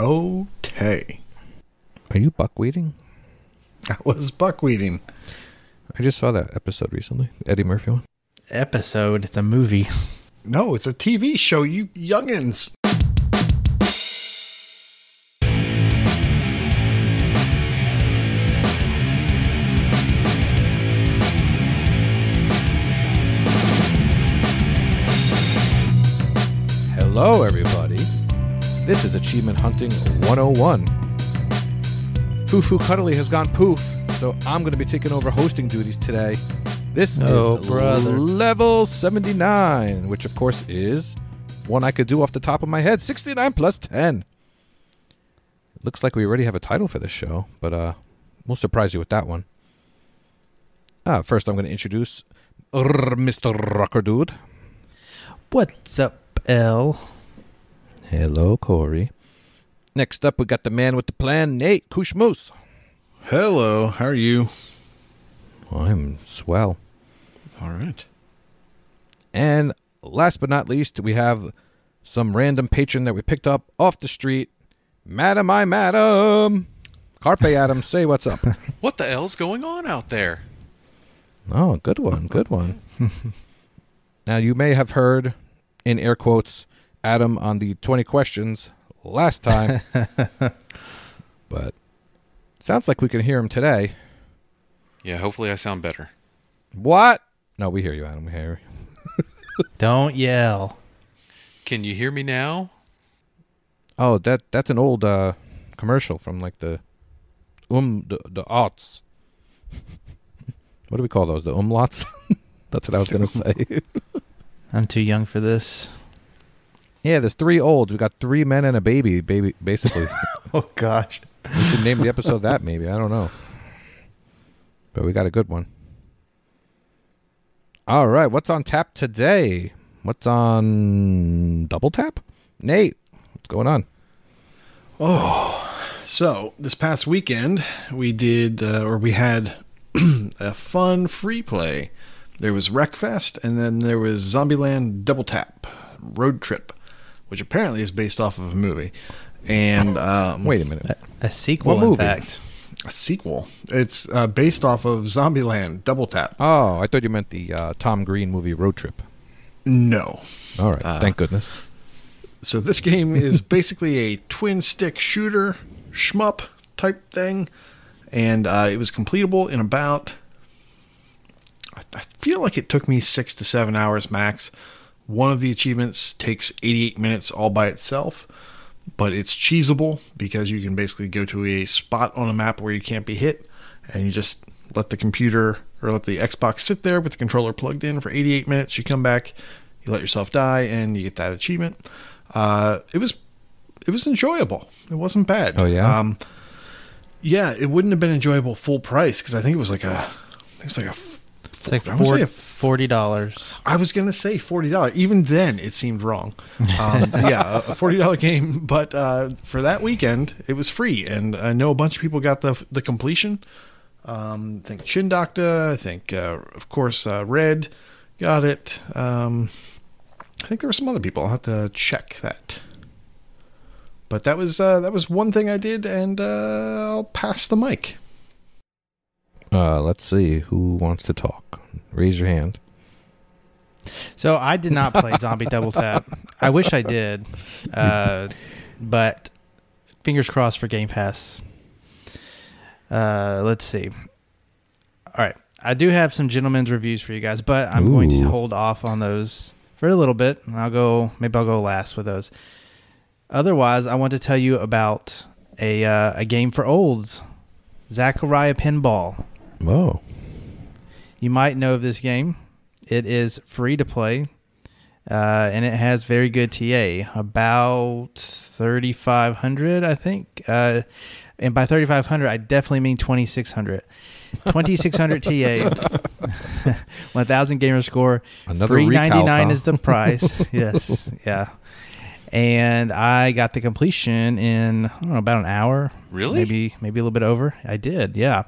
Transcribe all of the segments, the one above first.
Okay. Are you buckwheating? I was buckwheating. I just saw that episode recently. Eddie Murphy one. Episode, it's a movie. No, it's a TV show, you youngins. Hello, everybody. This is Achievement Hunting 101. Fufu Cuddly has gone poof, so I'm going to be taking over hosting duties today. This is brother. level 79, which of course is one I could do off the top of my head 69 plus 10. Looks like we already have a title for this show, but uh, we'll surprise you with that one. Ah, first, I'm going to introduce Mr. Rocker Dude. What's up, L? Hello, Corey. Next up, we got the man with the plan, Nate Kushmoose. Hello, how are you? I'm swell. All right. And last but not least, we have some random patron that we picked up off the street. Madam, I madam. Carpe Adam, say what's up. What the hell's going on out there? Oh, good one, good one. now, you may have heard, in air quotes, Adam on the 20 questions last time, but sounds like we can hear him today. Yeah, hopefully I sound better. What? No, we hear you, Adam. We hear you. Don't yell. Can you hear me now? Oh, that that's an old uh, commercial from like the um the the aughts. what do we call those? The umlauts. that's what I was gonna say. I'm too young for this. Yeah, there's three olds. We got three men and a baby. Baby, basically. Oh, gosh. we should name the episode that. Maybe I don't know. But we got a good one. All right, what's on tap today? What's on double tap? Nate, what's going on? Oh, so, this past weekend, we did, uh, or we had a fun free play. There was Wreckfest, and then there was Zombieland Double Tap Road Trip, which apparently is based off of a movie. And um, Wait a minute. A, a sequel, What in movie? fact. a sequel. It's uh, based off of Zombieland Double Tap. Oh, I thought you meant the uh, Tom Green movie Road Trip. No. All right, Uh, thank goodness. So this game is basically a twin stick shooter shmup type thing, and uh, it was completable in about. I I feel like it took me six to seven hours max. One of the achievements takes 88 minutes all by itself, but it's cheesable because you can basically go to a spot on a map where you can't be hit, and you just let the computer or let the Xbox sit there with the controller plugged in for 88 minutes. You come back, you let yourself die, and you get that achievement. Uh, it was it was enjoyable. It wasn't bad. Oh, yeah? Um, yeah, it wouldn't have been enjoyable full price because I think it was like a, I think it was like a. It's like I wanna say a $40. I was gonna say forty dollars. Even then, it seemed wrong. Um, yeah, a forty dollar game, but uh, for that weekend, it was free, and I know a bunch of people got the the completion. Um, I think Chin Doctor. I think, uh, of course, uh, Red got it. Um, I think there were some other people. I'll have to check that. But that was uh, that was one thing I did, and uh, I'll pass the mic. Uh, let's see who wants to talk. Raise your hand. So I did not play Zombie Double Tap. I wish I did, uh, but fingers crossed for Game Pass. Uh, let's see. All right, I do have some gentlemen's reviews for you guys, but I'm going to hold off on those for a little bit. I'll go. Maybe I'll go last with those. Otherwise, I want to tell you about a uh, a game for olds, Zaccaria Pinball. Whoa. You might know of this game. It is free to play, uh, and it has very good TA. About thirty five hundred, I think. Uh, and by thirty five hundred, I definitely mean twenty six hundred. Twenty six hundred TA, one thousand gamer score. Another free recalc, ninety nine huh? is the price. yes, yeah. And I got the completion in I don't know about an hour. Really? Maybe maybe a little bit over. I did. Yeah.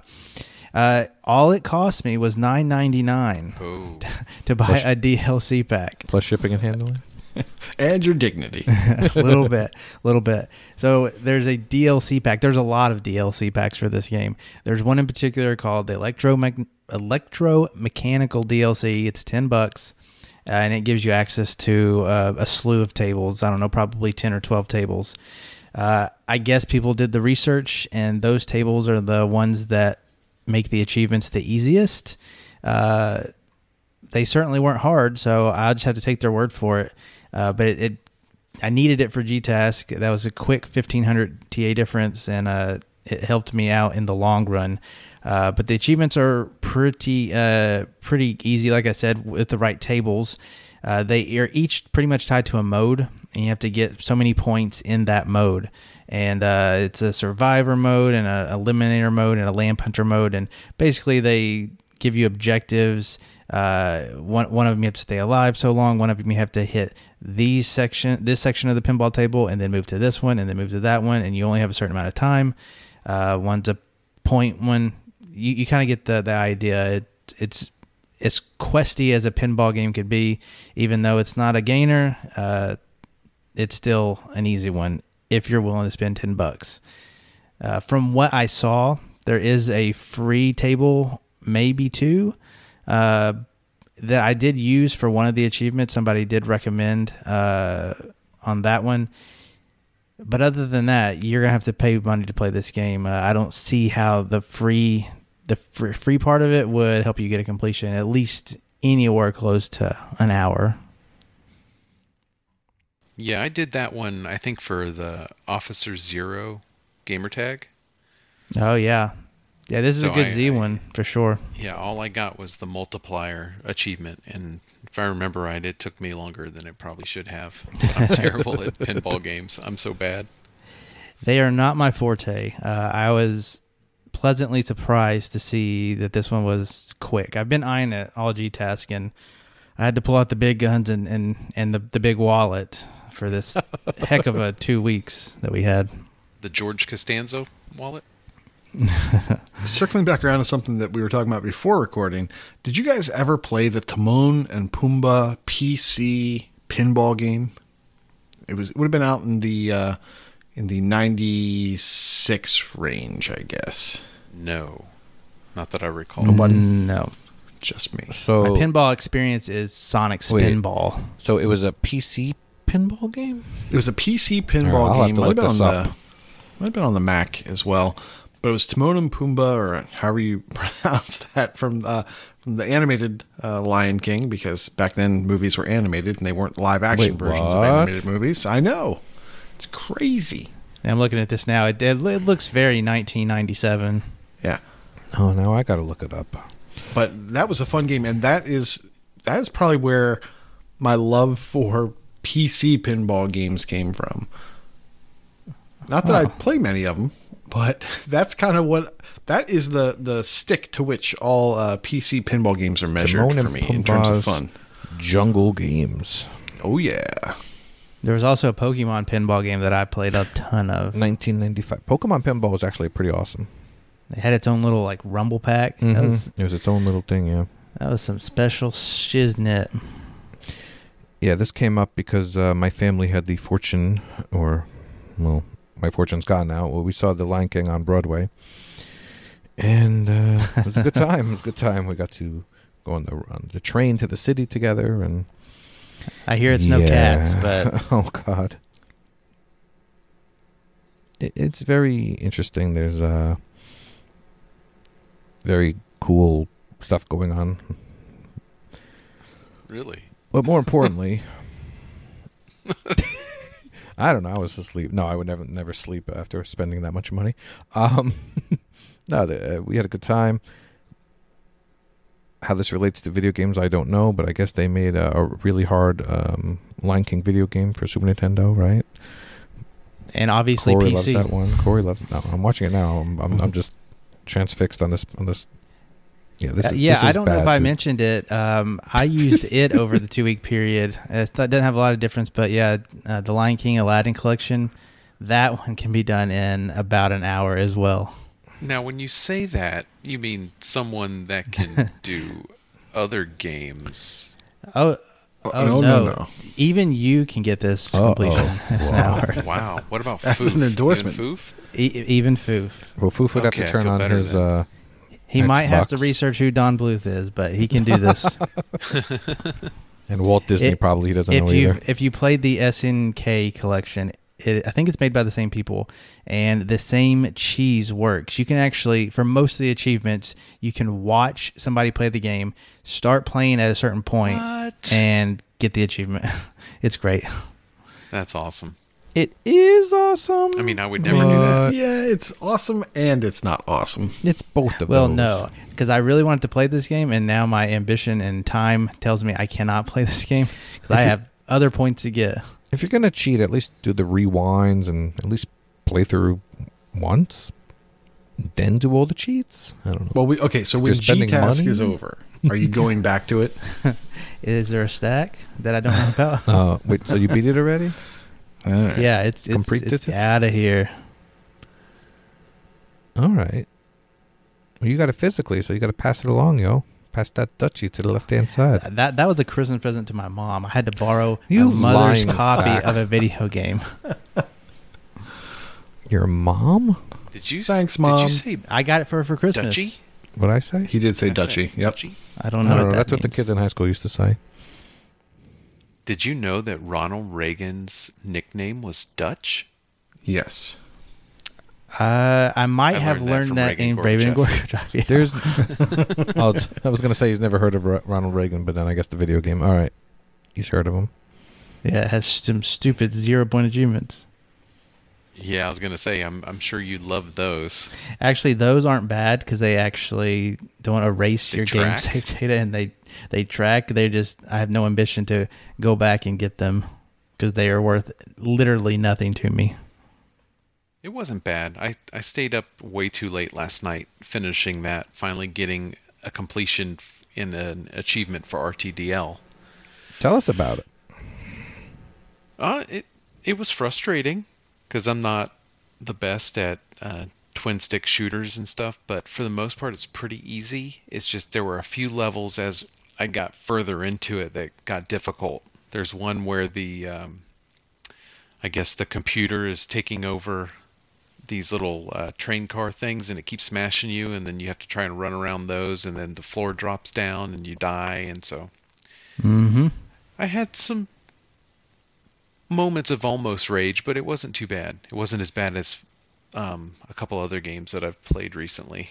Uh, all it cost me was nine ninety nine to buy Plus- a DLC pack. Plus shipping and handling. and your dignity. a little bit, a little bit. So there's a DLC pack. There's a lot of DLC packs for this game. There's one in particular called the Electro Electromechanical DLC. It's ten bucks, uh, and it gives you access to uh, a slew of tables. I don't know, probably ten or twelve tables. Uh, I guess people did the research, and those tables are the ones that make the achievements the easiest. Uh, they certainly weren't hard, so I just have to take their word for it. Uh, but it, it, I needed it for GTask. That was a quick 1500 TA difference, and uh, it helped me out in the long run. Uh, but the achievements are pretty uh, pretty easy, like I said, with the right tables. Uh, they are each pretty much tied to a mode, and you have to get so many points in that mode. And uh, it's a survivor mode, and a eliminator mode, and a lamp hunter mode. And basically, they give you objectives. Uh, one one of them you have to stay alive so long. One of them you have to hit these section this section of the pinball table, and then move to this one, and then move to that one, and you only have a certain amount of time. Uh, one's a point one. You, you kind of get the the idea. It, it's as questy as a pinball game could be, even though it's not a gainer. Uh, it's still an easy one if you're willing to spend ten bucks. Uh, from what I saw, there is a free table, maybe two, uh, that I did use for one of the achievements. Somebody did recommend uh, on that one. But other than that, you're gonna have to pay money to play this game. Uh, I don't see how the free the free part of it would help you get a completion at least anywhere close to an hour. Yeah, I did that one. I think for the Officer Zero gamer tag. Oh yeah, yeah. This is So a good I- Z I- one for sure. Yeah, all I got was the multiplier achievement, and if I remember right, it took me longer than it probably should have. I'm terrible at pinball games. I'm so bad. They are not my forte. Uh, I was pleasantly surprised to see that this one was quick. I've been eyeing it all G task, and I had to pull out the big guns and and and the the big wallet for this heck of a two weeks that we had. The George Costanza wallet. Circling back around to something that we were talking about before recording, did you guys ever play the Timon and Pumbaa PC pinball game? It was it would have been out in the uh, in the ninety six range, I guess. No, not that I recall. No, Just me. So my pinball experience is Sonic Wait. Spinball. so it was a PC pinball game. It was a PC pinball right, I'll have game. Might have been on this the up. might have been on the Mac as well. But it was Timon and Pumbaa, or however you pronounce that, from uh, from the animated uh, Lion King, because back then movies were animated and they weren't live action Wait, versions of animated movies. I know, it's crazy. And I'm looking at this now. It, it looks very 1997. Yeah, Oh, now I got to look it up. but that was a fun game, and that is that is probably where my love for PC pinball games came from. Not that I play many of them, but that's kind of what that is the the stick to which all uh, PC pinball games are measured Timon for and me in terms of fun. Jungle Games, Oh yeah, There was also a Pokemon pinball game that I played a ton of. 1995. Pokemon Pinball was actually pretty awesome. It had its own little like rumble pack. That Mhm. was it was its own little thing, yeah. that was some special shiznit. Yeah, this came up because uh, my family had the fortune, or, well, my fortune's gone now. Well, we saw The Lion King on Broadway. And uh, it was a good time. It was a good time. We got to go on the, on the train to the city together. and I hear it's no Yeah. cats, but oh, God. It, it's very interesting. There's uh, very cool stuff going on. Really? But more importantly, I don't know. I was asleep. No, I would never never sleep after spending that much money. Um, no, the, uh, we had a good time. How this relates to video games, I don't know, but I guess they made a, a really hard um, Lion King video game for Super Nintendo, right? and obviously Corey loves that one. Corey loves it. No, I'm watching it now. I'm, I'm, I'm just transfixed on this on this. Yeah, this Uh, yeah, this I don't know bad, if I dude. mentioned it. Um, I used it over the two week period. It doesn't have a lot of difference, but yeah, uh, the Lion King Aladdin collection, that one can be done in about an hour as well. Now, when you say that, you mean someone that can do other games. Oh, Oh, no, no, no. Even you can get this Uh-oh. completion in an hour. Wow. What about That's Foof? an endorsement. Even Foof? E- even Foof. Well, Foof would have to turn on his. Uh, He might have to research who Don Bluth is, but he can do this. and Walt Disney It- probably he doesn't if know you either. if you played the SNK collection, it, I think it's made by the same people, and the same cheese works. You can actually, for most of the achievements, you can watch somebody play the game, start playing at a certain point, What? and get the achievement. it's great. That's awesome. It is awesome. I mean, I would never do that. Yeah, it's awesome and it's not awesome. It's both of them. Well, those. no, because I really wanted to play this game, and now my ambition and time tells me I cannot play this game because I If you- have other points to get. If you're gonna cheat, at least do the rewinds and at least play through once, then do all the cheats. I don't know. Well, we okay. So If when you're G spending task money? is over, are you going back to it? Is there a stack that I don't know about? Uh, wait, so you beat it already? yeah, it's it's, Completed it's out of here. All right. Well, you got it physically, so you got to pass it along, yo. Pass that duchy to the left hand side. That that was a Christmas present to my mom. I had to borrow You a mother's copy sack. of a video game. Your mom? Did you? Thanks, Did Mom. you say I got it for her for Christmas. Duchy? What I say? He did say That's Dutchy. Yep. Duchy? I I don't don't know. Oh, know. that That's what the kids in high school used to say. Did you know that Ronald Reagan's nickname was Dutch? Yes. Uh, I might I have learned that learned from that Reagan in Gorbachev. Raven Gorbachev. Yeah. There's. oh, I was gonna say he's never heard of Ronald Reagan, but then I guess the video game. All right, he's heard of him. yeah, it has some stupid zero point achievements. Yeah, I was gonna say. I'm I'm sure you love those. Actually, those aren't bad because they actually don't erase They your game save data and they they track. They just I have no ambition to go back and get them because they are worth literally nothing to me. It wasn't bad. I I stayed up way too late last night finishing that. Finally getting a completion in an achievement for RTDL. Tell us about it. Uh, it it was frustrating because I'm not the best at uh, twin stick shooters and stuff, but for the most part, it's pretty easy. It's just there were a few levels as I got further into it that got difficult. There's one where the um, I guess the computer is taking over these little uh, train car things and it keeps smashing you and then you have to try and run around those and then the floor drops down and you die and so Mm-hmm. I had some moments of almost rage, but it wasn't too bad. It wasn't as bad as um, a couple other games that I've played recently.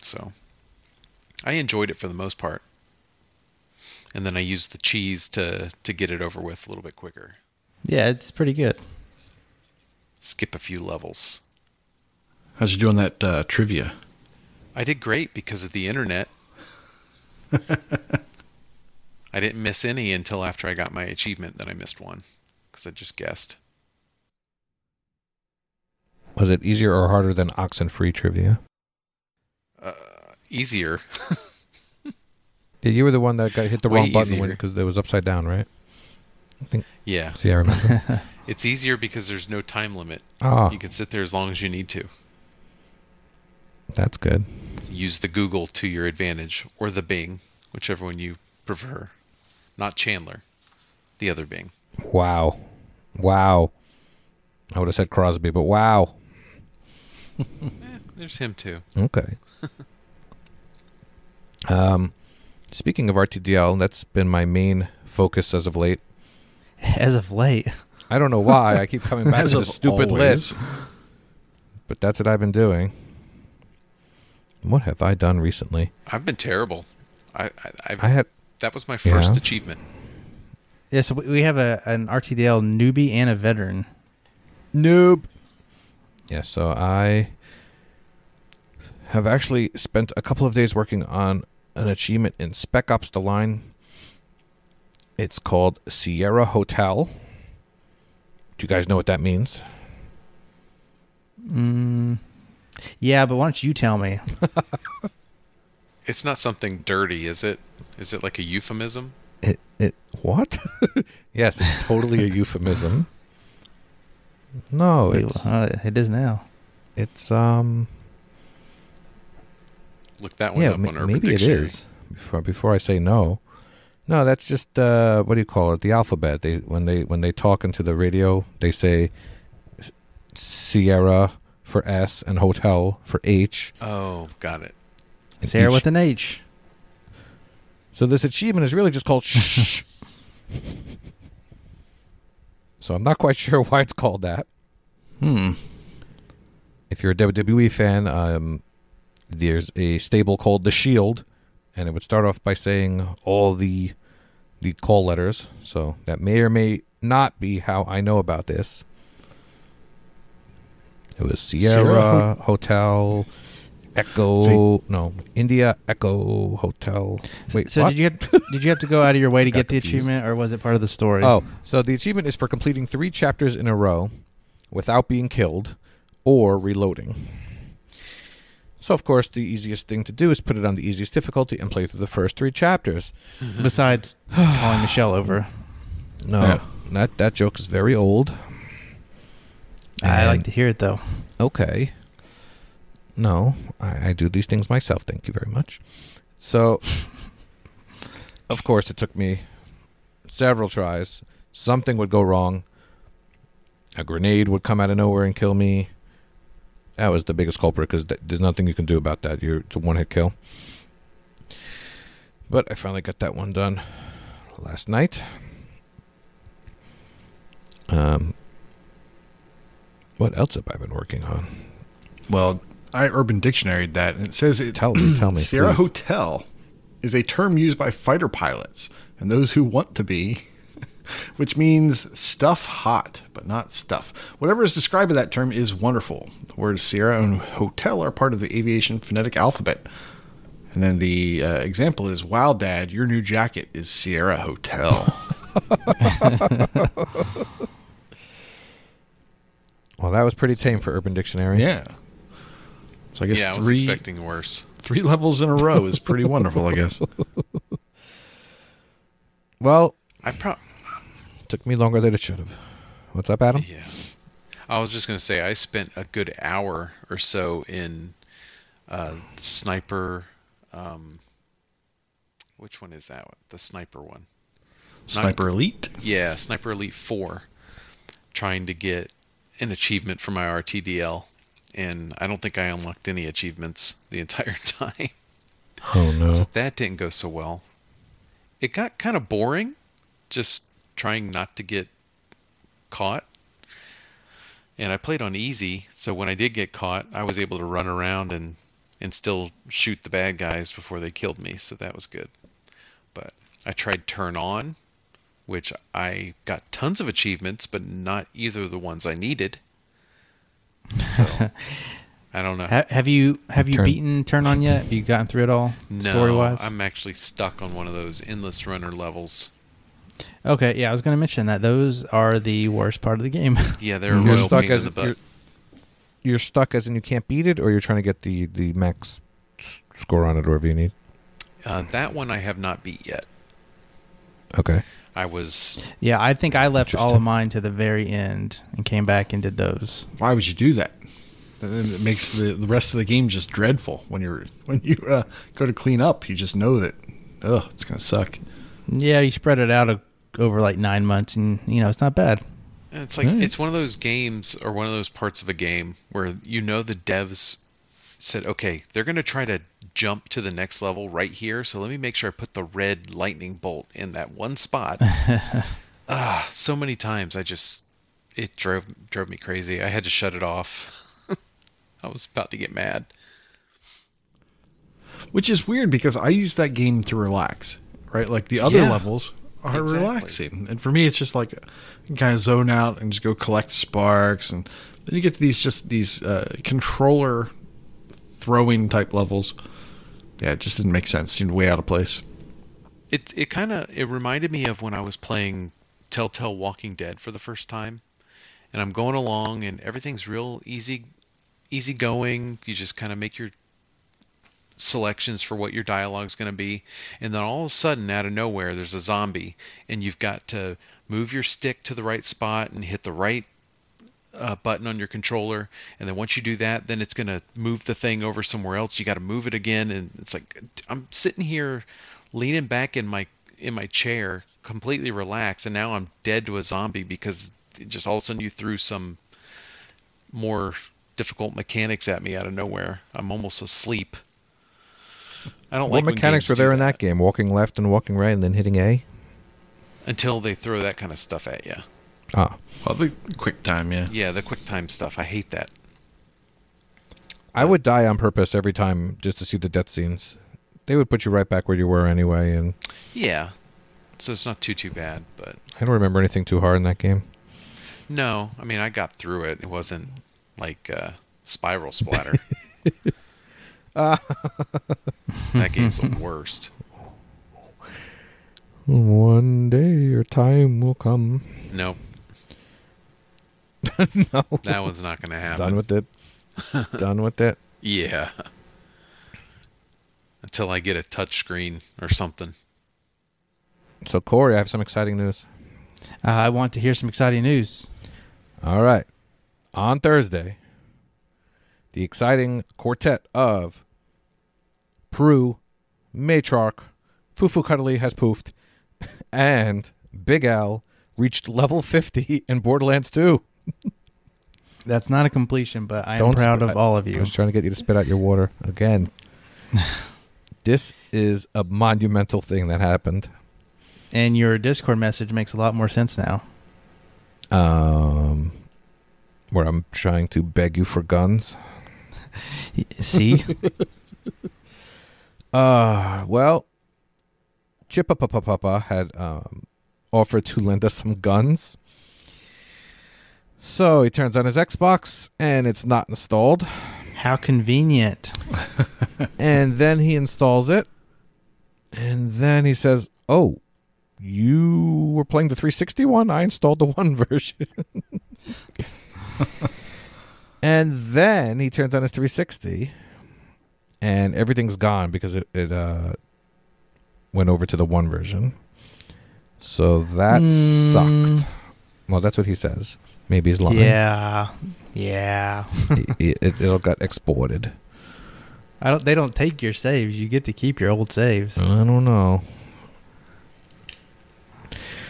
So I enjoyed it for the most part. And then I used the cheese to to get it over with a little bit quicker. Yeah, it's pretty good. Skip a few levels. How's you doing that uh, trivia? I did great because of the internet. I didn't miss any until after I got my achievement. Then I missed one because I just guessed. Was it easier or harder than Oxenfree trivia? Uh, easier. Yeah, you were the one that got hit the Way wrong button because it was upside down, right? I think. Yeah. See, I remember. It's easier because there's no time limit. Ah, You can sit there as long as you need to. that's good. Use the Google to your advantage or the Bing, whichever one you prefer. Not Chandler, the other Bing. Wow, wow. I would have said Crosby, but wow. Eh, there's him too. Okay. um, speaking of RTDL, that's been my main focus as of late. As of late, I don't know why I keep coming back to of the stupid always. list, but that's what I've been doing. What have I done recently? I've been terrible. I, I, I, I had that was my first Yeah. achievement. Yeah. So we- we have a an RTDL newbie and a veteran. noob. Yeah, so I have actually spent a couple of days working on an achievement in Spec Ops: The Line. It's called Sierra Hotel. Do you guys know what that means? Mm, yeah, but why don't you tell me? It's not something dirty, is it? Is it like a euphemism? It it what? yes, it's totally a euphemism. No, Wait, it's uh, it is now. it's um Look that one yeah up ma- on Urban maybe it Dictionary. is. Before before I say no, No, that's just uh, what do you call it? The alphabet. They when they when they talk into the radio, they say Sierra for S and hotel for H. Oh, got it. and Sarah each- with an H. So this achievement is really just called shh. so I'm not quite sure why it's called that. Hmm. If you're a WWE fan, um, there's a stable called The Shield, and it would start off by saying all the the call letters. So that may or may not be how I know about this. It was Sierra, Sierra Hotel, Echo, no India Echo Hotel. Wait, so what? did you have, did you have to go out of your way to get the confused. achievement, or was it part of the story? Oh, so the achievement is for completing three chapters in a row without being killed or reloading. So, of course, the easiest thing to do is put it on the easiest difficulty and play through the first three chapters. Mm-hmm. besides calling Michelle over, No, Yeah. that that joke is very old. I like to hear it though. Okay. No, I, I do these things myself. Thank you very much. So, of course, it took me several tries. Something would go wrong. A grenade would come out of nowhere and kill me. That was the biggest culprit because th- there's nothing you can do about that. You're, it's a one hit kill. But I finally got that one done last night. Um, what else have I been working on? Well, I Urban Dictionary that, and it says it. Tell me, tell me, Sierra please. Hotel is a term used by fighter pilots and those who want to be, which means stuff hot, but not stuff. Whatever is described by that term is wonderful. The words Sierra and hotel are part of the aviation phonetic alphabet. And then the uh, example is, "Wow, Dad, your new jacket is Sierra Hotel." Well, that was pretty tame for Urban Dictionary. yeah. So I guess yeah, I was three expecting worse. three levels in a row is pretty wonderful. I guess. Well, I pro took me longer than it should have. What's up, Adam? yeah. I was just gonna say I spent a good hour or so in uh, sniper. Um, which one is that? one? The sniper one. Sniper Elite. Yeah, Sniper Elite 4, trying to get an achievement for my RTDL. And I don't think I unlocked any achievements the entire time. Oh no. So that didn't go so well. It got kind of boring, just trying not to get caught. And I played on easy, so when I did get caught, I was able to run around and, and still shoot the bad guys before they killed me, so that was good. But I tried Turn On, which I got tons of achievements, but not either of the ones I needed. So I don't know. Ha- have you have you Turn- beaten Turn On yet? Have you gotten through it all No, story wise? I'm actually stuck on one of those endless runner levels. Okay, yeah, I was going to mention that those are the worst part of the game. Yeah, they're a You're stuck as in you're, you're stuck as in you can't beat it, or you're trying to get the the max score on it, or whatever you need. Uh, that one I have not beat yet. Okay. I was yeah, I think I left all of mine to the very end and came back and did those. Why would you do that? It makes the, the rest of the game just dreadful when you're when you uh, go to clean up. You just know that, oh, it's gonna suck. Yeah, you spread it out over like nine months, and you know it's not bad. it's like Right. it's one of those games or one of those parts of a game where you know the devs said, okay, they're going to try to jump to the next level right here, so let me make sure I put the red lightning bolt in that one spot. ah, so many times I just it drove drove me crazy. I had to shut it off. I was about to get mad. Which is weird because I use that game to relax, right? Like the other Yeah, levels are exactly. relaxing, and for me, it's just like kind of zone out and just go collect sparks, and then you get to these just these uh, controller throwing type levels. Yeah, it just didn't make sense. Seemed way out of place. It it kind of it reminded me of when I was playing Telltale Walking Dead for the first time, and I'm going along and everything's real easy, easy going. You just kind of make your selections for what your dialogue's going to be, and then all of a sudden, out of nowhere, there's a zombie, and you've got to move your stick to the right spot and hit the right uh, button on your controller, and then once you do that, then it's going to move the thing over somewhere else. You got to move it again, and it's like I'm sitting here leaning back in my in my chair, completely relaxed, and now I'm dead to a zombie because it just all of a sudden you threw some more difficult mechanics at me out of nowhere. I'm almost asleep. I don't What like mechanics were there in that game? Walking left and walking right and then hitting A? until they throw that kind of stuff at you. Ah. Well, the quick time, yeah. Yeah, the quick time stuff. I hate that. I would die on purpose every time just to see the death scenes. They would put you right back where you were anyway, and Yeah. So it's not too too bad, but I don't remember anything too hard in that game. no, I mean I got through it. It wasn't like uh, spiral splatter. that game's the worst. One day your time will come. Nope, no. that one's not gonna happen. Done with it. Done with it. Yeah. Until I get a touch screen or something. So Corey, I have some exciting news. Uh, I want to hear some exciting news. All right. On Thursday, the exciting quartet of Prue, Matriarch, Fufu Cuddly has poofed, and Big Al reached level 50 in Borderlands 2. That's not a completion, but I am Don't proud of all of you. I you. was trying to get you to spit out your water again. this is a monumental thing that happened. And your Discord message makes a lot more sense now. Um, where I'm trying to beg you for guns. See? Uh, well, Chippa Papa Papa had um, offered to lend us some guns. So he turns on his Xbox and it's not installed. How convenient. and then he installs it. And then he says, Oh, you were playing the 360 one? I installed the one version. and then he turns on his 360 and everything's gone because it, it uh, went over to the one version. So that Mm. sucked. Well, that's what he says. Maybe he's lying. Yeah. Yeah. it, it, it'll got exported. I don't they don't take your saves. You get to keep your old saves. I don't know.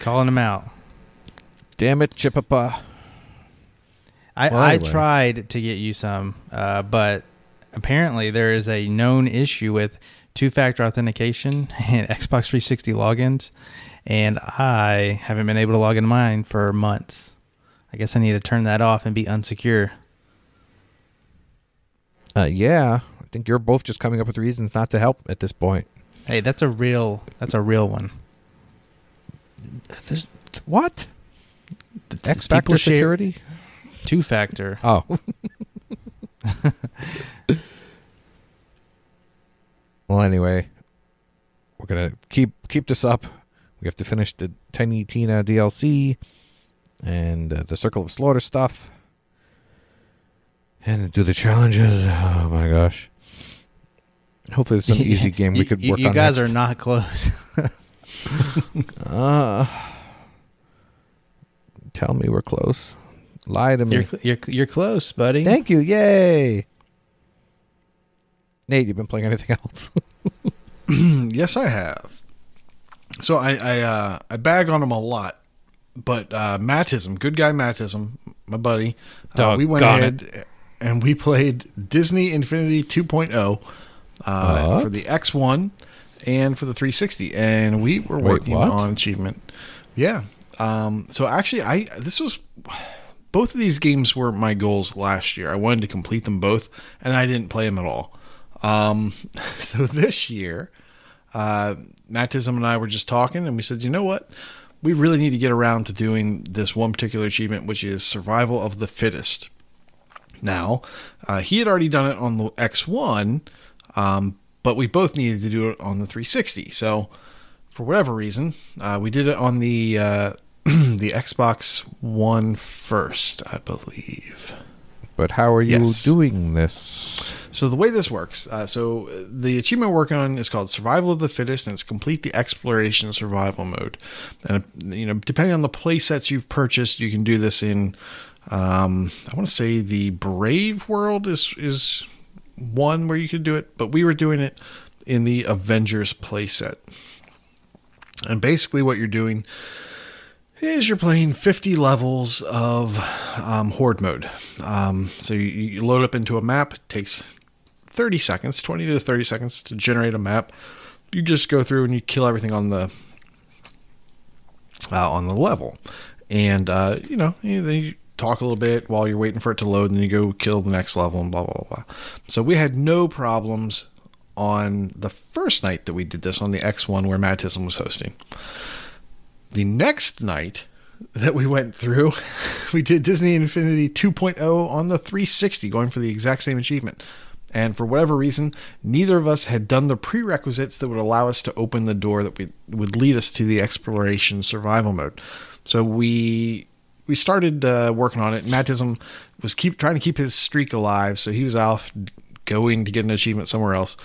Calling them out. Damn it, Chipapa. I, Well, I tried to get you some, uh, but apparently there is a known issue with two factor authentication and Xbox 360 logins, and I haven't been able to log into mine for months. I guess I need to turn that off and be unsecure. Uh, yeah, I think you're both just coming up with reasons not to help at this point. Hey, that's a real that's a real one. This, what? X factor security? Two factor. Oh. well, anyway, we're gonna keep keep this up. We have to finish the Tiny Tina DLC and uh, the Circle of Slaughter stuff, and do the challenges. Oh my gosh! Hopefully, it's an easy game we could you, work you on. guys next. are not close. Uh, tell me we're close. Lie to me. you're, cl- you're you're close, buddy. Thank you. Yay. Nate, You've been playing anything else? yes, I have. So I I, uh, I bag on him a lot, but uh, Mattism, good guy Mattism, my buddy, uh, we went ahead and we played Disney Infinity 2.0 uh, for the X1 and for the 360, and we were working on achievement. Yeah. Um, so actually, I this was both of these games were my goals last year. I wanted to complete them both, and I didn't play them at all. Um, so this year, uh, Mattism and I were just talking, and we said, you know what? We really need to get around to doing this one particular achievement, which is survival of the fittest. Now, uh, he had already done it on the X1, um, but we both needed to do it on the 360. So, for whatever reason, uh, we did it on the uh, the Xbox One first, I believe. But how are you Yes. doing this? So the way this works, uh, so the achievement we're working on is called Survival of the Fittest, and it's complete the exploration survival mode. And you know, depending on the play sets you've purchased, you can do this in. Um, I want to say the Brave world is is one where you could do it, but we were doing it in the Avengers play set. And basically, what you're doing is you're playing 50 levels of um, horde mode. Um, so you, you load up into a map. Takes 30 seconds, 20 to 30 seconds to generate a map. You just go through and you kill everything on the uh, on the level, and uh, you know you, then you talk a little bit while you're waiting for it to load, and then you go kill the next level and blah blah blah. So we had no problems on the first night that we did this on the X1 where Mattism was hosting. The next night that we went through, we did Disney Infinity 2.0 on the 360, going for the exact same achievement. And for whatever reason, neither of us had done the prerequisites that would allow us to open the door that we, would lead us to the exploration survival mode. So we we started uh, working on it. Mattism was keep trying to keep his streak alive, so he was off going to get an achievement somewhere else.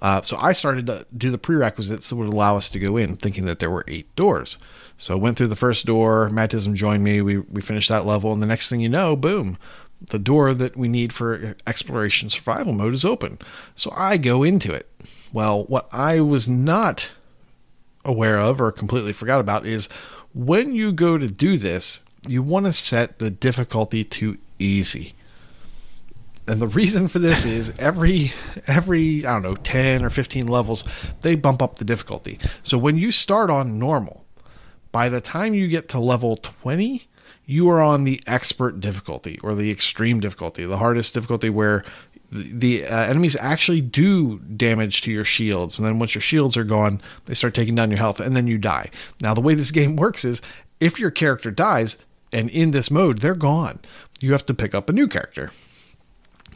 Uh, so I started to do the prerequisites that would allow us to go in, thinking that there were eight doors. So I went through the first door. Mattism joined me. We we finished that level, and the next thing you know, boom, the door that we need for exploration survival mode is open. So I go into it. Well, what I was not aware of or completely forgot about is when you go to do this, you want to set the difficulty to easy. And the reason for this is every every I don't know 10 or 15 levels they bump up the difficulty. So when you start on normal, by the time you get to level 20, you are on the expert difficulty or the extreme difficulty, the hardest difficulty where the uh, enemies actually do damage to your shields. And then once your shields are gone, they start taking down your health and then you die. Now, the way this game works is if your character dies and in this mode, they're gone. You have to pick up a new character.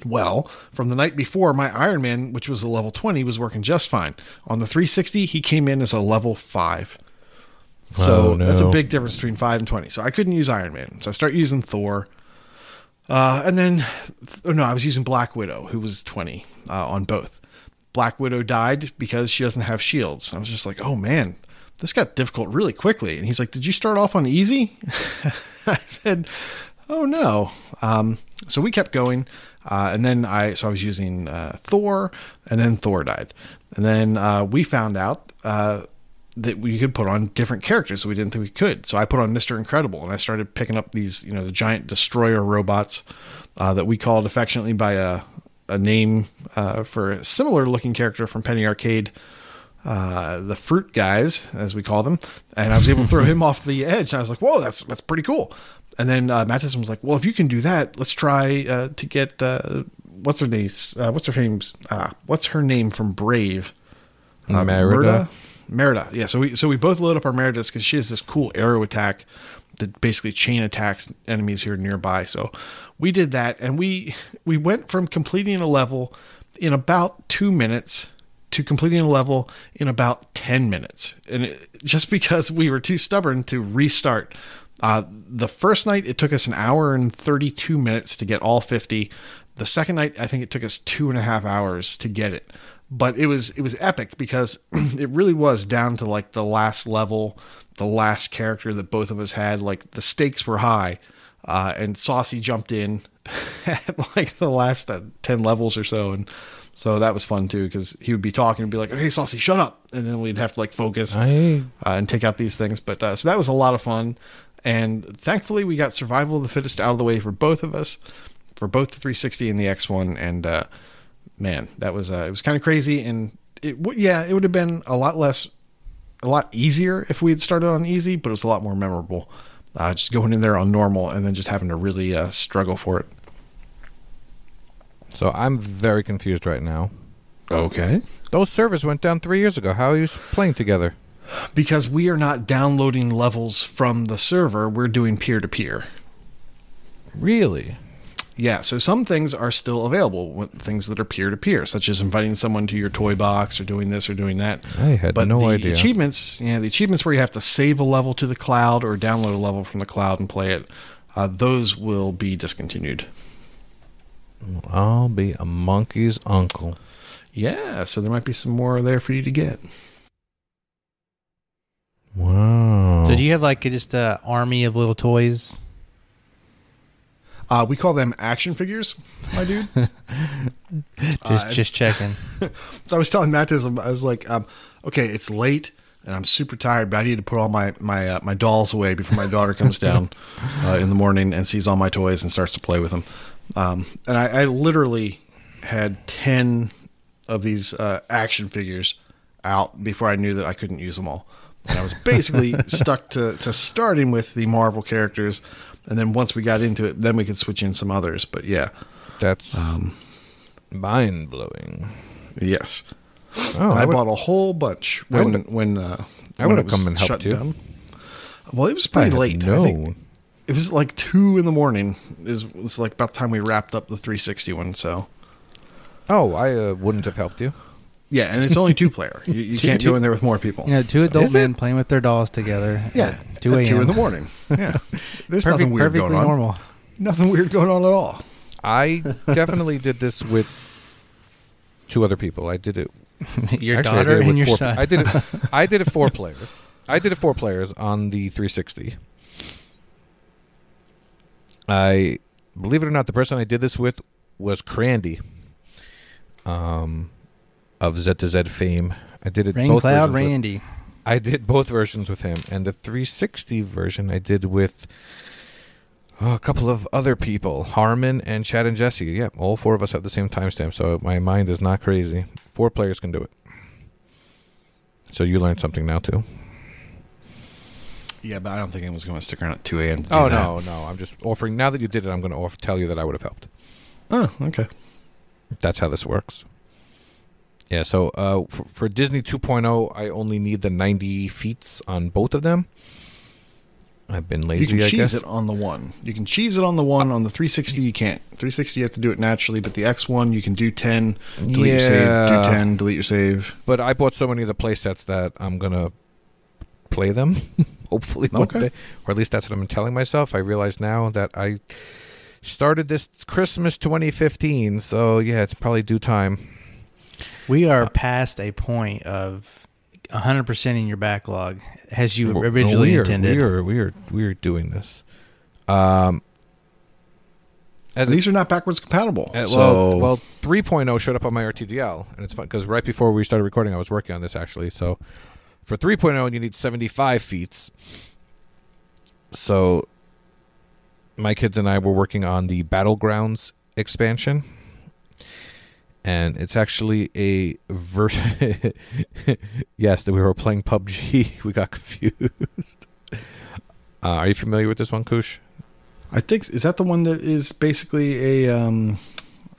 Well, from the night before, my Iron Man, which was a level 20, was working just fine. On the 360, he came in as a level 5. So Oh, no. that's a big difference between 5 and 20. So I couldn't use Iron Man. So I start using Thor. Uh, and then, oh no, I was using Black Widow, who was 20 uh, on both. Black Widow died because she doesn't have shields. I was just like, oh man, this got difficult really quickly. And he's like, did you start off on easy? I said, oh no. Um, so we kept going. Uh, and then I, so I was using uh, Thor, and then Thor died. And then uh, we found out uh, that we could put on different characters that we didn't think we could. So I put on Mr. Incredible and I started picking up these, you know, the giant destroyer robots uh, that we called affectionately by a, a name uh, for a similar looking character from Penny Arcade, uh, the fruit guys, as we call them. And I was able to throw him off the edge. And I was like, whoa, that's, that's pretty cool. And then uh, Matt was like, well, if you can do that, let's try uh, to get, uh, what's her name? Uh, what's her name? Uh, what's her name from Brave? Uh, Merida? Merida. Yeah. So we so we both load up our Meridas because she has this cool arrow attack that basically chain attacks enemies here nearby. So we did that, and we we went from completing a level in about two minutes to completing a level in about ten minutes, and it, just because we were too stubborn to restart. Uh, the first night it took us an hour and 32 minutes to get all 50. The second night I think it took us two and a half hours to get it but it was it was epic because it really was down to like the last level, the last character that both of us had. Like the stakes were high, uh, and Saucy jumped in at like the last uh, ten levels or so, and so that was fun too because he would be talking and be like, "Hey, Saucy, shut up," and then we'd have to like focus I uh, and take out these things. But uh, so that was a lot of fun, and thankfully we got survival of the fittest out of the way for both of us, for both the 360 and the X1, and uh, man, that was uh, it was kind of crazy, and it would yeah, it would have been a lot less, a lot easier if we had started on easy, but it was a lot more memorable. Uh, just going in there on normal and then just having to really uh, struggle for it. so I'm very confused right now. Okay. Those servers went down three years ago. How are you playing together? Because we are not downloading levels from the server, we're doing peer to peer. Really? Yeah, so some things are still available, things that are peer to peer, such as inviting someone to your toy box or doing this or doing that. I had But no the idea. achievements, yeah, the achievements where you have to save a level to the cloud or download a level from the cloud and play it, uh, those will be discontinued. I'll be a monkey's uncle. Yeah, so there might be some more there for you to get. Wow. So do you have like just a army of little toys? Uh, we call them action figures, my dude. Just Uh, just checking. So I was telling Matt this, I was like, um, okay, it's late. and I'm super tired, but I need to put all my my uh, my dolls away before my daughter comes down uh, in the morning and sees all my toys and starts to play with them. Um, and I, I literally had ten of these uh, action figures out before I knew that I couldn't use them all. And I was basically stuck to, to starting with the Marvel characters, and then once we got into it, then we could switch in some others. But yeah, That's mind blowing. yes. Oh, I, I would, bought a whole bunch when when uh, I when would've come and helped you. down. Well, it was pretty had late. I think it was like two in the morning. Is was like about the time we wrapped up the 360 one. So Oh, I uh, wouldn't have helped you. Yeah, and it's only two player. You, you Two- can't two- go in there with more people. You know, two adult Is it? men playing with their dolls together. yeah, at two a.m. two in the morning. Yeah, there's Perfect, nothing weird going on. normal. Nothing weird going on at all. I definitely did this with two other people. I did it. your actually, I daughter did it and your four, son. I did it. I did it four players. I did it four players on the 360. I believe it or not, the person I did this with was Crandy, um, of Z to Z fame. I did it Rain both Cloud versions with- Randy. I did both versions with him, and the 360 version I did with oh, a couple of other people, Harmon and Chad and Jesse. Yep, all four of us have the same timestamp, so my mind is not crazy. Four players can do it. So you learned something now too. Yeah, but I don't think anyone's going to stick around at 2 a.m. Oh that. no, no! I'm just offering. Now that you did it, I'm going to offer, tell you that I would have helped. Oh, okay. That's how this works. Yeah, so uh, for, for Disney 2.0, I only need the 90 feet on both of them. I've been lazy. You can I cheese guess. it on the one. You can cheese it on the one. On the 360, you can't. 360, you have to do it naturally. But the X1, you can do 10, delete your save, Yeah. do 10, delete your save. But I bought so many of the play sets that I'm gonna play them. Hopefully one Okay. day, or at least that's what I'm telling myself. I realize now that I started this Christmas 2015, so yeah, it's probably due time. We are past a point of 100% in your backlog as you Well, originally we are, intended. We are we are we are doing this. Um, as These are not backwards compatible. Uh, so, well, well, 3.0 showed up on my RTDL, and it's fun because right before we started recording, I was working on this actually. So for 3.0, you need 75 feet. So my kids and I were working on the Battlegrounds expansion, and it's actually a version. yes, that we were playing PUBG. We got confused. Uh, are you familiar with this one, Kush? I think is that the one that is basically a um,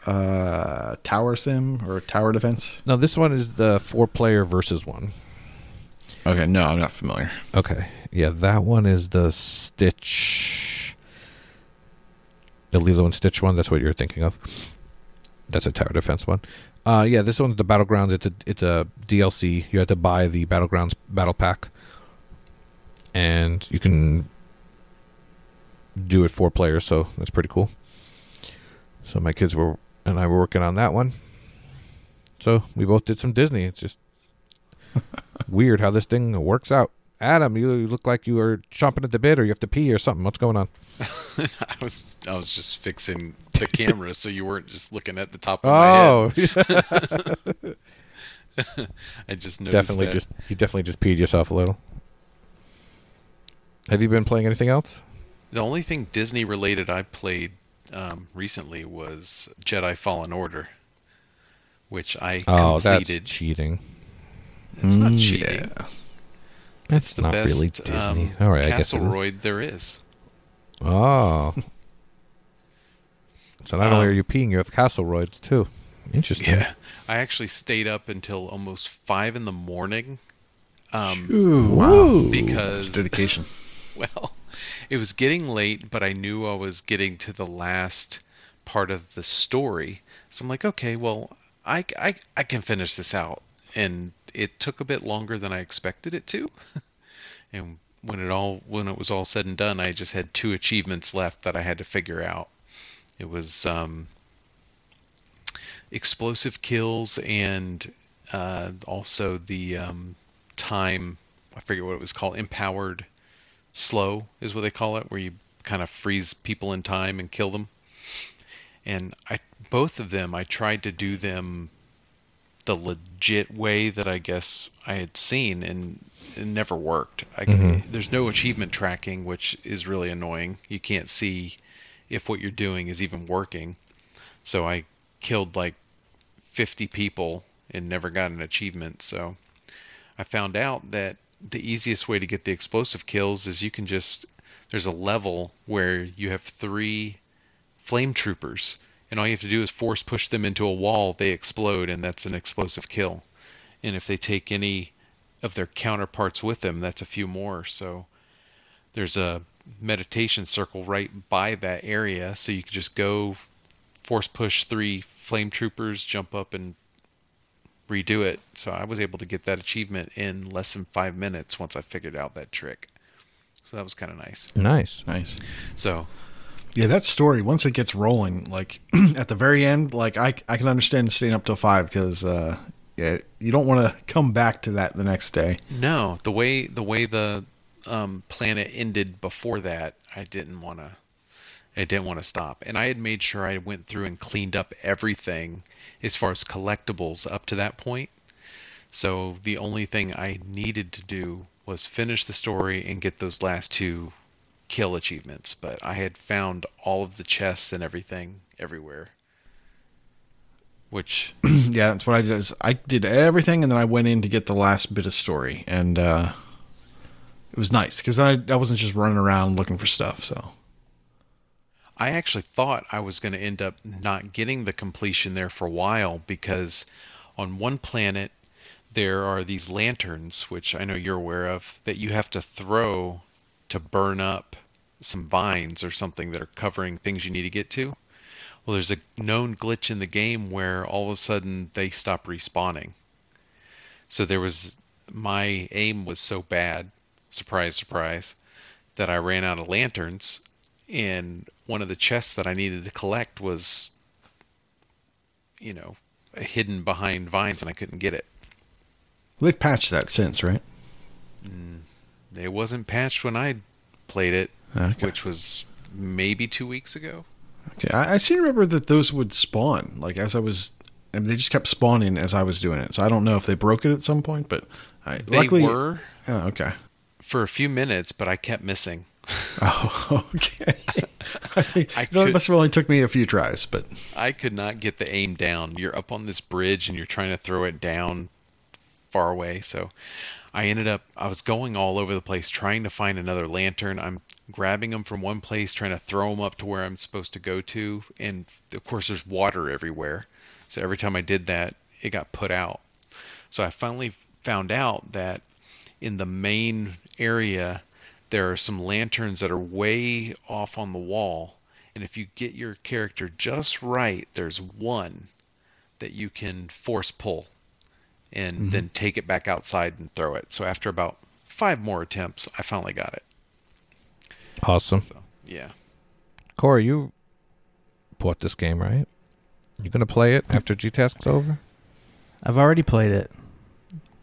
uh, tower sim or tower defense. No, this one is the four-player versus one. Okay, no, I'm not familiar. Okay. Yeah, that one is the Stitch. The Lilo and Stitch one. That's what you're thinking of. That's a tower defense one. Uh, yeah, this one's the battlegrounds. It's a it's a DLC. You have to buy the battlegrounds battle pack, and you can do it four players. So that's pretty cool. So my kids were and I were working on that one. So we both did some Disney. It's just weird how this thing works out. Adam, you look like you are chomping at the bit, or you have to pee or something. What's going on? I was I was just fixing the camera so you weren't just looking at the top of my Oh, head. I just noticed definitely that. just you definitely just peed yourself a little. Have you been playing anything else? The only thing Disney related I played um, recently was Jedi Fallen Order, which I Oh, that's cheating. It's not Mm, cheating. yeah. It's the not best, really Disney. Um, All right, I guess it is. Castleroid there is. Oh, so not only Um, are you peeing, you have Castleroids too. Interesting. Yeah, I actually stayed up until almost five in the morning. Um, Wow. It's because dedication. well, it was getting late, but I knew I was getting to the last part of the story. So I'm like, okay, well, I, I, I can finish this out. And it took a bit longer than I expected it to. and when it all when it was all said and done, I just had two achievements left that I had to figure out. It was um, explosive kills and uh, also the um, time. I forget what it was called. Empowered slow is what they call it, where you kind of freeze people in time and kill them. And I both of them, I tried to do them the legit way that I guess I had seen, and it never worked. I, Mhm. There's no achievement tracking, which is really annoying. You can't see if what you're doing is even working. So I killed like 50 people and never got an achievement. So I found out that the easiest way to get the explosive kills is you can just there's a level where you have three flame troopers and all you have to do is force push them into a wall they explode and that's an explosive kill. And if they take any of their counterparts with them that's a few more. So there's a meditation circle right by that area so you can just go force push three flame troopers jump up and redo it. So i was able to get that achievement in less than five minutes once i figured out that trick. So that was kind of nice. Nice. Nice. so Yeah, that story once it gets rolling, like at the very end, like I I can understand staying up till five because uh, yeah, you don't want to come back to that the next day. No, the way the way the um, planet ended before that, I didn't want to. I didn't want to stop, and I had made sure I went through and cleaned up everything as far as collectibles up to that point. So the only thing I needed to do was finish the story and get those last two kill achievements. But I had found all of the chests and everything everywhere, which yeah, that's what I did. is I did everything, and then I went in to get the last bit of story, and uh, it was nice because I I wasn't just running around looking for stuff. So I actually thought I was going to end up not getting the completion there for a while because on one planet there are these lanterns, which I know you're aware of, that you have to throw to burn up some vines or something that are covering things you need to get to. Well, there's a known glitch in the game where all of a sudden they stop respawning. So there was my aim was so bad, surprise, surprise, that I ran out of lanterns and one of the chests that I needed to collect was, you know, hidden behind vines, and I couldn't get it. they've patched that since, right? Mm, it wasn't patched when I played it, Okay. which was maybe two weeks ago. Okay, I, I seem to remember that those would spawn like as I was. I mean, they just kept spawning as I was doing it. So I don't know if they broke it at some point, but I, They luckily, were Oh, okay. for a few minutes, but I kept missing. Oh, okay. I think I know, it must have only took me a few tries, but I could not get the aim down. You're up on this bridge and you're trying to throw it down far away. So I ended up, I was going all over the place trying to find another lantern. I'm grabbing them from one place, trying to throw them up to where I'm supposed to go to. And of course, there's water everywhere. So every time I did that, it got put out. So I finally found out that in the main area, there are some lanterns that are way off on the wall. And if you get your character just right, there's one that you can force pull and then take it back outside and throw it. So after about five more attempts, I finally got it. Awesome. So yeah. Corey, you bought this game, right? You gonna play it after G Task's over? I've already played it.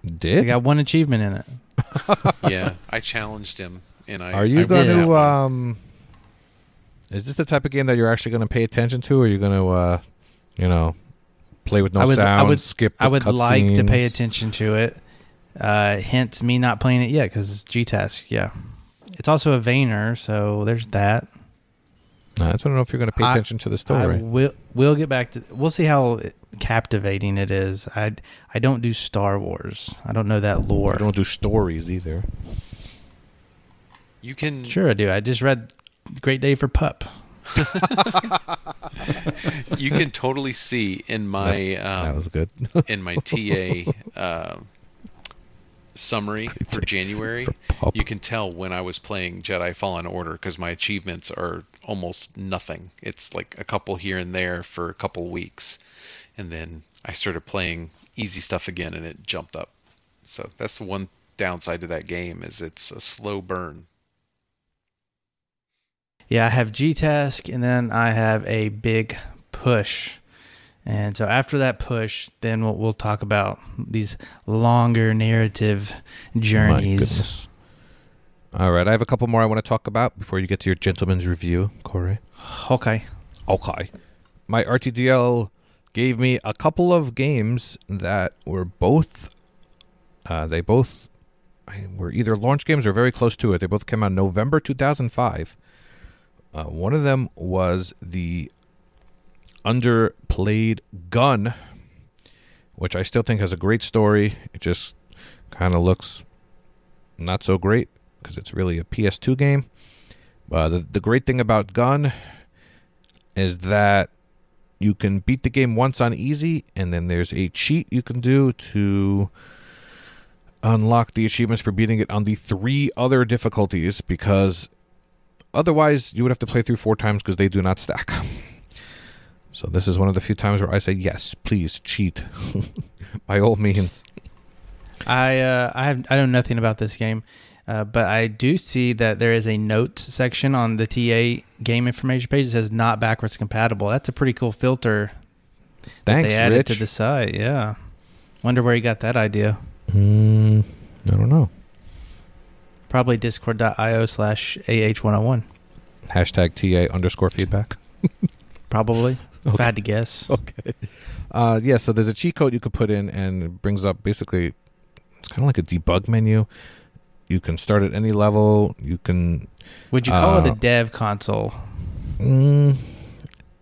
Did I got one achievement in it. Yeah. I challenged him and I Are you I going to? Um, is this the type of game that you're actually going to pay attention to, or are you going to, uh, you know, play with no I would- sound, I would- skip? The I would like to pay attention to it. Uh, hence me not playing it yet because it's G-Task. Yeah, it's also a Vayner, so there's that. I just want to know if you're going to pay I- attention to the I story. will. We'll get back to. We'll see how captivating it is. I I don't do Star Wars. I don't know that lore. I don't do stories either. you can Sure, I do. I just read Great Day for Pup. you can totally see in my um, that was good. in my TA uh, summary for January, For you can tell when I was playing Jedi Fallen Order because my achievements are almost nothing. It's like a couple here and there for a couple weeks, and then I started playing easy stuff again, and it jumped up. So that's the one downside to that game is it's a slow burn. Yeah, I have G Task, and then I have a big push. And so after that push, then we'll, we'll talk about these longer narrative journeys. All right, I have a couple more I want to talk about before you get to your gentleman's review, Corey. Okay. Okay. My RTDL gave me a couple of games that were both. Uh, they both were either launch games or very close to it. They both came out November 2005. Uh, one of them was the underplayed Gun, which I still think has a great story. It just kind of looks not so great because it's really a PS2 game. Uh, the the great thing about Gun is that you can beat the game once on easy, and then there's a cheat you can do to unlock the achievements for beating it on the three other difficulties because otherwise you would have to play through four times because they do not stack. So this is one of the few times where I say yes, please cheat, by all means. I uh, I have I know nothing about this game, uh, but I do see that there is a notes section on the TA game information page that says not backwards compatible. That's a pretty cool filter. Thanks, they added Rich. to the site. Yeah, wonder where you got that idea. Mm, I don't know. Probably discord.io slash ah101. Hashtag TA underscore feedback. Probably. If I had to guess. Okay. Uh, yeah, so there's a cheat code you could put in, and it brings up basically, it's kind of like a debug menu. You can start at any level. You can. Would you call it Uh, a dev console? Mm,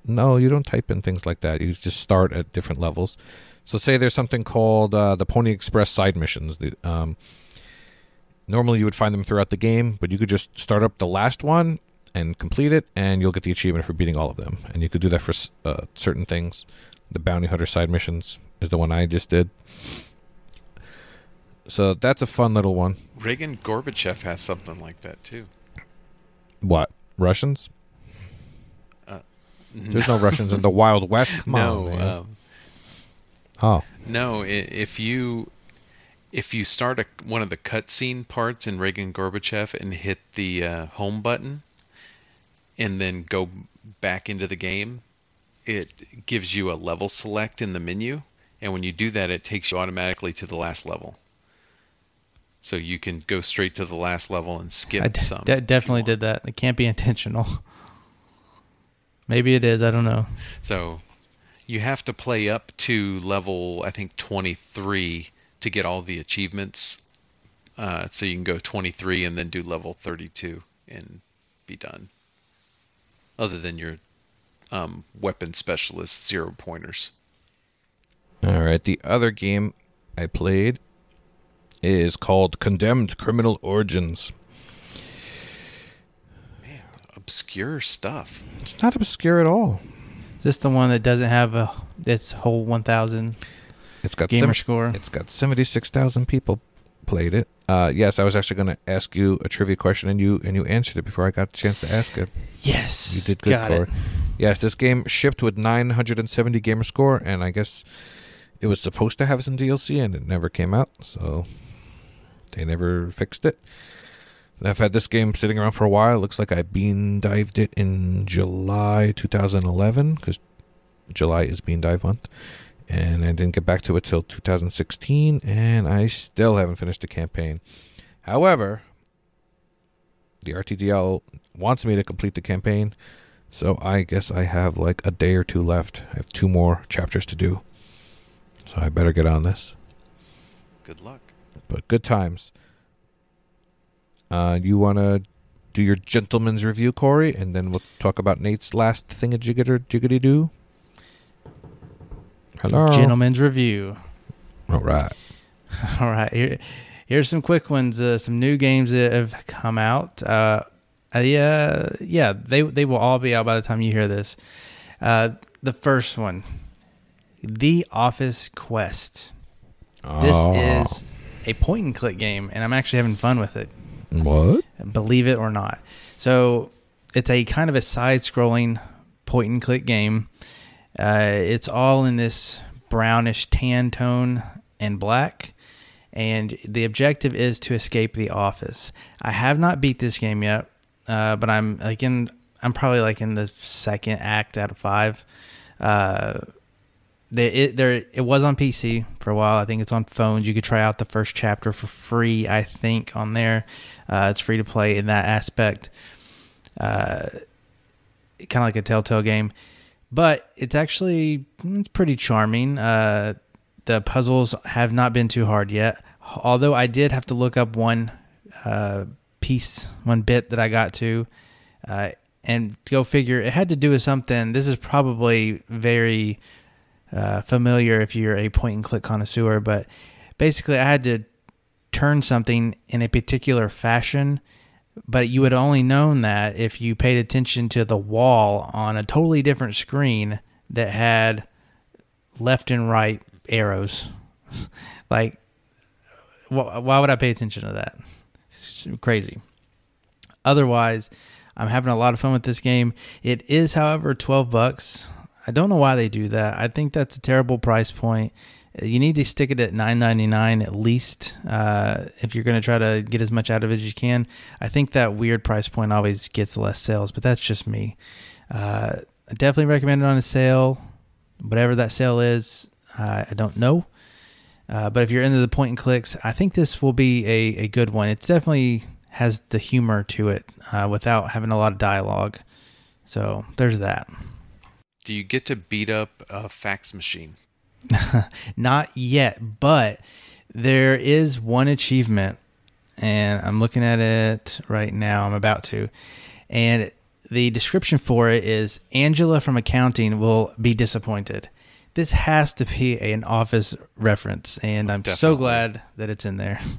no, you don't type in things like that. You just start at different levels. So, say there's something called uh, the Pony Express side missions. The, Um, normally, you would find them throughout the game, but you could just start up the last one and complete it, and you'll get the achievement for beating all of them. And you could do that for uh, certain things. The Bounty Hunter side missions is the one I just did. So that's a fun little one. Reagan Gorbachev has something like that too. What Russians? There's no Russians in the Wild West. Come no, on, um, oh, no. If you if you start a, one of the cutscene parts in Reagan Gorbachev and hit the uh, home button, and then go back into the game, it gives you a level select in the menu, and when you do that, it takes you automatically to the last level. So you can go straight to the last level and skip I d- some. de- definitely did that. It can't be intentional. Maybe it is. I don't know. So you have to play up to level, I think, 23 to get all the achievements. Uh, so you can go 23 and then do level 32 and be done. Other than your um, weapon specialist zero pointers. All right. The other game I played is called Condemned Criminal Origins. Man, obscure stuff. It's not obscure at all. Is this the one that doesn't have a its whole 1,000 It's got gamer score? it's got 76,000 people played it. Uh, yes, I was actually going to ask you a trivia question and you and you answered it before I got a chance to ask it. Yes. You did good, Got Corey. it. Yes, this game shipped with 970 gamer score and I guess it was supposed to have some DLC and it never came out, so they never fixed it. I've had this game sitting around for a while. It looks like I bean dived it in July 2011 because July is bean dive month, and I didn't get back to it till 2016, and I still haven't finished the campaign. However, the RTDL wants me to complete the campaign, so I guess I have like a day or two left. I have two more chapters to do, so I better get on this. Good luck. But good times. Uh, you want to do your gentleman's review, Corey, and then we'll talk about Nate's last thing a jigger jiggity do. Hello, Gentleman's review. All right. All right, here, here's some quick ones. Uh, some new games that have come out. Uh, uh, yeah, yeah, they they will all be out by the time you hear this. Uh, the first one, The Office Quest. This Oh. is a point and click game, and I'm actually having fun with it. what? believe it or not. So it's a kind of a side scrolling point and click game. Uh, it's all in this brownish tan tone and black. And the objective is to escape the office. I have not beat this game yet, uh, but I'm like in. I'm probably like in the second act out of five. Uh, it, there, it was on PC for a while. I think it's on phones. You could try out the first chapter for free. I think on there, uh, it's free to play in that aspect. Uh, kind of like a Telltale game. But it's actually it's pretty charming. Uh, the puzzles have not been too hard yet, although I did have to look up one uh, piece, one bit that I got to, uh, and go figure it had to do with something. This is probably very uh, familiar if you're a point and click connoisseur, but basically, I had to turn something in a particular fashion but you would only known that if you paid attention to the wall on a totally different screen that had left and right arrows. like, why would I pay attention to that? It's crazy. Otherwise, I'm having a lot of fun with this game. It is, however, 12 bucks. I don't know why they do that. I think that's a terrible price point you need to stick it at 9.99 at least uh, if you're going to try to get as much out of it as you can. I think that weird price point always gets less sales but that's just me. Uh, i definitely recommend it on a sale whatever that sale is uh, i don't know. Uh, but if you're into the point and clicks i think this will be a, a good one. It definitely has the humor to it uh, without having a lot of dialogue. So there's that. Do you get to beat up a fax machine Not yet, but there is one achievement, and I'm looking at it right now. I'm about to. And the description for it is Angela from accounting will be disappointed. This has to be an office reference, and I'm Definitely. so glad that it's in there.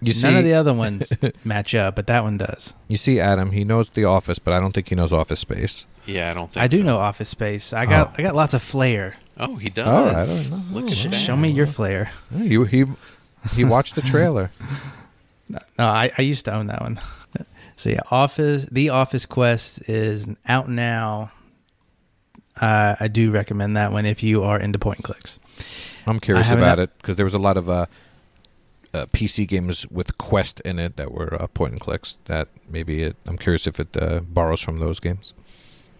You None see, of the other ones match up, but that one does. You see, Adam, he knows The Office, but I don't think he knows Office Space. Yeah, I don't think. I do so. know Office Space. I got, oh. I got lots of flair. Oh, he does. Oh, I don't know. Look at that. Show me your flair. You he he watched the trailer. no, I, I used to own that one. So yeah, Office the Office Quest is out now. Uh, I do recommend that one if you are into point and clicks. I'm curious about it because there was a lot of uh, uh, PC games with Quest in it that were uh, point and clicks. That maybe it. I'm curious if it uh, borrows from those games.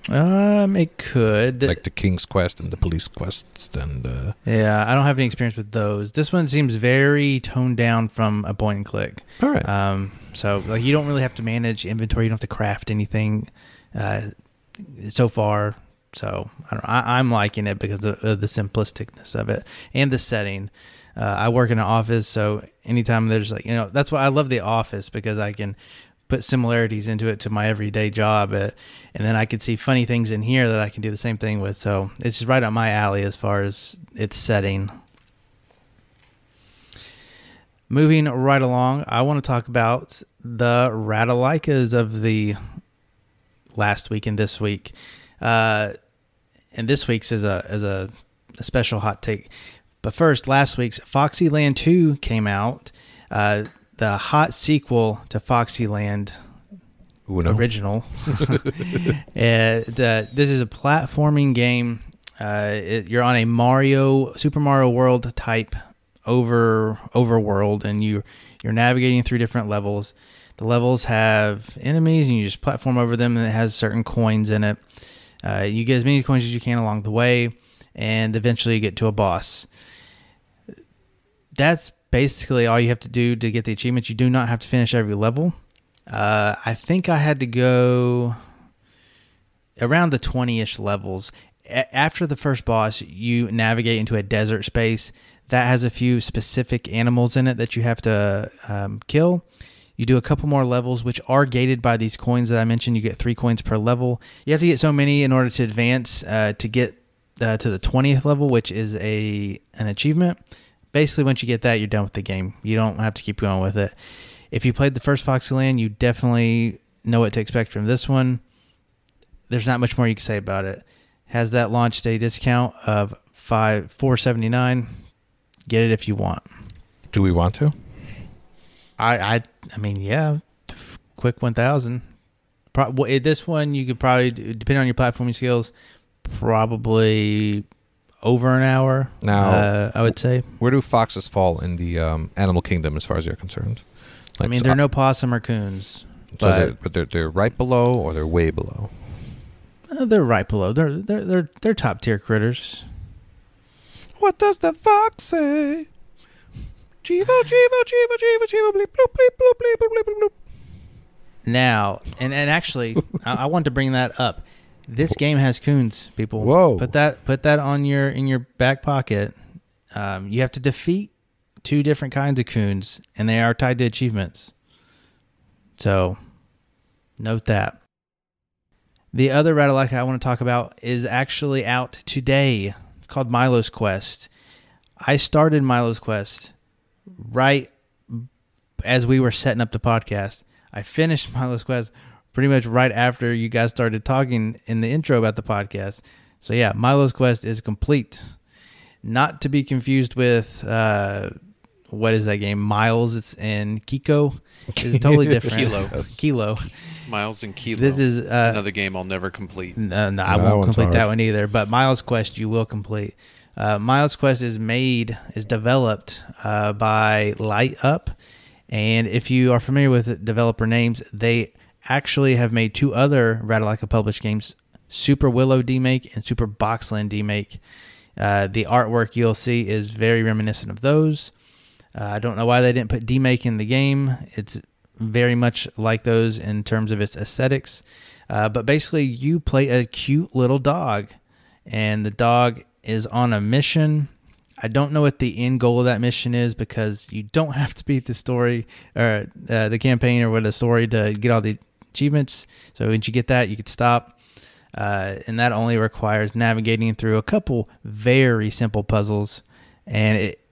Um, it could like the King's Quest and the Police Quests, and uh, yeah, I don't have any experience with those. This one seems very toned down from a point and click. All right. Um, so like you don't really have to manage inventory. You don't have to craft anything. Uh, so far, so I don't. I, am liking it because of, of, the simplisticness of it and the setting. Uh, I work in an office, so anytime there's like you know that's why I love the office because I can put similarities into it to my everyday job, uh, and then I could see funny things in here that I can do the same thing with. So it's just right up my alley as far as its setting. Moving right along, I want to talk about the Ratalaikas of the last week and this week. Uh, and this week's is a is a, a, special hot take. But first, last week's Foxyland 2 came out. Uh, the hot sequel to Foxyland Uno. original. and, uh, this is a platforming game. Uh, it, you're on a Mario, Super Mario World type over overworld, and you you're navigating through different levels. The levels have enemies, and you just platform over them, and it has certain coins in it. Uh, you get as many coins as you can along the way, and eventually you get to a boss. That's basically all you have to do to get the achievements. You do not have to finish every level. Uh, I think I had to go around the 20 ish levels. A- after the first boss, you navigate into a desert space that has a few specific animals in it that you have to um, kill. You do a couple more levels, which are gated by these coins that I mentioned. You get three coins per level. You have to get so many in order to advance uh, to get uh, to the 20th level, which is a an achievement basically once you get that, you're done with the game. You don't have to keep going with it. If you played the first Foxyland, you definitely know what to expect from this one. There's not much more you can say about it. Has that launch day discount of five four seventy nine. Get it if you want. Do we want to? I I I mean yeah, quick one thousand. Pro- eh, this one you could probably depending on your platforming skills, probably over an hour. Now, uh, I would say. Where do foxes fall in the um, animal kingdom, as far as you're concerned? Like, I mean, there are no possum or coons. So but, they're, but they're they're right below, or they're way below. Uh, they're right below. They're they're they're they're top tier critters. What does the fox say? Bleep, bloop, bleep, bloop, bleep, bloop, bleep, bloop. Now, and, and actually, I, I want to bring that up. This game has coons, people. Whoa. Put that put that on your in your back pocket. Um, you have to defeat two different kinds of coons, and they are tied to achievements. So note that. The other Ratalaika I want to talk about is actually out today. It's called Milo's Quest. I started Milo's Quest right as we were setting up the podcast. I finished Milo's Quest pretty much right after you guys started talking in the intro about the podcast. So yeah, Milo's Quest is complete. Not to be confused with uh, what is that game? Miles. It's in Kiko. It's totally different. Kilo. Kilo. Miles and Kilo. This is uh, another game I'll never complete. no, no, I No, won't one's complete that one either. But Miles Quest, you will complete. Uh, Miles Quest is made, is developed uh, by Light Up, and if you are familiar with developer names, they actually have made two other Ratalaika published games: Super Wiloo Demake and Super Boxland Demake. Uh, the artwork you'll see is very reminiscent of those. Uh, I don't know why they didn't put demake in the game. It's very much like those in terms of its aesthetics. Uh, but basically, you play a cute little dog, and the dog is on a mission. I don't know what the end goal of that mission is because you don't have to beat the story or uh, the campaign or what the story to get all the achievements. So once you get that, you could stop. Uh, and that only requires navigating through a couple very simple puzzles, and it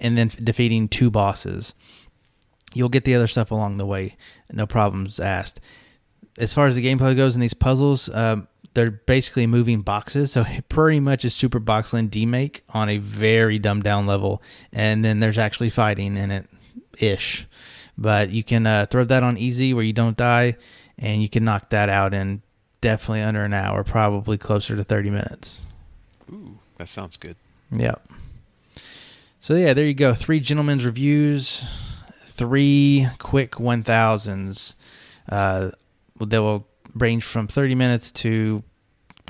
and then defeating two bosses. You'll get the other stuff along the way, no problems asked. As far as the gameplay goes in these puzzles, um, they're basically moving boxes, so it pretty much is Super Boxland Demake on a very dumbed down level, and then there's actually fighting in it, ish. But you can uh, throw that on easy where you don't die, and you can knock that out in definitely under an hour, probably closer to 30 minutes. Ooh, that sounds good. Yep. So yeah, there you go. Three gentlemen's reviews, three quick one thousands. Uh, they will range from thirty minutes to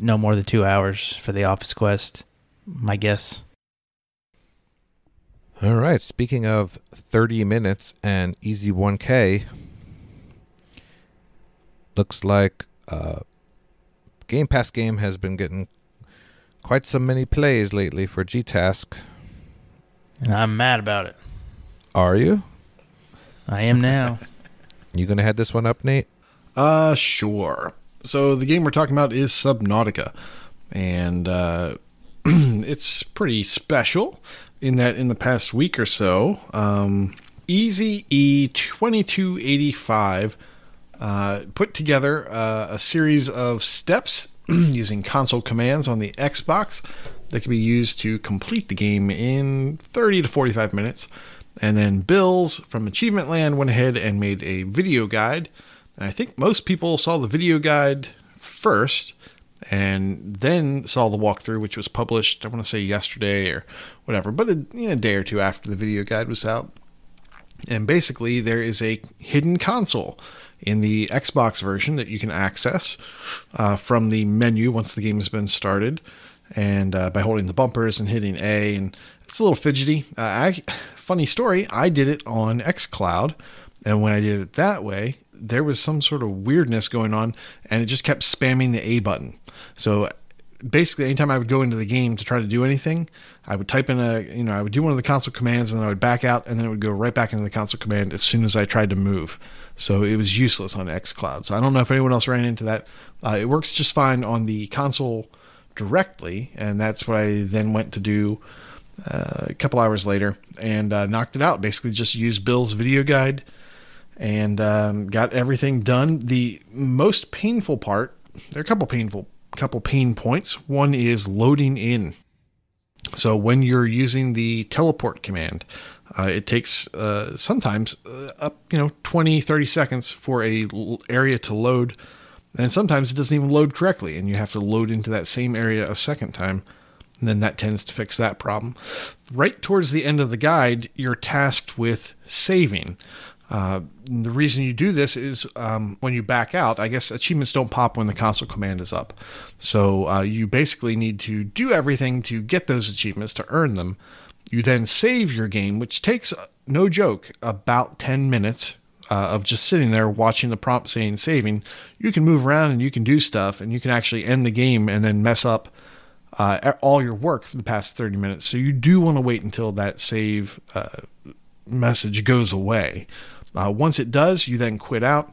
no more than two hours for the Office Quest. My guess. All right. Speaking of 30 minutes and easy 1K, looks like uh, Game Pass game has been getting quite some many plays lately for G Task. And I'm mad about it. Are you? I am now. You gonna head this one up, Nate? Uh, sure. So the game we're talking about is Subnautica, and uh, it's pretty special in that in the past week or so, um, Easy E twenty two eighty five uh, put together uh, a series of steps using console commands on the Xbox that can be used to complete the game in 30 to 45 minutes. And then Bills from Achievement Land went ahead and made a video guide. And I think most people saw the video guide first and then saw the walkthrough, which was published, I want to say yesterday or whatever, but a, you know, a day or two after the video guide was out. And basically, there is a hidden console in the Xbox version that you can access uh, from the menu once the game has been started, and uh, by holding the bumpers and hitting A. And it's a little fidgety. Uh, I, funny story, I did it on XCloud, and when I did it that way, there was some sort of weirdness going on, and it just kept spamming the A button. So basically anytime I would go into the game to try to do anything, I would type in a you know I would do one of the console commands and then I would back out and then it would go right back into the console command as soon as I tried to move. So it was useless on XCloud. So I don't know if anyone else ran into that. Uh, it works just fine on the console directly, and that's what I then went to do uh, a couple hours later and uh, knocked it out. Basically, just used Bill's video guide and um, got everything done. The most painful part, there are a couple painful, couple pain points. One is loading in. So when you're using the teleport command, uh, it takes uh, sometimes uh, up, you know, 20, 30 seconds for a l- area to load. And sometimes it doesn't even load correctly, and you have to load into that same area a second time. And then that tends to fix that problem. Right towards the end of the guide, you're tasked with saving. Uh, the reason you do this is um, when you back out, I guess achievements don't pop when the console command is up. So uh, you basically need to do everything to get those achievements to earn them. You then save your game, which takes, uh, no joke, about 10 minutes. uh, of just sitting there watching the prompt saying saving, you can move around and you can do stuff and you can actually end the game and then mess up uh, all your work for the past 30 minutes. So you do want to wait until that save uh, message goes away. Uh, once it does, you then quit out.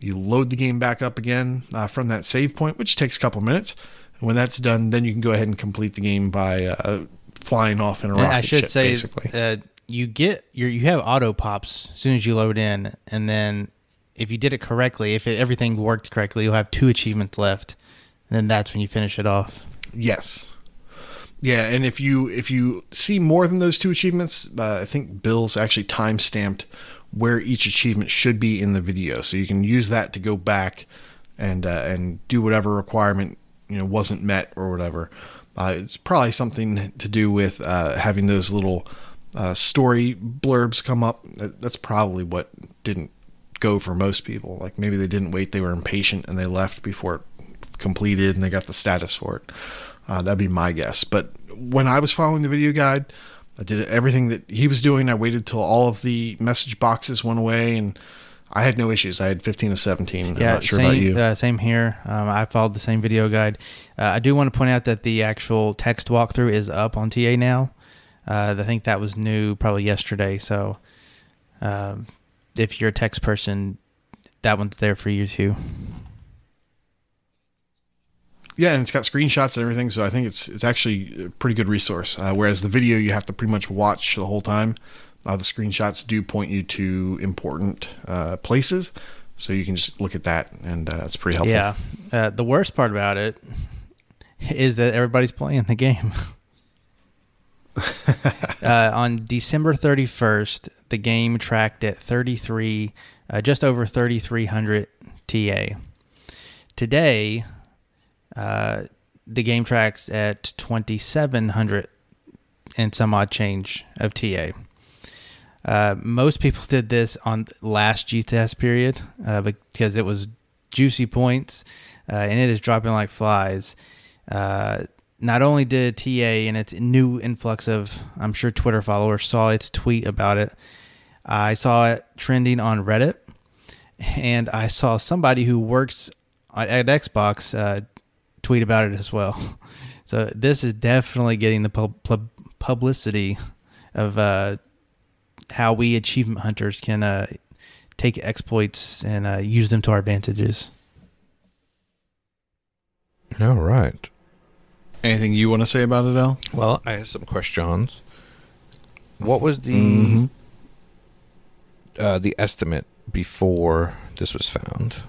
You load the game back up again uh, from that save point, which takes a couple minutes. And when that's done, then you can go ahead and complete the game by uh, flying off in a rocket I should ship, say, basically. uh, you get your you have auto pops as soon as you load in, and then if you did it correctly, if it, everything worked correctly, you'll have two achievements left, and then that's when you finish it off. Yes. Yeah, and if you if you see more than those two achievements, uh, I think Bill's actually time stamped where each achievement should be in the video, so you can use that to go back and uh, and do whatever requirement you know wasn't met or whatever. Uh, it's probably something to do with uh, having those little uh, story blurbs come up. That's probably what didn't go for most people. Like maybe they didn't wait; they were impatient and they left before it completed and they got the status for it. Uh, that'd be my guess. But when I was following the video guide, I did everything that he was doing. I waited till all of the message boxes went away, and I had no issues. I had 15 of 17. I'm not sure same, about you. Uh, same here. Um, I followed the same video guide. Uh, I do want to point out that the actual text walkthrough is up on TA now. Uh, I think that was new probably yesterday. So um, if you're a text person, that one's there for you too. Yeah, and it's got screenshots and everything, so I think it's it's actually a pretty good resource. Uh, whereas the video you have to pretty much watch the whole time. Uh, the screenshots do point you to important uh, places, so you can just look at that, and uh, it's pretty helpful. Yeah. Uh, the worst part about it is that everybody's playing the game. uh, on December 31st, the game tracked at 33, uh, just over 3,300 TA. Today, uh, the game tracks at 2,700 and some odd change of TA. Uh, most people did this on last G test period uh, because it was juicy points uh, and it is dropping like flies. Uh, not only did TA and its new influx of, I'm sure Twitter followers saw its tweet about it, I saw it trending on Reddit, and I saw somebody who works at, Xbox uh, tweet about it as well. So this is definitely getting the pub- pub- publicity of uh, how we achievement hunters can uh, take exploits and uh, use them to our advantages. All right. Anything you want to say about it, Al? Well, I have some questions. What was the Mhm. uh, the estimate before this was found?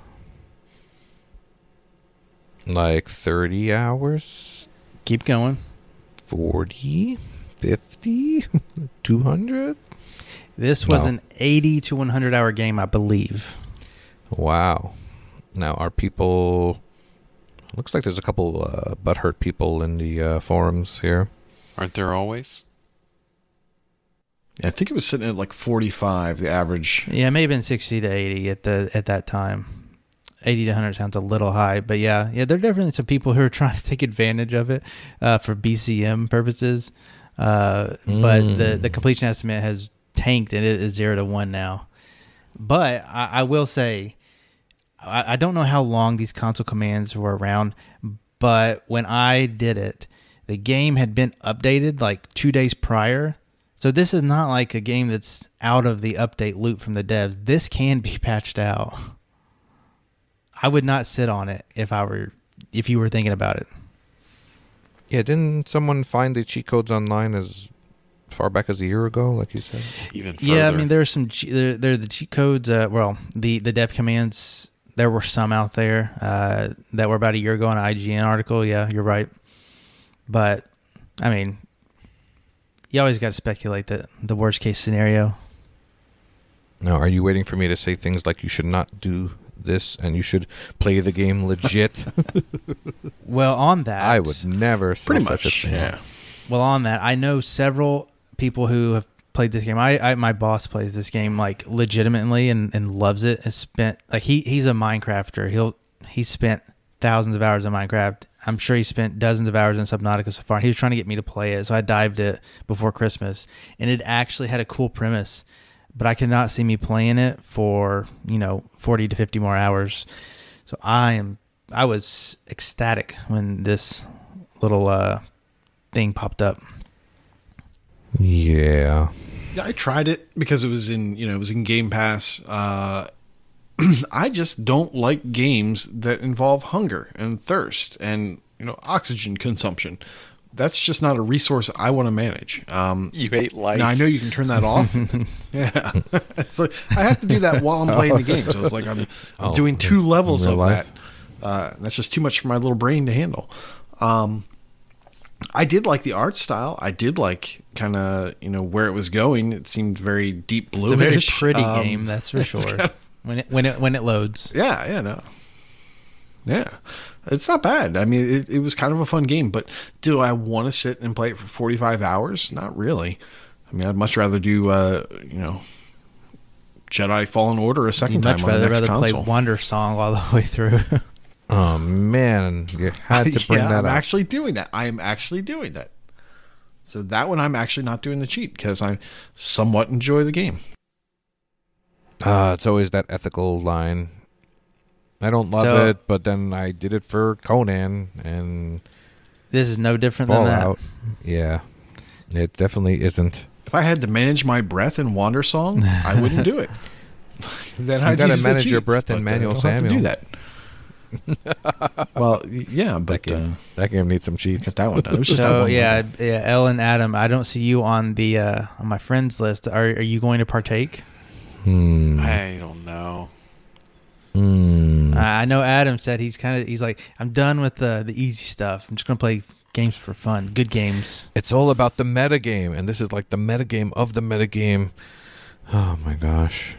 Like 30 hours? Keep going. 40? 50? 200? This was No. an 80 to 100 hour game, I believe. Wow. Now, are people. Looks like there's a couple uh, butthurt people in the uh, forums here. Aren't there always? Yeah, I think it was sitting at like 45, the average. Yeah, it may have been 60 to 80 at the at that time. 80 to 100 sounds a little high, but yeah, yeah, there are definitely some people who are trying to take advantage of it uh, for BCM purposes. Uh, But the Mm. the completion estimate has tanked and it is zero to one now. But I, I will say, I, I don't know how long these console commands were around, but when I did it, the game had been updated like two days prior. So this is not like a game that's out of the update loop from the devs. This can be patched out. I would not sit on it if I were if you were thinking about it. Yeah, didn't someone find the cheat codes online as far back as a year ago, like you said? Even further. Yeah, I mean there's some che- there there are the cheat codes. Uh, well, the the dev commands there were some out there uh, that were about a year ago in an IGN article. Yeah, you're right. But I mean, you always got to speculate the the worst case scenario. Now, are you waiting for me to say things like you should not do this and you should play the game legit? Well, on that, I would never say Pretty such a much, thing. yeah. Well, on that, I know several people who have played this game. I, I my boss plays this game like legitimately and, and loves it. Has spent like he he's a Minecrafter. He'll he's spent thousands of hours in Minecraft. I'm sure he spent dozens of hours in Subnautica so far. He was trying to get me to play it, so I dived it before Christmas, and it actually had a cool premise. But I could not see me playing it for you know forty to fifty more hours. So I am I was ecstatic when this little uh, thing popped up. Yeah. Yeah, I tried it because it was in you know it was in Game Pass. Uh, I just don't like games that involve hunger and thirst and you know oxygen consumption. That's just not a resource I want to manage. Um, You hate life. now I know you can turn that off. yeah, it's like I have to do that while I'm playing the game. So it's like I'm, I'm Oh, doing two levels of real life? that. Uh, that's just too much for my little brain to handle. Um, I did like the art style. I did like kind of you know where it was going. It seemed very deep blue. It's a very pretty game, that's for sure. kinda- when it when it when it loads. Yeah, yeah, no, yeah, it's not bad. I mean, it, it was kind of a fun game, but do I want to sit and play it for forty five hours? Not really. I mean, I'd much rather do uh, you know Jedi Fallen Order a second much time on rather the next rather play console. Wandersong all the way through. Oh man, you had to bring yeah, that I'm up. actually doing that. I am actually doing that. So that one, I'm actually not doing the cheat because I somewhat enjoy the game. Uh, it's always that ethical line. I don't love So- it, but then I did it for Conan and this is no different than that. Yeah, it definitely isn't. If I had to manage my breath in Wandersong, I wouldn't do it. then I'd gotta use the manage your breath in but, uh, Manual I don't have to do Samuel. that. well, yeah, but That uh, game, that game needs some cheats. get that one done. It was that So one yeah, level. yeah, Elle and Adam, I don't see you on the uh, on my friends list. Are are you going to partake? Hmm. I don't know. Hmm. I I know Adam said he's kind of he's like I'm done with the the easy stuff. I'm just gonna play games for fun, good games. It's all about the metagame, and this is like the metagame of the metagame. Oh my gosh.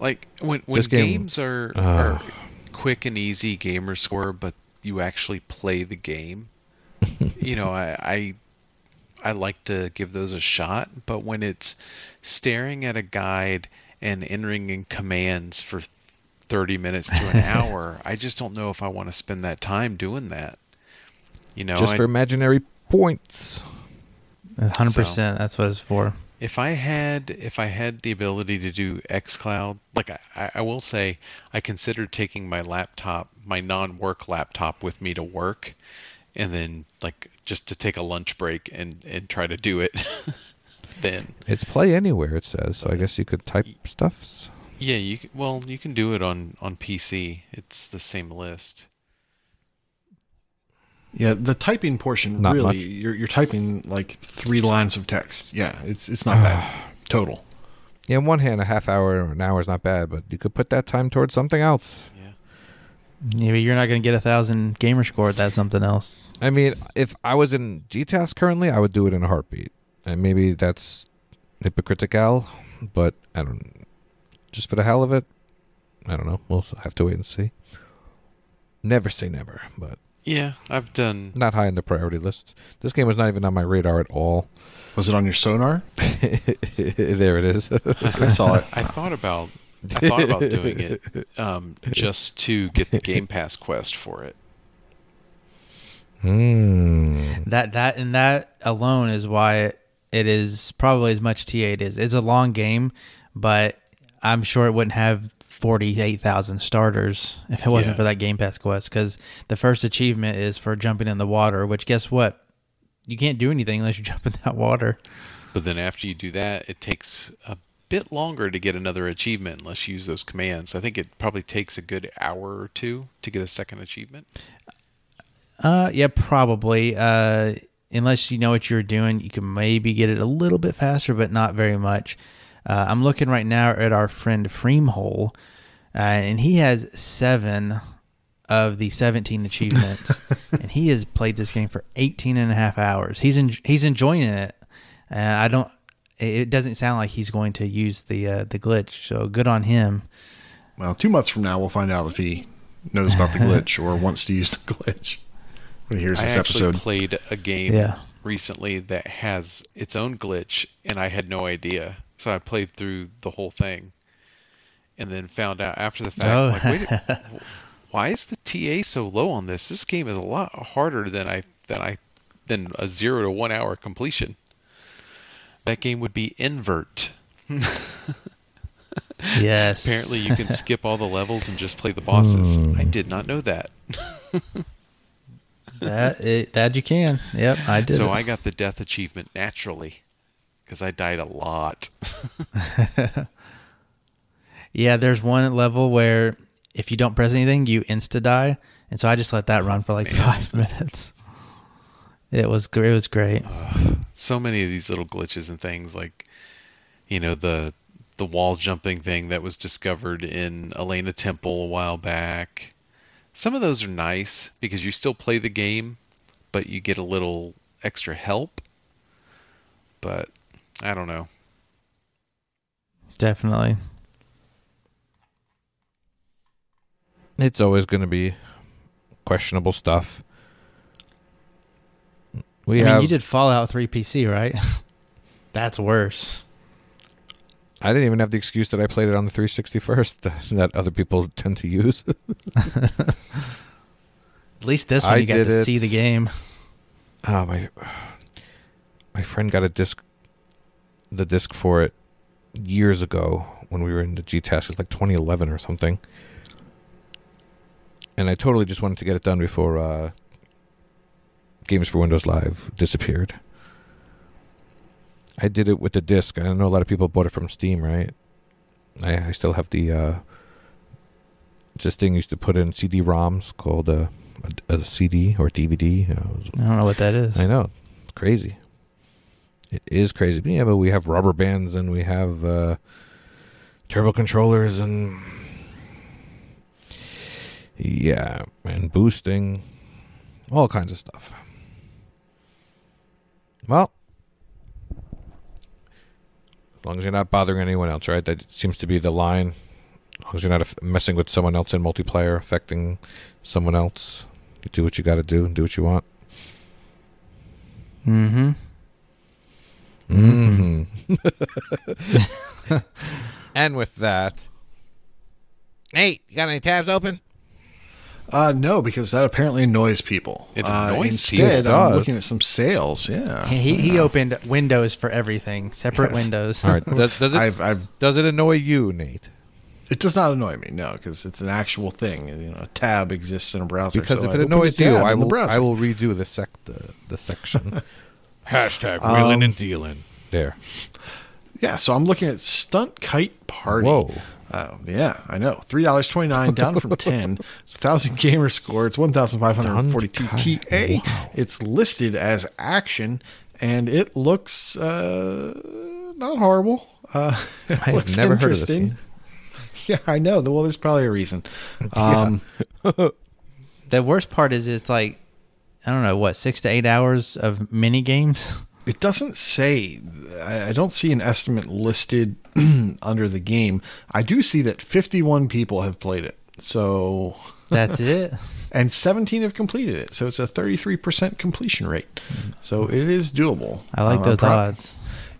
Like when when This game- games are, uh. are quick and easy gamer score, but you actually play the game. you know, I, I I like to give those a shot, but when it's staring at a guide and entering in commands for 30 minutes to an hour, I just don't know if I want to spend that time doing that. You know, Just I- for imaginary points. hundred percent. That's what it's for. if I had if I had the ability to do xCloud, like I, I will say, I considered taking my laptop, my non-work laptop, with me to work, and then like just to take a lunch break and and try to do it. then It's play anywhere, it says. So I guess you could type stuffs. Yeah, you c- well you can do it on on PC. It's the same list. yeah, the typing portion Not really much. you're you're typing like three lines of text. Yeah, it's it's not bad total. Yeah, on one hand, a half hour or an hour is not bad, but you could put that time towards something else. Yeah. Yeah, but you're not gonna get a thousand gamer score. if That's something else. I mean, if I was in GTASC currently, I would do it in a heartbeat. And maybe that's hypocritical, but I don't. Just for the hell of it, I don't know. We'll have to wait and see. Never say never, but Yeah, I've done. not high on the priority list. This game was not even on my radar at all. Was it on your sonar? there it is. I saw it. I thought about I thought about doing it um, just to get the Game Pass quest for it. Hmm. That that and that alone is why it, it is probably as much TA it is. It's a long game, but I'm sure it wouldn't have forty eight thousand starters if it wasn't Yeah. for that Game Pass quest. Because the first achievement is for jumping in the water, which guess what? You can't do anything unless you jump in that water. But then after you do that, it takes a bit longer to get another achievement unless you use those commands. I think it probably takes a good hour or two to get a second achievement. Uh, yeah, probably. Uh, unless you know what you're doing, you can maybe get it a little bit faster, but not very much. Uh, I'm looking right now at our friend Freemhole, uh, and he has seven of the 17 achievements, and he has played this game for 18 and a half hours. He's en- he's enjoying it. Uh, I don't. It doesn't sound like he's going to use the uh, the glitch, so good on him. Well, two months from now, we'll find out if he knows about the glitch or wants to use the glitch when he hears I this actually episode. played a game Yeah. recently that has its own glitch, and I had no idea. So I played through the whole thing, and then found out after the fact, Oh. like, wait, a- why is the TA so low on this? This game is a lot harder than I than I than a zero to one hour completion. That game would be Invert. Yes. Apparently, you can skip all the levels and just play the bosses. Hmm. I did not know that. that it, that you can. Yep, I did. so it. I got the death achievement naturally because I died a lot. Yeah, there's one level where if you don't press anything, you insta die, and so I just let that oh, run for like man. five minutes. It was it was great. so many of these little glitches and things like you know the the wall jumping thing that was discovered in Elena Temple a while back. Some of those are nice because you still play the game, but you get a little extra help. But I don't know. Definitely. It's always going to be questionable stuff. We I mean, have. you did Fallout 3 PC, right? That's worse. I didn't even have the excuse that I played it on the 360 first that other people tend to use. At least this one I you got to it. see the game. Oh my! My friend got a disc, the disc for it years ago when we were in the G test. It was like 2011 or something, and I totally just wanted to get it done before uh, Games for Windows Live disappeared. I did it with the disc. I know a lot of people bought it from Steam, right? I, I still have the. Uh, it's this thing used to put in CD-ROMs called a, a, a CD or DVD. Uh, it was I don't know what that is. I know. It's crazy. It is crazy. But yeah, but we have rubber bands and we have uh, turbo controllers and yeah, and boosting, all kinds of stuff. Well, as long as you're not bothering anyone else, right? That seems to be the line. As long as you're not messing with someone else in multiplayer, affecting someone else, you do what you got to do and do what you want. Mm-hmm. Mm-hmm. and with that, Nate, you got any tabs open? Uh, no, because that apparently annoys people. It uh, annoys instead, people. It I'm looking at some sales. Yeah, He he opened Windows for everything, separate Yes. windows. All right. Does, does it I've, I've, does it annoy you, Nate? it does not annoy me, no, because it's an actual thing. You know, a tab exists in a browser. Because so if I it annoys you, I will. I will redo the sec the, the section. Hashtag Um, wheeling and dealing. There. Yeah, so I'm looking at Stunt Kite Party. Whoa. Uh, yeah, I know. Three dollars twenty nine, down from ten. It's a thousand gamer score. It's one thousand five hundred forty two TA. Wow. It's listed as action, and it looks uh, not horrible. Uh, it I have looks never heard of this interesting. game. Yeah, I know. Well, there's probably a reason. Um, The worst part is it's like I don't know what six to eight hours of mini games. It doesn't say. I don't see an estimate listed under the game. I do see that 51 people have played it. So, That's it. and 17 have completed it. So it's a 33% completion rate. So it is doable. I like Um, those proud- odds.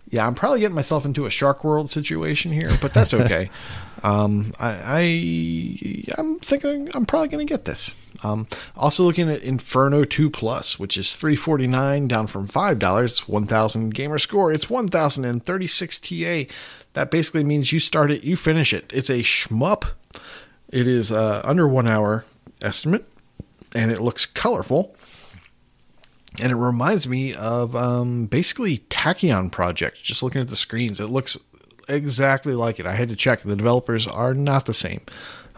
Yeah, I'm probably getting myself into a Shark World situation here, but that's okay. um, I, I I'm thinking I'm probably going to get this. Um, also looking at Inferno 2 Plus, which is 349 down from five dollars. 1,000 gamer score. It's 1,036 TA. That basically means you start it, you finish it. It's a shmup. It is uh, under one hour estimate, and it looks colorful and it reminds me of um, basically Tachyon Project. Just looking at the screens, it looks exactly like it. I had to check; the developers are not the same,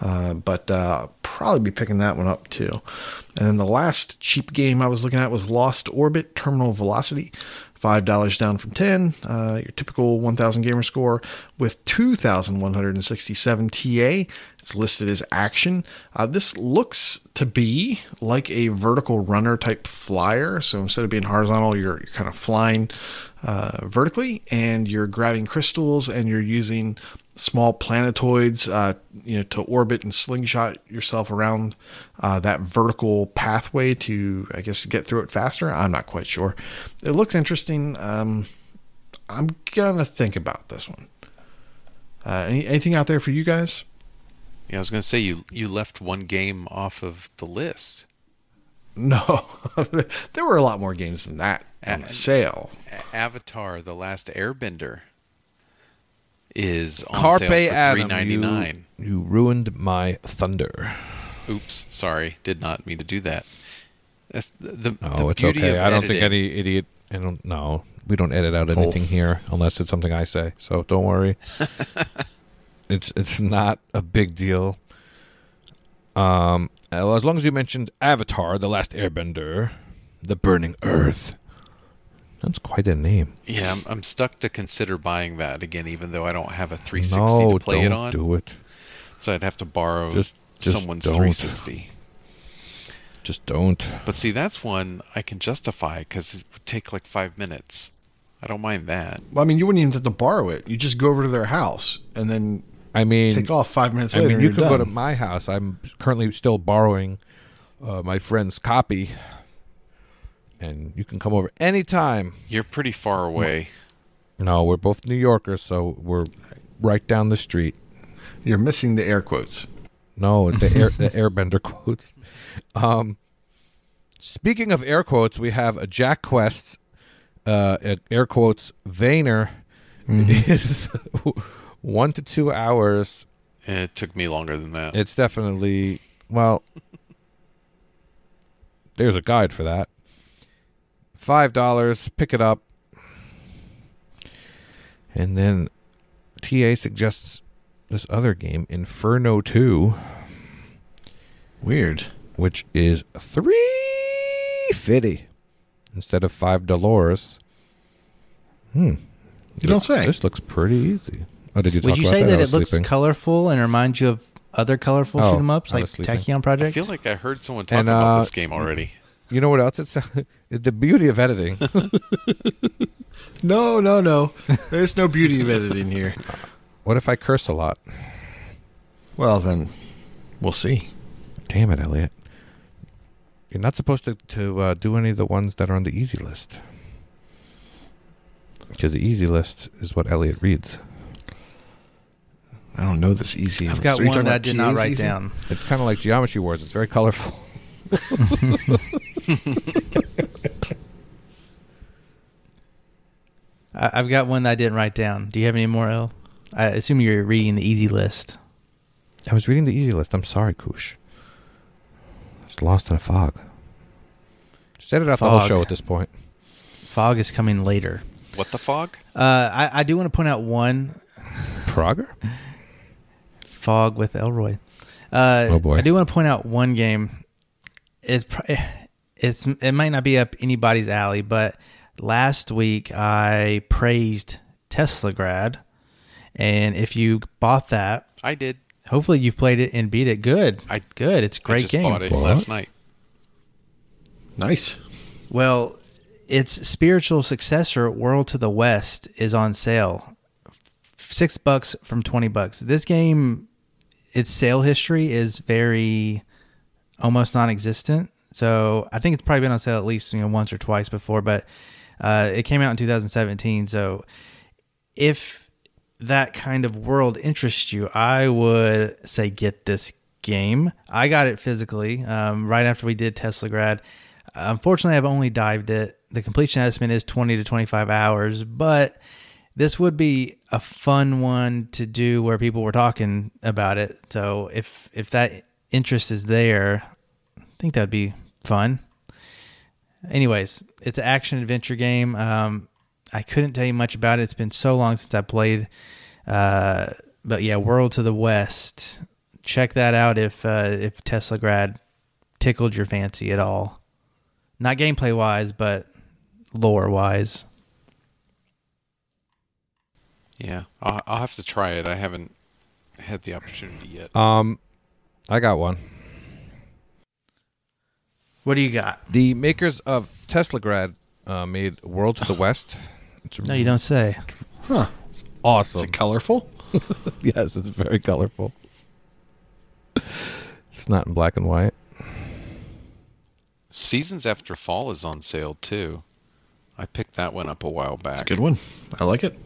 uh, but uh, probably be picking that one up too. And then the last cheap game I was looking at was Lost Orbit Terminal Velocity. Five dollars down from ten. Uh, your typical 1,000 gamer score with 2,167 TA. It's listed as action. Uh, this looks to be like a vertical runner type flyer. So instead of being horizontal, you're, you're kind of flying uh, vertically, and you're grabbing crystals, and you're using small planetoids, uh, you know, to orbit and slingshot yourself around uh, that vertical pathway to, I guess, get through it faster. I'm not quite sure. It looks interesting. Um, I'm gonna think about this one. Uh, any, anything out there for you guys? Yeah, I was to say you you left one game off of the list. No, there were a lot more games than that on Uh, sale. Avatar: The Last Airbender. is on Carpe sale for three Adam, ninety you, you ruined my thunder. Oops, sorry, did not mean to do that. That's the, the, Oh, the it's okay. I don't think any idiot. I don't know. We don't edit out anything here unless it's something I say. So don't worry. it's it's not a big deal. Um, well, as long as you mentioned Avatar: The Last Airbender, The Burning Earth. That's quite a name. Yeah, I'm, I'm stuck to consider buying that again, even though I don't have a 360 no, to play don't it on. do it. So I'd have to borrow Just- just someone's don't. 360. Just don't. But see, that's one I can justify because it would take like five minutes. I don't mind that. Well, I mean, you wouldn't even have to borrow it. You just go over to their house and then I mean, take off five minutes I later. mean, you can go to my house. I'm currently still borrowing uh, my friend's copy, and you can come over anytime. You're pretty far away. No, we're both New Yorkers, so we're right down the street. You're missing the air quotes. No, the air the airbender quotes. Um, speaking of air quotes, we have a Jack Quest, uh, air quotes Vayner is one to two hours It took me longer than that. It's definitely well. There's a guide for that. Five dollars. Pick it up, and then TA suggests this other game, Inferno Two, Weird. which is three fifty instead of five dollars. Hmm. You don't say. This looks pretty easy. Oh, did you Would you about say that? that it looks sleeping. colorful and reminds you of other colorful Oh, shoot 'em ups like Tachyon Project? I feel like I heard someone talk And, about uh, this game already. You know what else? It's the beauty of editing. No, no, no. There's no beauty of editing here. What if I curse a lot? Well, then we'll see. Damn it, Elliot. You're not supposed to, to uh, do any of the ones that are on the easy list. Because the easy list is what Elliot reads. I don't know this easy. I've got So one that I did not write easy? down. It's kind of like Geometry Wars. It's very colorful. I, I've got one that I didn't write down. Do you have any more, L? I assume you're reading the easy list. I was reading the easy list. I'm sorry, Kush. It's lost in a fog. Just edit out the whole show at this point. Fog is coming later. What the fog? Uh, I, I do want to point out one Frogger? Fog with Elroy. Uh, Oh, boy. I do want to point out one game. It's it's it might not be up anybody's alley, but last week I praised Teslagrad, and if you bought that, I did. hopefully you've played it and beat it. Good, I- good. It's a I great just game. bought it What? last night. Nice. Well, its spiritual successor, World to the West, is on sale. Six bucks from twenty bucks. This game, its sale history is very almost non-existent. So I think it's probably been on sale at least you know once or twice before, but uh, it came out in 2017. So if that kind of world interests you, I would say get this game. I got it physically um, right after we did Teslagrad. Unfortunately, I've only dived it. The completion estimate is 20 to 25 hours, but this would be a fun one to do where people were talking about it. So if if that interest is there, I think that'd be fun. Anyways, it's an action adventure game. Um, I couldn't tell you much about it. It's been so long since I played. Uh, but yeah, World to the West. Check that out if uh, if Teslagrad tickled your fancy at all. Not gameplay wise, but lore wise. Yeah, I'll, I'll have to try it. I haven't had the opportunity yet. Um, I got one. What do you got? The makers of Teslagrad uh, made World to the West. It's No, you don't say. Huh. Is awesome. it colorful? yes, it's very colorful. It's not in black and white. Seasons After Fall is on sale too. I picked that one up a while It's back. a good one. I like it.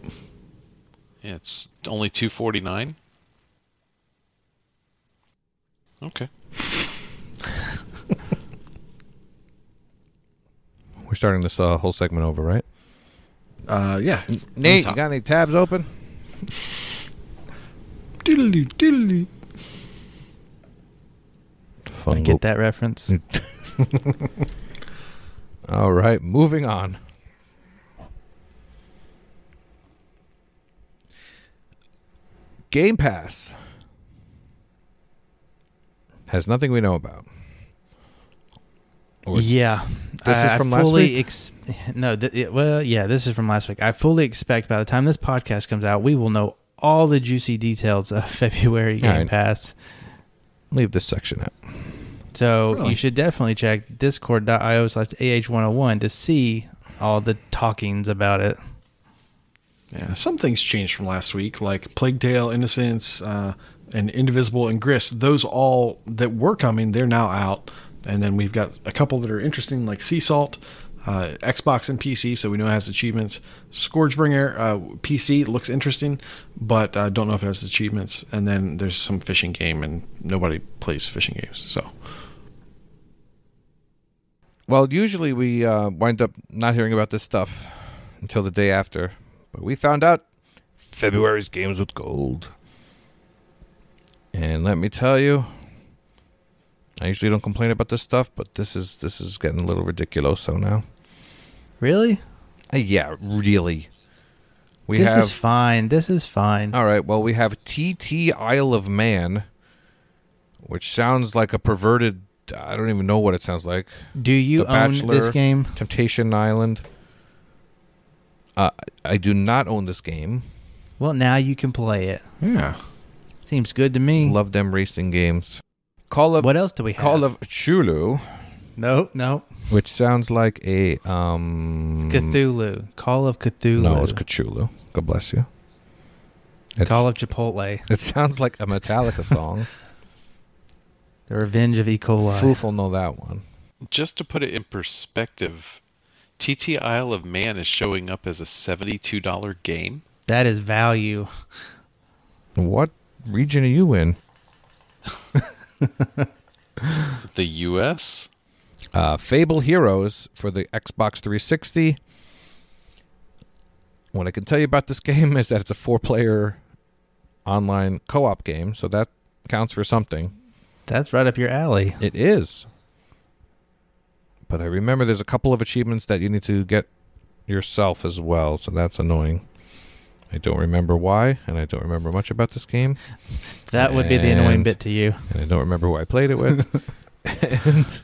Yeah, it's only two forty nine. Okay. We're starting this uh, whole segment over, right? Uh, yeah. Nate, you got any tabs open? Diddle-doo, diddle-doo. Fun I little- get that reference. All right, moving on. Game Pass has nothing we know about. Or- yeah, This I- is I from last week? Ex- no, th- it, well, yeah, this is from last week. I fully expect by the time this podcast comes out, we will know all the juicy details of February Game All right. Pass. Leave this section out. So Really? you should definitely check discord.io slash AH101 to see all the talkings about it. Yeah, some things changed from last week, like Plague Tale, Innocence, uh, and Indivisible and Grist. Those all that were coming, they're now out. And then we've got a couple that are interesting, like Sea Salt, uh, Xbox and PC, so we know it has achievements. Scourgebringer uh, PC looks interesting, but uh, don't know if it has achievements. And then there's some fishing game, and nobody plays fishing games, so Well, usually we uh, wind up not hearing about this stuff until the day after, but we found out February's games with gold. And let me tell you, I usually don't complain about this stuff, but this is this is getting a little ridiculoso now. Really? Uh, yeah, really. We this have is fine. This is fine. all right. Well, we have TT Isle of Man, which sounds like a perverted. I don't even know what it sounds like. Do you The own this game? Temptation Island. Uh, I do not own this game. Well, now you can play it. yeah. Seems good to me. Love them racing games. Call of what else do we have? Call of Chulu, no, no. which sounds like a um. Cthulhu. Call of Cthulhu. No, it's Cthulhu. God bless you. It's, Call of Chipotle. It sounds like a Metallica song. The Revenge of E. coli. Foof will know that one. Just to put it in perspective, TT Isle of Man is showing up as a $72 game. That is value. What region are you in? The US? Uh, Fable Heroes for the Xbox 360. What I can tell you about this game is that it's a four-player online co-op game, so that counts for something. That's right up your alley. It is. But I remember there's a couple of achievements that you need to get yourself as well, so that's annoying. I don't remember why, and I don't remember much about this game, That would be the annoying bit to you. and I don't remember who I played it with. and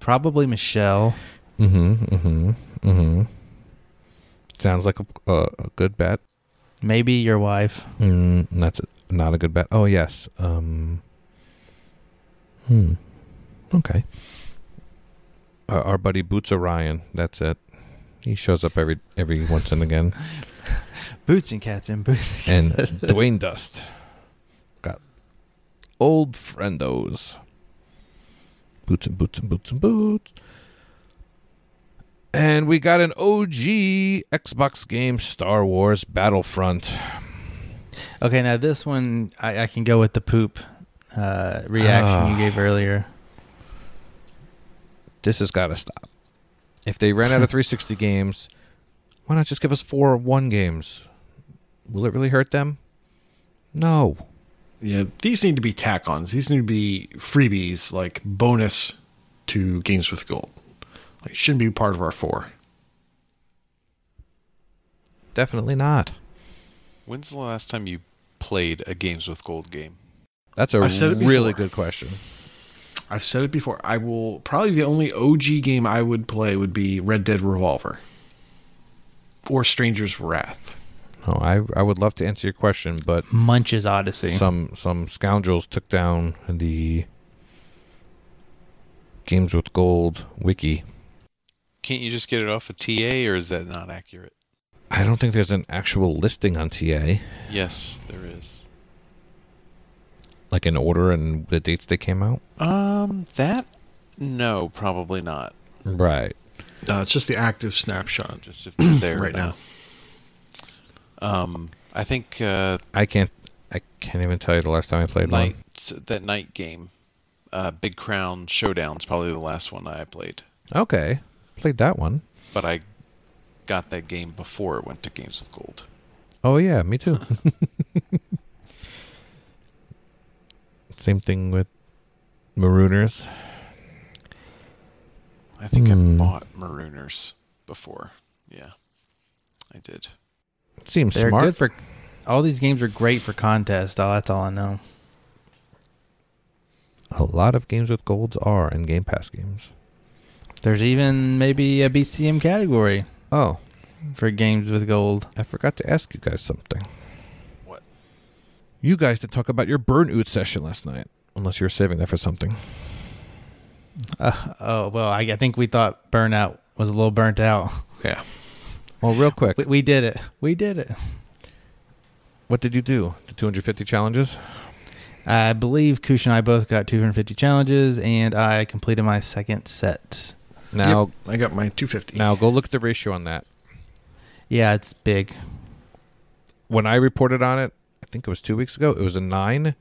Probably Michelle. mm-hmm, mm-hmm, mm-hmm. Sounds like a, a, a good bet. Maybe your wife. Mm, that's not a good bet. Oh yes. Um. Hmm. Okay. Our, our buddy Boots Orion. That's it. He shows up every every once and again. Boots and cats and boots. And Dwayne Dust got old friendos. Boots and boots and boots and boots. And we got an OG Xbox game, Star Wars Battlefront. Okay, now this one I, I can go with the poop uh, reaction you Ah. gave earlier. This has got to stop. If they ran out of 360 games, why not just give us four one games? Will it really hurt them? No. Yeah, these need to be tack-ons. These need to be freebies, like bonus to games with gold. Like, it shouldn't be part of our four. Definitely not. When's the last time you played a Games with Gold game? That's a I've said really before. good question. I've said it before. I will probably the only OG game I would play would be Red Dead Revolver or Stranger's Wrath. No, I I would love to answer your question, but Munch's Odyssey. some some scoundrels took down the Games with Gold wiki. Can't you just get it off of TA, or is that not accurate? I don't think there's an actual listing on TA, Yes, there is. Like in order and the dates they came out. Um, that no, probably not. Right. Uh, it's just the active snapshot Just if they're there right now. Um, I think uh, I can't. I can't even tell you the last time I played night one. that night game, uh, Big Crown Showdown's probably the last one I played. Okay, played that one. But I got that game before it went to Games with Gold. Oh yeah, me too. Same thing with Marooners. I think Hmm. I bought Marooners before. Yeah, I did. Seems They're smart. good for all these games are great for contests. Oh, that's all I know. A lot of games with golds are in Game Pass games. There's even maybe a BCM category Oh, for games with gold. I forgot to ask you guys something. What? You guys to talk about your burnout session last night, unless you're saving that for something. Uh, oh well, I, I think we thought burnout was a little burnt out. Yeah. Well, real quick, We, we did it. We did it. what did you do? The 250 challenges? I believe Kush and I both got 250 challenges, and I completed my second set. Now, Yep, I got my 250. now go look at the ratio on that. Yeah, it's big. When I reported on it, I think it was two weeks ago. It was a nine,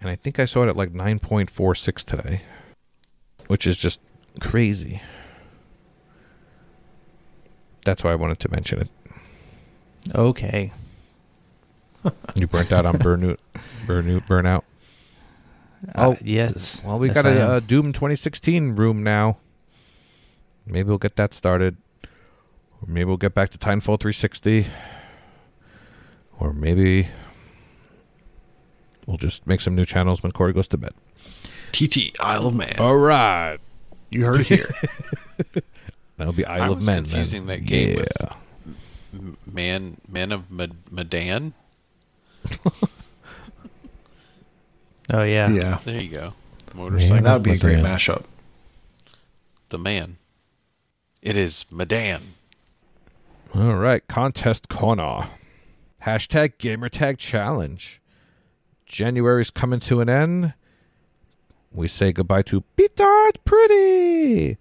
and I think I saw it at like 9.46 today, which is just crazy. That's why I wanted to mention it. Okay. You burnt out on burnout, burnout, burnout. Oh uh, Oh, yes. Well, we Yes, got I a, am. a Doom 2016 room now. Maybe we'll get that started. Or maybe we'll get back to Titanfall 360. Or maybe we'll just make some new channels when Corey goes to bed. TT, Isle of Man. All right. You heard it here. That'll be Isle I of was Men. confusing then. that game yeah. M- Man, Man of Mad- Medan. Oh yeah. yeah. There you go. Motorcycle. Man That would be a great Medan. mashup. the man. It is Medan. All right. Contest corner. Hashtag gamertag challenge. January's coming to an end. We say goodbye to Peter Pretty.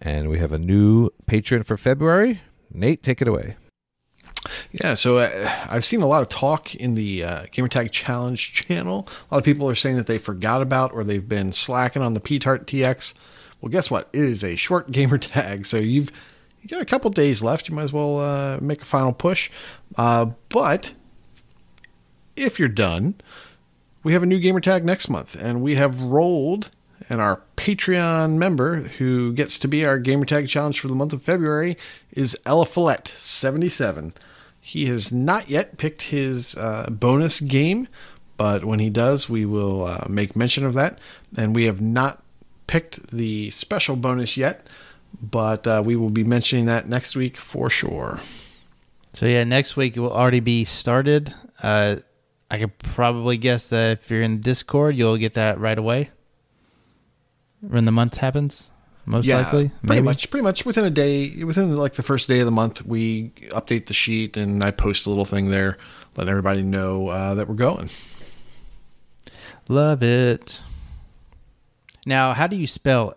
And we have a new patron for February. Nate, take it away. Yeah, so uh, I've seen a lot of talk in the uh, Gamertag Challenge channel. A lot of people are saying that they forgot about or they've been slacking on the P-Tart TX. Well, guess what? It is a short gamer tag, so you've you got a couple days left. You might as well uh, make a final push. Uh, but if you're done, we have a new gamer tag next month, and we have rolled. And our Patreon member who gets to be our gamer tag challenge for the month of February is Eliphelet, 77. He has not yet picked his uh, bonus game, but when he does, we will uh, make mention of that. And we have not picked the special bonus yet, but uh, we will be mentioning that next week for sure. So yeah, next week it will already be started. Uh, I could probably guess that if you're in Discord, you'll get that right away when the month happens. Most likely, pretty much, pretty much within a day, within like the first day of the month, we update the sheet and I post a little thing there, letting everybody know uh, that we're going. Love it. Now, how do you spell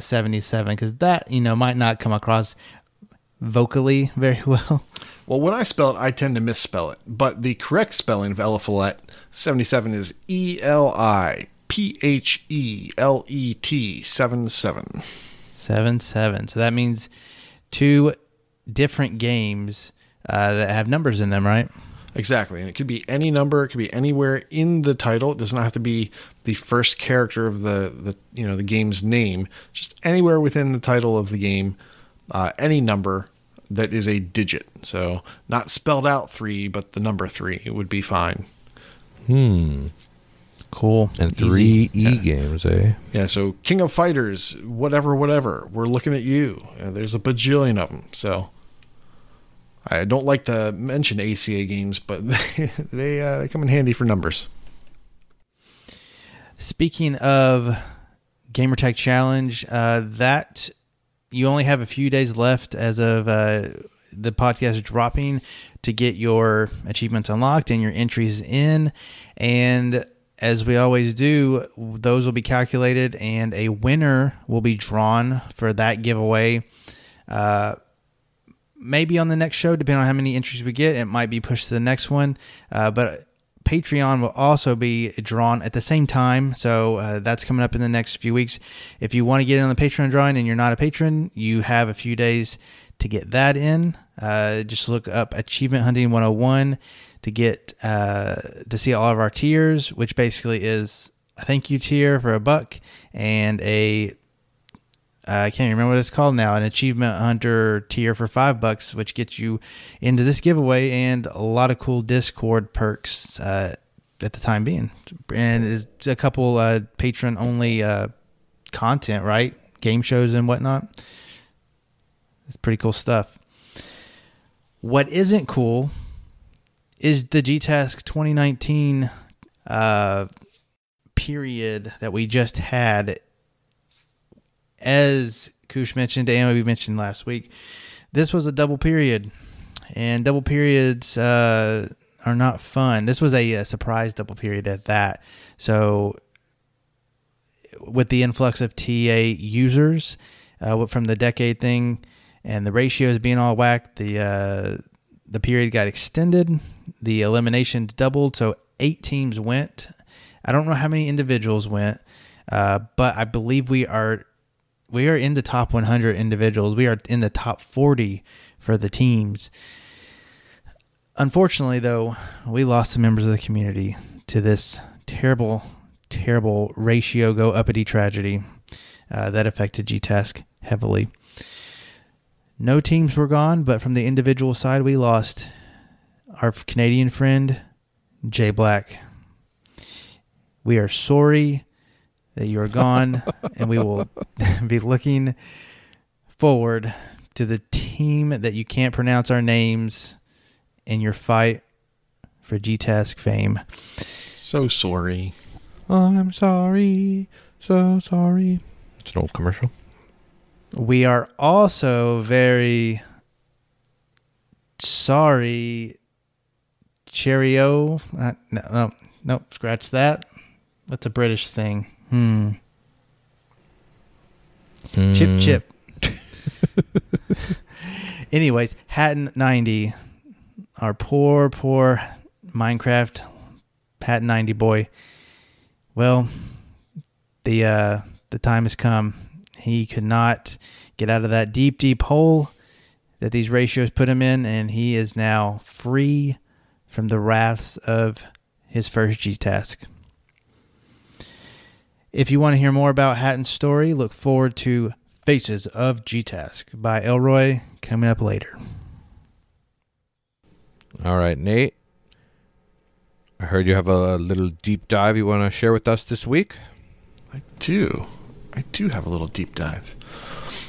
seventy seven? Because that you know might not come across vocally very well. Well, when I spell it, I tend to misspell it, but the correct spelling of Eliphelet 77 is E L I P H E L E T 77. Seven seven. So that means two different games uh, that have numbers in them, right? Exactly. And it could be any number, it could be anywhere in the title. It does not have to be the first character of the, the you know, the game's name. Just anywhere within the title of the game, uh, any number that is a digit. So not spelled out 3, but the number 3 would be fine. Hmm. Cool. And Easy. three E Yeah. games, eh? Yeah, so King of Fighters, whatever, whatever. We're looking at you. Uh, there's a bajillion of them. So I don't like to mention ACA games, but they they, uh, they come in handy for numbers. Speaking of Gamertag Challenge, uh, that you only have a few days left as of uh, the podcast dropping to get your achievements unlocked and your entries in. And as we always do, those will be calculated and a winner will be drawn for that giveaway. Uh, maybe on the next show, depending on how many entries we get, it might be pushed to the next one. Uh, but Patreon will also be drawn at the same time. So uh, that's coming up in the next few weeks. If you want to get in on the Patreon drawing and you're not a patron, you have a few days to get that in. Uh, just look up Achievement Hunting 101 to get uh, to see all of our tiers, which basically is a thank you tier for a buck and a I can't remember what it's called now, an achievement hunter tier for five bucks, which gets you into this giveaway and a lot of cool Discord perks uh, at the time being, and a couple uh, patron only uh, content, right? Game shows and whatnot. It's pretty cool stuff. What isn't cool is the GTASC 2019 uh, period that we just had. As Kush mentioned and we mentioned last week, this was a double period, and double periods uh, are not fun. This was a, a surprise double period at that. So, with the influx of TA users uh, from the decade thing, and the ratios being all whacked, the uh, the period got extended. The eliminations doubled, so eight teams went. I don't know how many individuals went, uh, but I believe we are we are in the top 100 individuals. We are in the top 40 for the teams. Unfortunately, though, we lost some members of the community to this terrible, terrible ratio go uppity tragedy uh, that affected GTASC heavily. No teams were gone, but from the individual side, we lost our Canadian friend, Jay Black. We are sorry that you are gone, and we will be looking forward to the team that you can't pronounce our names in your fight for GTASC fame. So sorry. I'm sorry, so sorry. It's an old commercial. We are also very sorry, Cheerio. Uh, no, no, no, scratch that. That's a British thing? Hmm. Chip, chip. Anyways, Hatton 90, our poor, poor Minecraft Hatton 90 boy. Well, the uh, the time has come. He could not get out of that deep, deep hole that these ratios put him in, and he is now free from the wraths of his first GTASC. If you want to hear more about Hatton's story, look forward to Faces of GTASC by Elroy coming up later. All right, Nate. I heard you have a little deep dive you want to share with us this week. I do. I do have a little deep dive.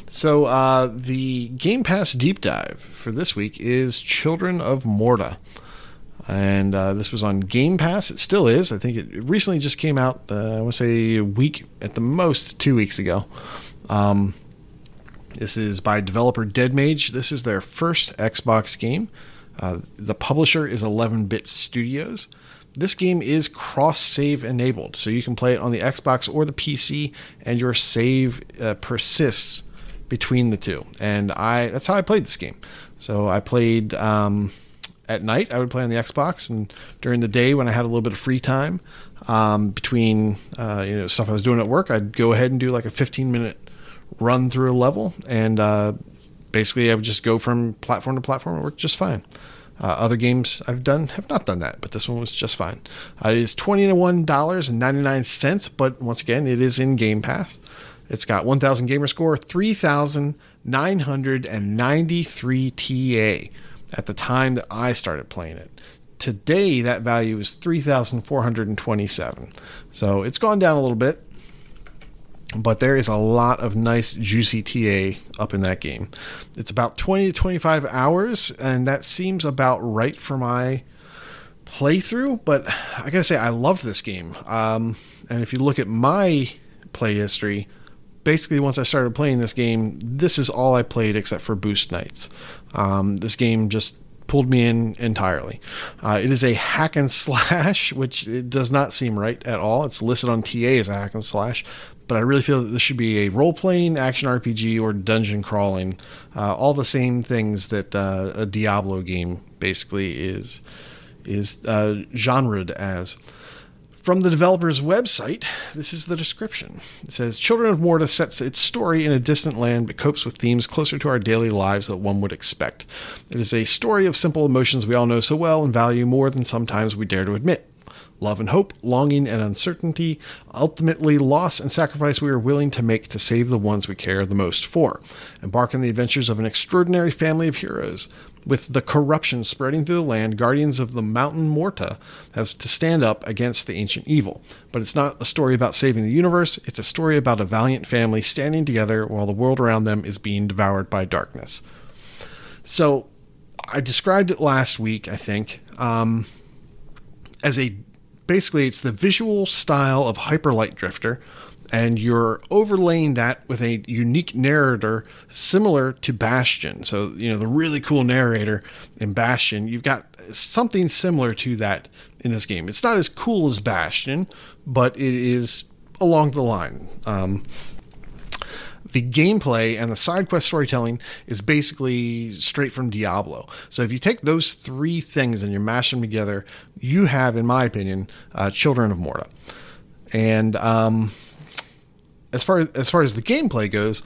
So, uh, the Game Pass deep dive for this week is Children of Morta. And uh, this was on Game Pass. It still is. I think it recently just came out, uh, I want to say a week, at the most, two weeks ago. Um, this is by developer Dead Mage. This is their first Xbox game. Uh, the publisher is 11 Bit Studios. This game is cross save enabled, so you can play it on the Xbox or the PC, and your save uh, persists between the two. And I that's how I played this game. So I played um, at night. I would play on the Xbox, and during the day when I had a little bit of free time um, between uh, you know stuff I was doing at work, I'd go ahead and do like a 15 minute run through a level, and uh, basically I would just go from platform to platform. It worked just fine. Uh, other games I've done have not done that, but this one was just fine. Uh, it is $21.99, but once again, it is in Game Pass. It's got 1,000 gamer score, 3,993 TA at the time that I started playing it. Today, that value is 3,427. So it's gone down a little bit, but there is a lot of nice juicy TA up in that game. It's about 20 to 25 hours, and that seems about right for my playthrough. But I gotta say, I loved this game. Um, and if you look at my play history, basically once I started playing this game, this is all I played except for boost nights. Um, this game just pulled me in entirely. Uh, it is a hack and slash, which it does not seem right at all. It's listed on TA as a hack and slash, but I really feel that this should be a role playing action RPG or dungeon crawling, uh, all the same things that uh, a Diablo game basically is is uh, genred as. From the developer's website, this is the description. It says Children of Morta sets its story in a distant land but copes with themes closer to our daily lives that one would expect. It is a story of simple emotions we all know so well and value more than sometimes we dare to admit love and hope, longing and uncertainty, ultimately loss and sacrifice we are willing to make to save the ones we care the most for. Embark on the adventures of an extraordinary family of heroes. With the corruption spreading through the land, guardians of the mountain Morta have to stand up against the ancient evil. But it's not a story about saving the universe, it's a story about a valiant family standing together while the world around them is being devoured by darkness. So, I described it last week, I think, um, as a basically it's the visual style of Hyper Light Drifter, and you're overlaying that with a unique narrator similar to Bastion. So, you know, the really cool narrator in Bastion, you've got something similar to that in this game. It's not as cool as Bastion, but it is along the line. Um, the gameplay and the side quest storytelling is basically straight from Diablo. So if you take those three things and you mash them together, you have, in my opinion, uh, Children of Morta. And um, as far as, far as the gameplay goes,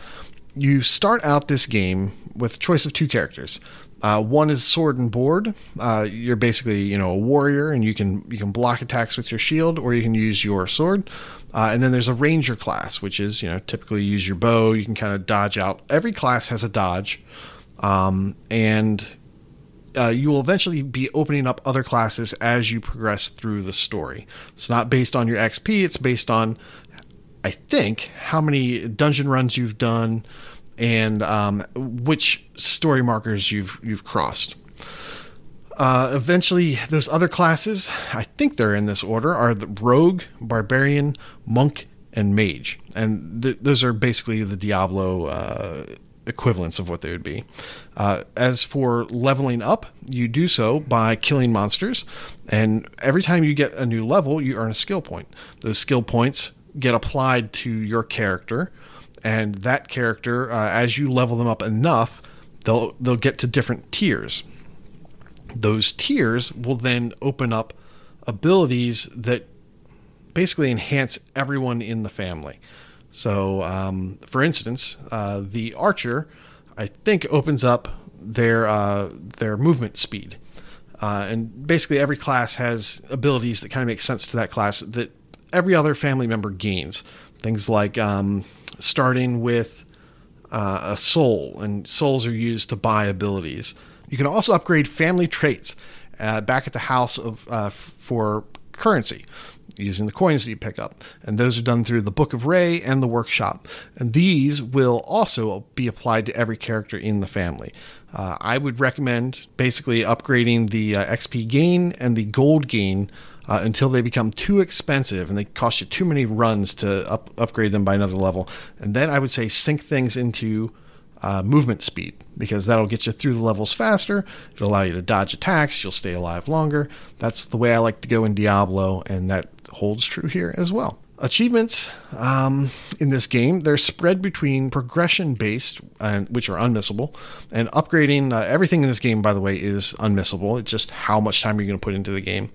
you start out this game with a choice of two characters. Uh, one is sword and board. Uh, you're basically you know a warrior, and you can you can block attacks with your shield, or you can use your sword. Uh, and then there's a ranger class, which is you know typically use your bow. You can kind of dodge out. Every class has a dodge, um, and uh, you will eventually be opening up other classes as you progress through the story. It's not based on your XP. It's based on, I think, how many dungeon runs you've done and um, which story markers you've you've crossed. Uh, eventually, those other classes, I think they're in this order, are the rogue, barbarian, monk, and mage, and th- those are basically the Diablo uh, equivalents of what they would be. Uh, as for leveling up, you do so by killing monsters, and every time you get a new level, you earn a skill point. Those skill points get applied to your character, and that character, uh, as you level them up enough, they'll they'll get to different tiers. Those tiers will then open up abilities that basically enhance everyone in the family. So, um, for instance, uh, the archer, I think, opens up their uh, their movement speed, uh, and basically every class has abilities that kind of make sense to that class that every other family member gains. Things like um, starting with uh, a soul, and souls are used to buy abilities. You can also upgrade family traits uh, back at the house of uh, for currency using the coins that you pick up. And those are done through the Book of Rea and the workshop. And these will also be applied to every character in the family. Uh, I would recommend basically upgrading the uh, XP gain and the gold gain uh, until they become too expensive and they cost you too many runs to up, upgrade them by another level. And then I would say sync things into uh, movement speed because that'll get you through the levels faster. It'll allow you to dodge attacks. You'll stay alive longer. That's the way I like to go in Diablo, and that holds true here as well. Achievements um, in this game they're spread between progression based, and which are unmissable, and upgrading. Uh, everything in this game, by the way, is unmissable. It's just how much time you're going to put into the game.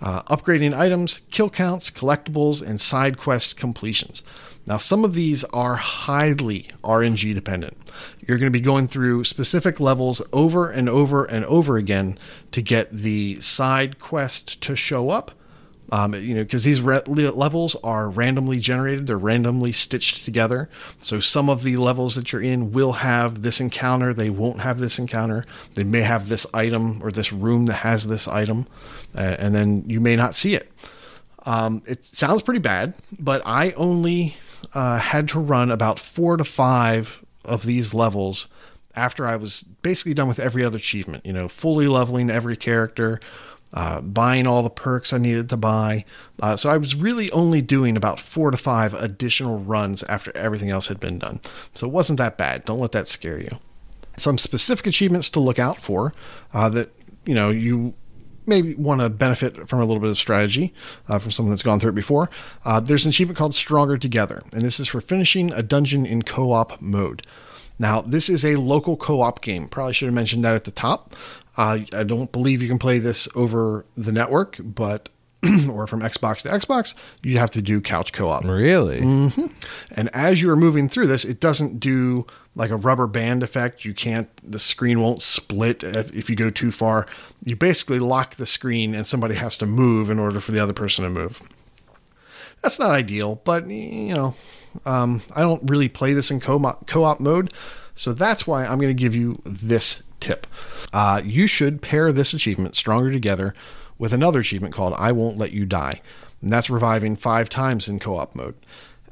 Uh, upgrading items, kill counts, collectibles, and side quest completions. Now, some of these are highly RNG dependent. You're going to be going through specific levels over and over and over again to get the side quest to show up. Um, you know, because these re- levels are randomly generated, they're randomly stitched together. So some of the levels that you're in will have this encounter, they won't have this encounter. They may have this item or this room that has this item, uh, and then you may not see it. Um, it sounds pretty bad, but I only uh, had to run about four to five of these levels after I was basically done with every other achievement. You know, fully leveling every character, uh, buying all the perks I needed to buy. Uh, so I was really only doing about four to five additional runs after everything else had been done. So it wasn't that bad. Don't let that scare you. Some specific achievements to look out for uh, that you know you maybe want to benefit from a little bit of strategy uh, from someone that's gone through it before. Uh, there's an achievement called Stronger Together, and this is for finishing a dungeon in co op mode. Now, this is a local co op game. Probably should have mentioned that at the top. Uh, I don't believe you can play this over the network, but or from Xbox to Xbox, you have to do couch co-op. Really? And as you are moving through this, it doesn't do like a rubber band effect. You can't, the screen won't split if, if you go too far. You basically lock the screen and somebody has to move in order for the other person to move. That's not ideal, but you know, um, I don't really play this in co-op, co-op mode. So that's why I'm going to give you this tip. Uh, you should pair this achievement, Stronger Together, with another achievement called I Won't Let You Die. And that's reviving five times in co op mode.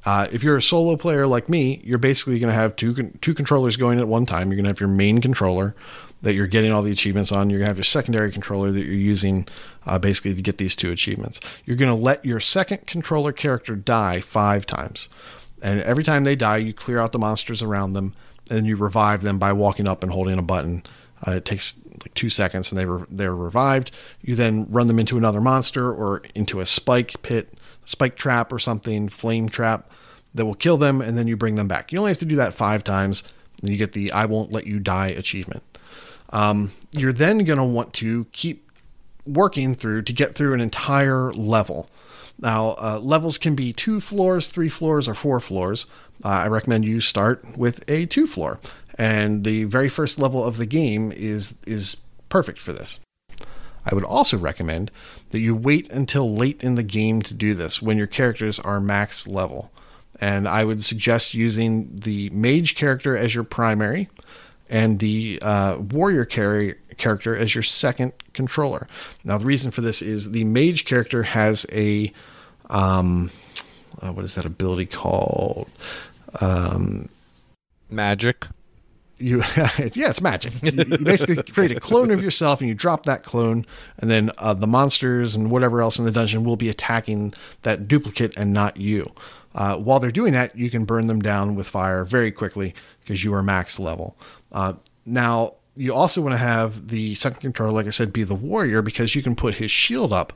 Uh, if you're a solo player like me, you're basically going to have two con- two controllers going at one time. You're going to have your main controller that you're getting all the achievements on. You're going to have your secondary controller that you're using uh, basically to get these two achievements. You're going to let your second controller character die five times. And every time they die, you clear out the monsters around them and you revive them by walking up and holding a button. Uh, it takes like two seconds and they re- they're revived. You then run them into another monster or into a spike pit, spike trap or something, flame trap that will kill them, and then you bring them back. You only have to do that five times, and you get the I won't let you die achievement. Um, you're then going to want to keep working through to get through an entire level. Now, uh, levels can be two floors, three floors, or four floors. Uh, I recommend you start with a two floor, and the very first level of the game is is perfect for this. I would also recommend that you wait until late in the game to do this when your characters are max level. And I would suggest using the mage character as your primary and the uh, warrior carry character as your second controller. Now, the reason for this is the mage character has a um, uh, what is that ability called? Um, Magic. you it's, yeah it's magic you, you basically create a clone of yourself and you drop that clone and then uh, the monsters and whatever else in the dungeon will be attacking that duplicate and not you uh, while they're doing that you can burn them down with fire very quickly because you are max level uh, now you also want to have the second controller like i said be the warrior because you can put his shield up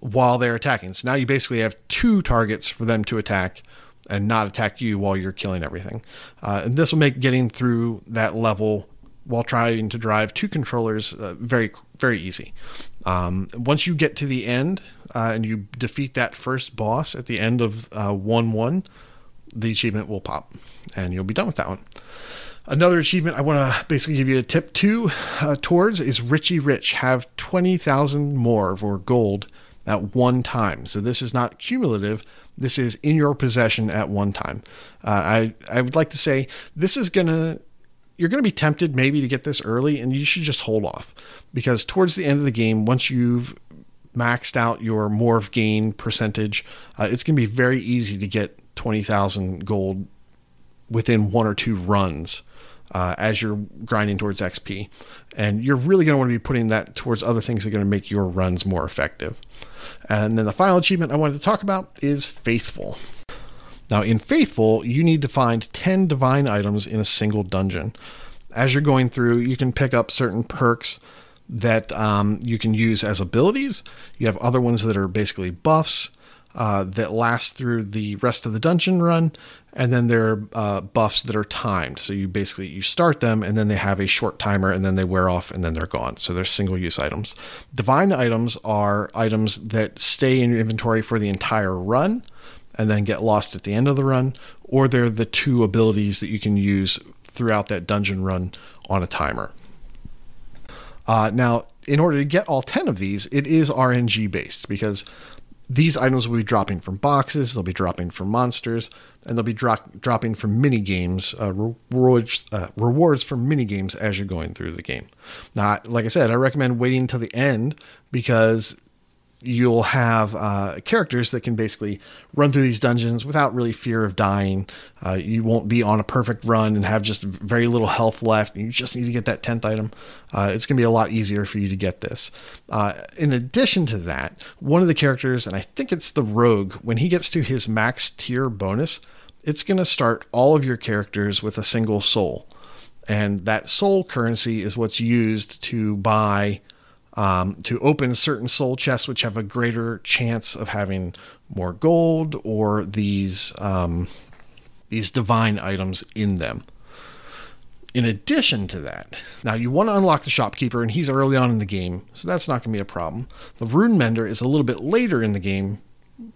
while they're attacking so now you basically have two targets for them to attack and not attack you while you're killing everything. Uh, and this will make getting through that level while trying to drive two controllers uh, very very easy. Um, once you get to the end uh, and you defeat that first boss at the end of uh, one one, the achievement will pop, and you'll be done with that one. Another achievement I want to basically give you a tip to uh, towards is Richie Rich. Have twenty thousand more for gold at one time. So this is not cumulative. This is in your possession at one time. Uh, I I would like to say this is gonna you're gonna be tempted maybe to get this early, and you should just hold off because towards the end of the game, once you've maxed out your Morv gain percentage, uh, it's gonna be very easy to get twenty thousand gold within one or two runs uh, as you're grinding towards XP. And you're really going to want to be putting that towards other things that are going to make your runs more effective. And then the final achievement I wanted to talk about is Faithful. Now, in Faithful, you need to find 10 divine items in a single dungeon. As you're going through, you can pick up certain perks that um, you can use as abilities. You have other ones that are basically buffs uh, that last through the rest of the dungeon run, and then there are uh, buffs that are timed. So you basically you start them, and then they have a short timer, and then they wear off, and then they're gone. So they're single use items. Divine items are items that stay in your inventory for the entire run, and then get lost at the end of the run, or they're the two abilities that you can use throughout that dungeon run on a timer. Uh, now, in order to get all 10 of these, it is RNG based because these items will be dropping from boxes, they'll be dropping from monsters, and they'll be dro- dropping from mini games, uh, rewards, uh, rewards from mini games as you're going through the game. Now, like I said, I recommend waiting until the end because you'll have uh, characters that can basically run through these dungeons without really fear of dying. Uh, you won't be on a perfect run and have just very little health left. You just need to get that 10th item. Uh, it's going to be a lot easier for you to get this. Uh, in addition to that, one of the characters, and I think it's the rogue, when he gets to his max tier bonus, it's going to start all of your characters with a single soul. And that soul currency is what's used to buy um, to open certain soul chests, which have a greater chance of having more gold or these um, these divine items in them. In addition to that, now you want to unlock the shopkeeper, and he's early on in the game, so that's not going to be a problem. The rune mender is a little bit later in the game,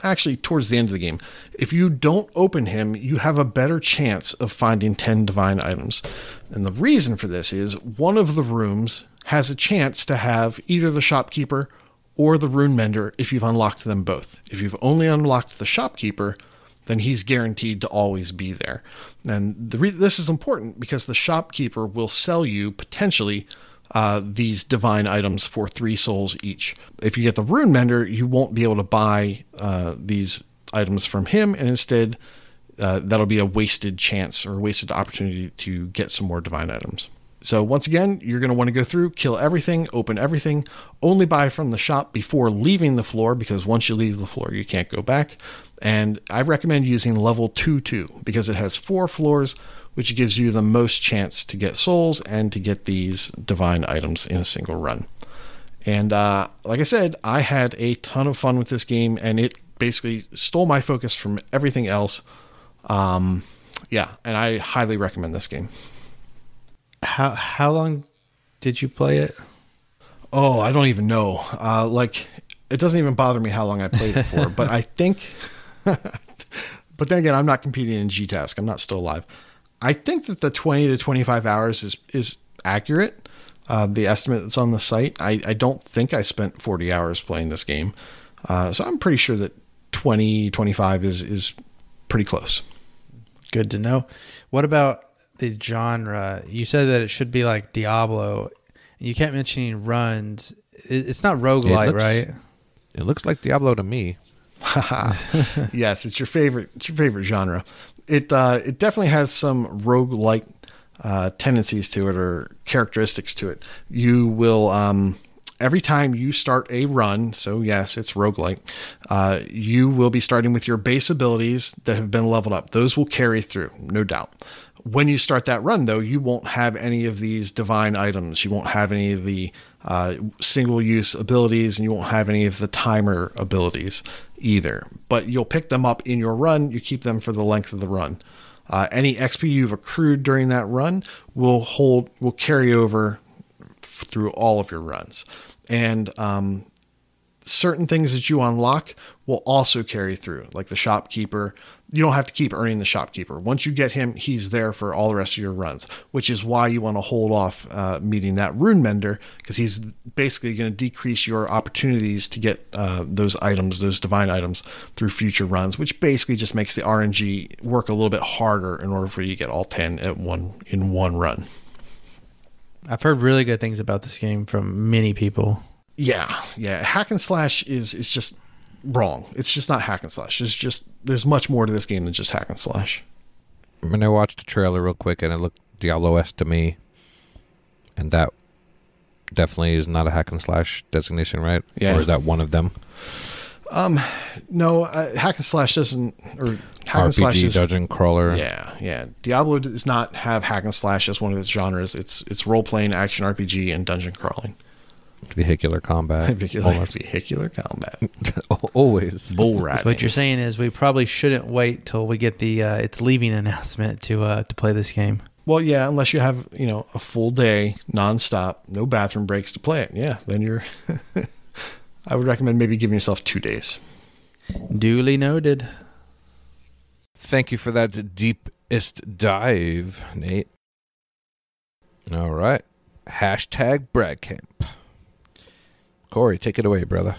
actually towards the end of the game. If you don't open him, you have a better chance of finding 10 divine items. And the reason for this is one of the rooms has a chance to have either the shopkeeper or the rune mender if you've unlocked them both. If you've only unlocked the shopkeeper, then he's guaranteed to always be there. And the re- this is important because the shopkeeper will sell you potentially uh, these divine items for three souls each. If you get the rune mender, you won't be able to buy uh, these items from him, and instead, uh, that'll be a wasted chance or a wasted opportunity to get some more divine items. So once again, you're going to want to go through, kill everything, open everything, only buy from the shop before leaving the floor because once you leave the floor, you can't go back. And I recommend using level 2 2 because it has four floors, which gives you the most chance to get souls and to get these divine items in a single run. And uh, like I said, I had a ton of fun with this game, and it basically stole my focus from everything else. Um, yeah, and I highly recommend this game. How how long did you play it? Oh, I don't even know. Uh, like, it doesn't even bother me how long I played it for, but I think. but then again, I'm not competing in GTASC. I'm not still alive. I think that the 20 to 25 hours is is accurate. Uh, the estimate that's on the site. I, I don't think I spent 40 hours playing this game, uh, so I'm pretty sure that 20 25 is is pretty close. Good to know. What about the genre? You said that it should be like Diablo. You kept mentioning runs. It's not roguelite, looks- right? It looks like Diablo to me. yes, it's your favorite. It's your favorite genre. It uh, it definitely has some roguelike uh, tendencies to it or characteristics to it. You will um, every time you start a run. So yes, it's roguelike. Uh, you will be starting with your base abilities that have been leveled up. Those will carry through, no doubt. When you start that run, though, you won't have any of these divine items. You won't have any of the uh, single use abilities, and you won't have any of the timer abilities either. But you'll pick them up in your run. You keep them for the length of the run. Uh, any XP you've accrued during that run will hold will carry over f- through all of your runs, and um, certain things that you unlock will also carry through, like the shopkeeper. You don't have to keep earning the shopkeeper. Once you get him, he's there for all the rest of your runs, which is why you want to hold off uh, meeting that rune mender because he's basically going to decrease your opportunities to get uh, those items, those divine items, through future runs, which basically just makes the RNG work a little bit harder in order for you to get all ten at one in one run. I've heard really good things about this game from many people. Yeah, yeah. Hack and slash is is just wrong. It's just not hack and slash. It's just there's much more to this game than just hack and slash. I mean, I watched the trailer real quick, and it looked Diablo esque to me, and that definitely is not a hack and slash designation, right? Yeah. Or is that one of them? Um, no, uh, hack and slash doesn't or hack and slash RPG is dungeon crawler. yeah, yeah. Diablo does not have hack and slash as one of its genres. It's it's role playing, action RPG, and dungeon crawling. Vehicular combat. Vehicular, vehicular combat. Always. Bull So what you're saying is we probably shouldn't wait till we get the uh, its leaving announcement to uh, to play this game. Well, yeah, unless you have you know a full day nonstop, no bathroom breaks to play it. Yeah, then you're. I would recommend maybe giving yourself two days. Duly noted. Thank you for that deepest dive, Nate. All right. Hashtag Brad Camp. Corey, take it away, brother.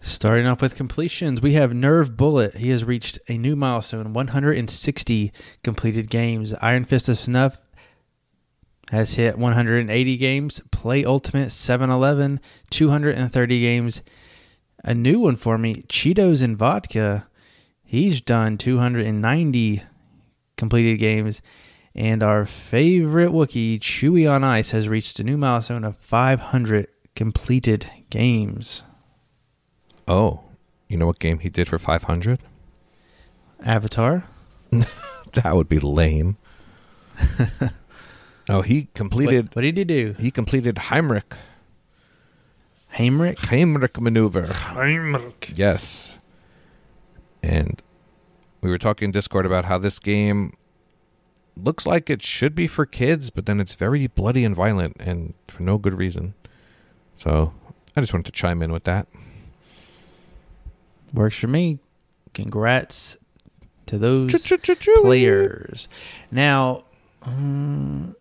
Starting off with completions, we have Nerve Bullet. He has reached a new milestone 160 completed games. Iron Fist of Snuff has hit 180 games. Play Ultimate 711, 230 games. A new one for me Cheetos and Vodka. He's done 290 completed games. And our favorite Wookiee, Chewy on Ice, has reached a new milestone of 500 completed games. Oh, you know what game he did for 500? Avatar. That would be lame. oh, he completed What, what did he do? he completed Heimrich. Heimrich? Heimrich maneuver. Heimrich. Yes. And we were talking in Discord about how this game looks like it should be for kids, but then it's very bloody and violent and for no good reason. So I just wanted to chime in with that. Works for me. Congrats to those Ch-ch-ch-chewy. players. Now, um,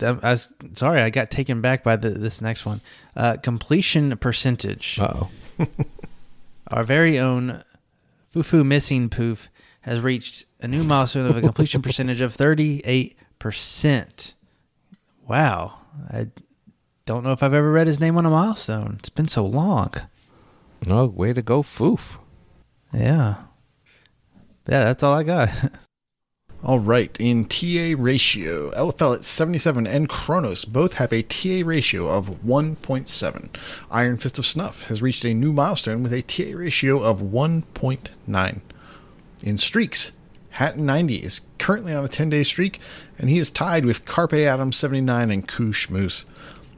I was sorry, I got taken back by the, this next one. Uh, completion percentage. Uh-oh. Our very own Fufu Missing Poof has reached a new milestone of a completion percentage of 38%. Wow. I don't know if I've ever read his name on a milestone. It's been so long. Oh, way to go, Foof. Yeah. Yeah, that's all I got. All right, in TA ratio, LFL at 77 and Kronos both have a TA ratio of 1.7. Iron Fist of Snuff has reached a new milestone with a TA ratio of 1.9. In streaks, Hatton 90 is currently on a 10 day streak, and he is tied with Carpe Adam 79 and Koosh Moose.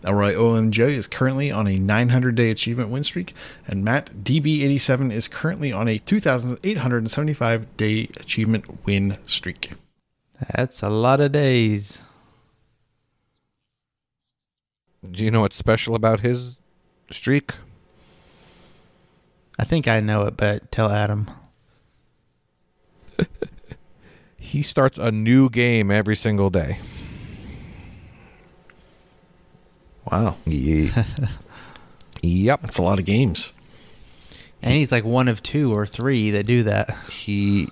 Elroy OMJ is currently on a 900 day achievement win streak, and Matt DB87 is currently on a 2,875 day achievement win streak. That's a lot of days. Do you know what's special about his streak? I think I know it, but tell Adam. He starts a new game every single day. Wow, Yeah. yep. that's a lot of games. And he's like one of two or three that do that. He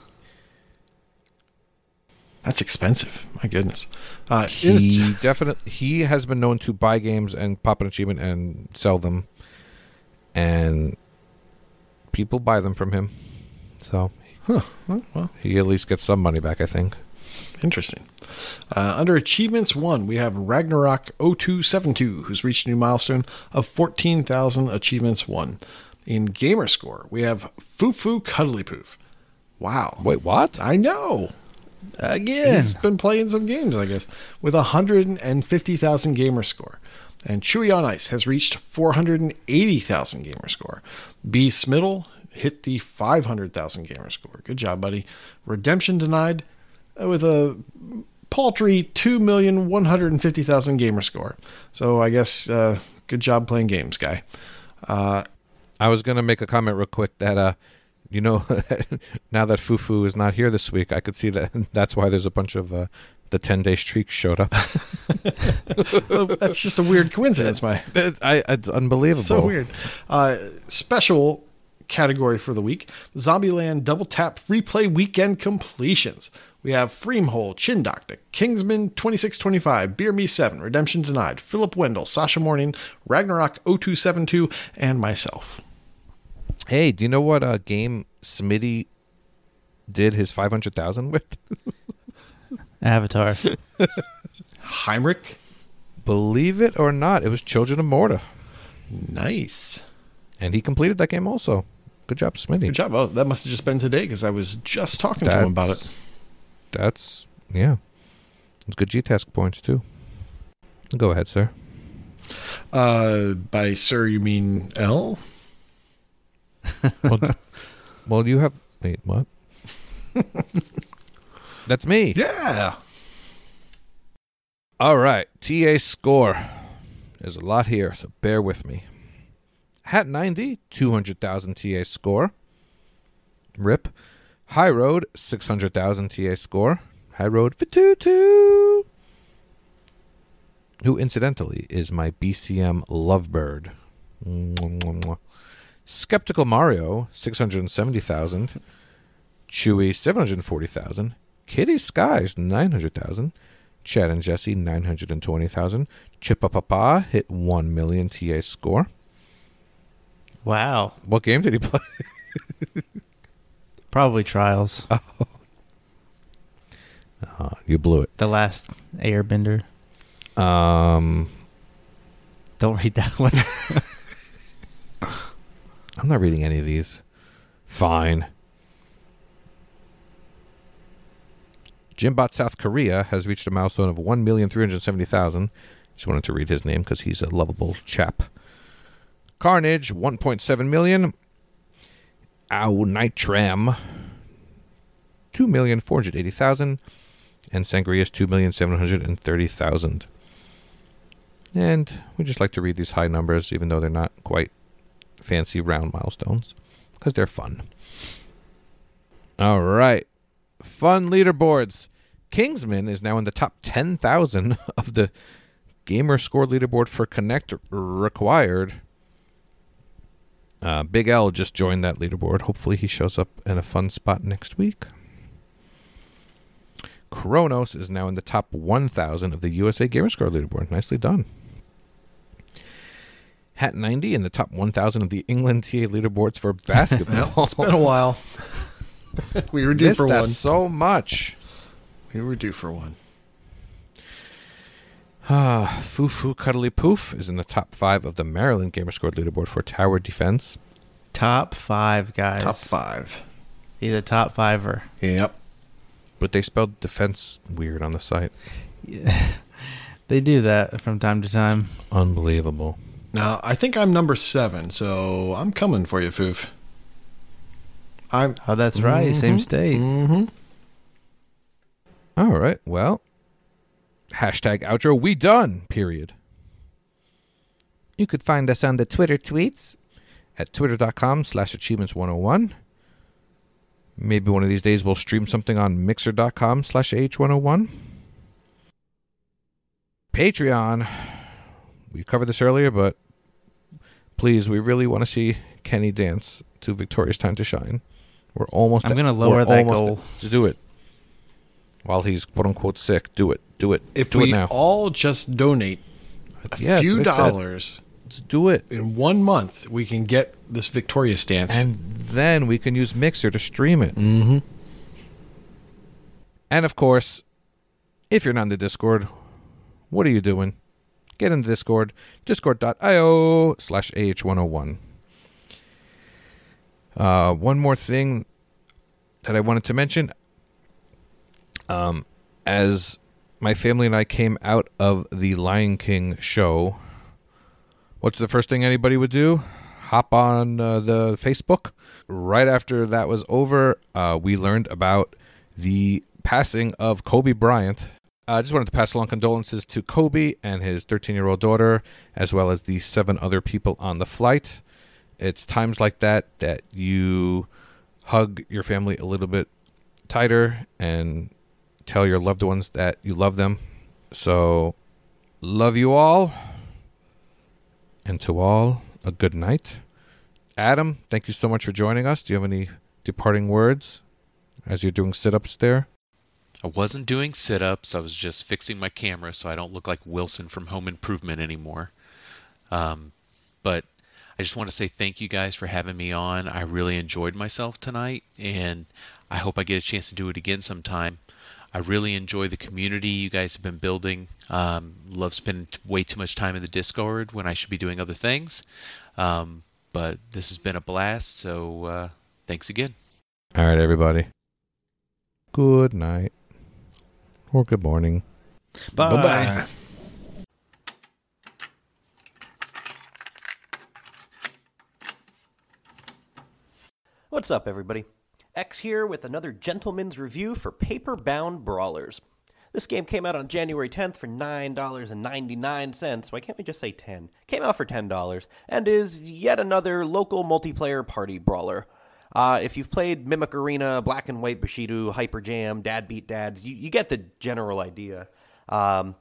That's expensive. My goodness. Uh, he definitely he has been known to buy games and pop an achievement and sell them, and people buy them from him. So huh, well, he at least gets some money back, I think. Interesting. Uh, under Achievements 1, we have Ragnarok 0272, who's reached a new milestone of 14,000 Achievements 1. In Gamerscore, we have Fufu Cuddly Poof. Wow. Wait, what? I know. Again. He's been playing some games, I guess, with 150,000 gamer score. And Chewy on Ice has reached 480,000 gamer score. B. Smiddle hit the 500,000 gamer score. Good job, buddy. Redemption denied with a paltry 2,150,000 gamer score. So I guess uh, good job playing games, guy. Uh, I was gonna make a comment real quick that uh, you know, now that Fufu is not here this week, I could see that that's why there's a bunch of uh, the ten day streak showed up. well, that's just a weird coincidence, my It- I, it's unbelievable. So weird. Uh, special category for the week Zombieland Double Tap Free Play Weekend Completions. We have Freemhole, Chin Doctor, Kingsman 2625, Beer Me 7, Redemption Denied, Philip Wendell, Sasha Morning, Ragnarok 0272, and myself. Hey, do you know what uh, game Smitty did his five hundred thousand with? Avatar. Heinrich. Believe it or not, it was Children of Morta, Nice. and he completed that game also. Good job, Smitty. Good job. Oh, that must have just been today because I was just talking to him about it. That's- yeah. It's good GTASC points too. Go ahead, sir. Uh, by sir, you mean L? Well, well, you have wait what? That's me. Yeah. All right, TA score. There's a lot here, so bear with me. Hat 90, 200,000 TA score. Rip. High Road, 600,000 TA score. High Road, Vitutu. Who, incidentally, is my BCM lovebird. Mwah. Skeptical Mario, 670,000. Chewy, 740,000. Kitty Skies, 900,000. Chad and Jesse, 920,000. Chipapapa hit 1 million TA score. wow. What game did he play? Probably Trials. Uh, you blew it. The last Airbender. Um, Don't read that one. I'm not reading any of these. Fine. Jimbot South Korea has reached a milestone of 1,370,000. Just wanted to read his name because he's a lovable chap. Carnage, 1.7 million. Ow Nitram, 2,480,000. and Sangria's 2,730,000. And we just like to read these high numbers, even though they're not quite fancy round milestones, because they're fun. All right. Fun leaderboards. Kingsman is now in the top 10,000 of the gamer score leaderboard for Connect required. Uh, Big L just joined that leaderboard. Hopefully, he shows up in a fun spot next week. Kronos is now in the top 1,000 of the USA Gamerscore leaderboard. Nicely done. Hat 90 in the top 1,000 of the England TA leaderboards for basketball. it's been a while. we were due Missed for that one. so much. We were due for one. Ah, Fufu Cuddly Poof is in the top five of the Maryland Gamerscore leaderboard for tower defense. Top five guys. Top five. He's a top fiver. Yep. But they spelled defense weird on the site. They do that from time to time. Unbelievable. Now I think I'm number seven, so I'm coming for you, Foof. I'm. Oh, that's right. Same Mhm. state. Mm-hmm. All right. Well, hashtag outro. We done. Period. You could find us on the Twitter tweets at twitter.com slash achievements101. Maybe one of these days we'll stream something on mixer.com slash h101. Patreon. We covered this earlier, but please, we really want to see Kenny dance to Victoria's Time to Shine. We're almost I'm gonna lower we're that goal. to do it. While he's quote unquote sick. Do it. Do it. If do we it now. all just donate a Yeah, few that's what I said. dollars Let's do it. in one month, we can get this Victoria stance. And then we can use Mixer to stream it. mm-hmm. And of course, if you're not in the Discord, what are you doing? Get in the Discord, discord.io slash AH101. Uh, one more thing that I wanted to mention. Um, as my family and I came out of the Lion King show, what's the first thing anybody would do? Hop on uh, the Facebook. Right after that was over, uh, we learned about the passing of Kobe Bryant. I just wanted to pass along condolences to Kobe and his 13 year old daughter, as well as the seven other people on the flight. It's times like that that you hug your family a little bit tighter and tell your loved ones that you love them. So, love you all. And to all, a good night. Adam, thank you so much for joining us. Do you have any departing words as you're doing sit ups there? I wasn't doing sit ups. I was just fixing my camera so I don't look like Wilson from Home Improvement anymore. Um, but I just want to say thank you guys for having me on. I really enjoyed myself tonight, and I hope I get a chance to do it again sometime. I really enjoy the community you guys have been building. Um, love spending way too much time in the Discord when I should be doing other things. Um, but this has been a blast, so uh, thanks again. All right, everybody. Good night. Or good morning. Bye. Bye bye. What's up, everybody? X here with another gentleman's review for Paper Bound Brawlers. This game came out on January 10th for $9.99. Why can't we just say 10? Came out for $10 and is yet another local multiplayer party brawler. Uh, if you've played Mimic Arena, Black and White Bushido, Hyper Jam, Dad Beat Dads, you, you get the general idea. Um,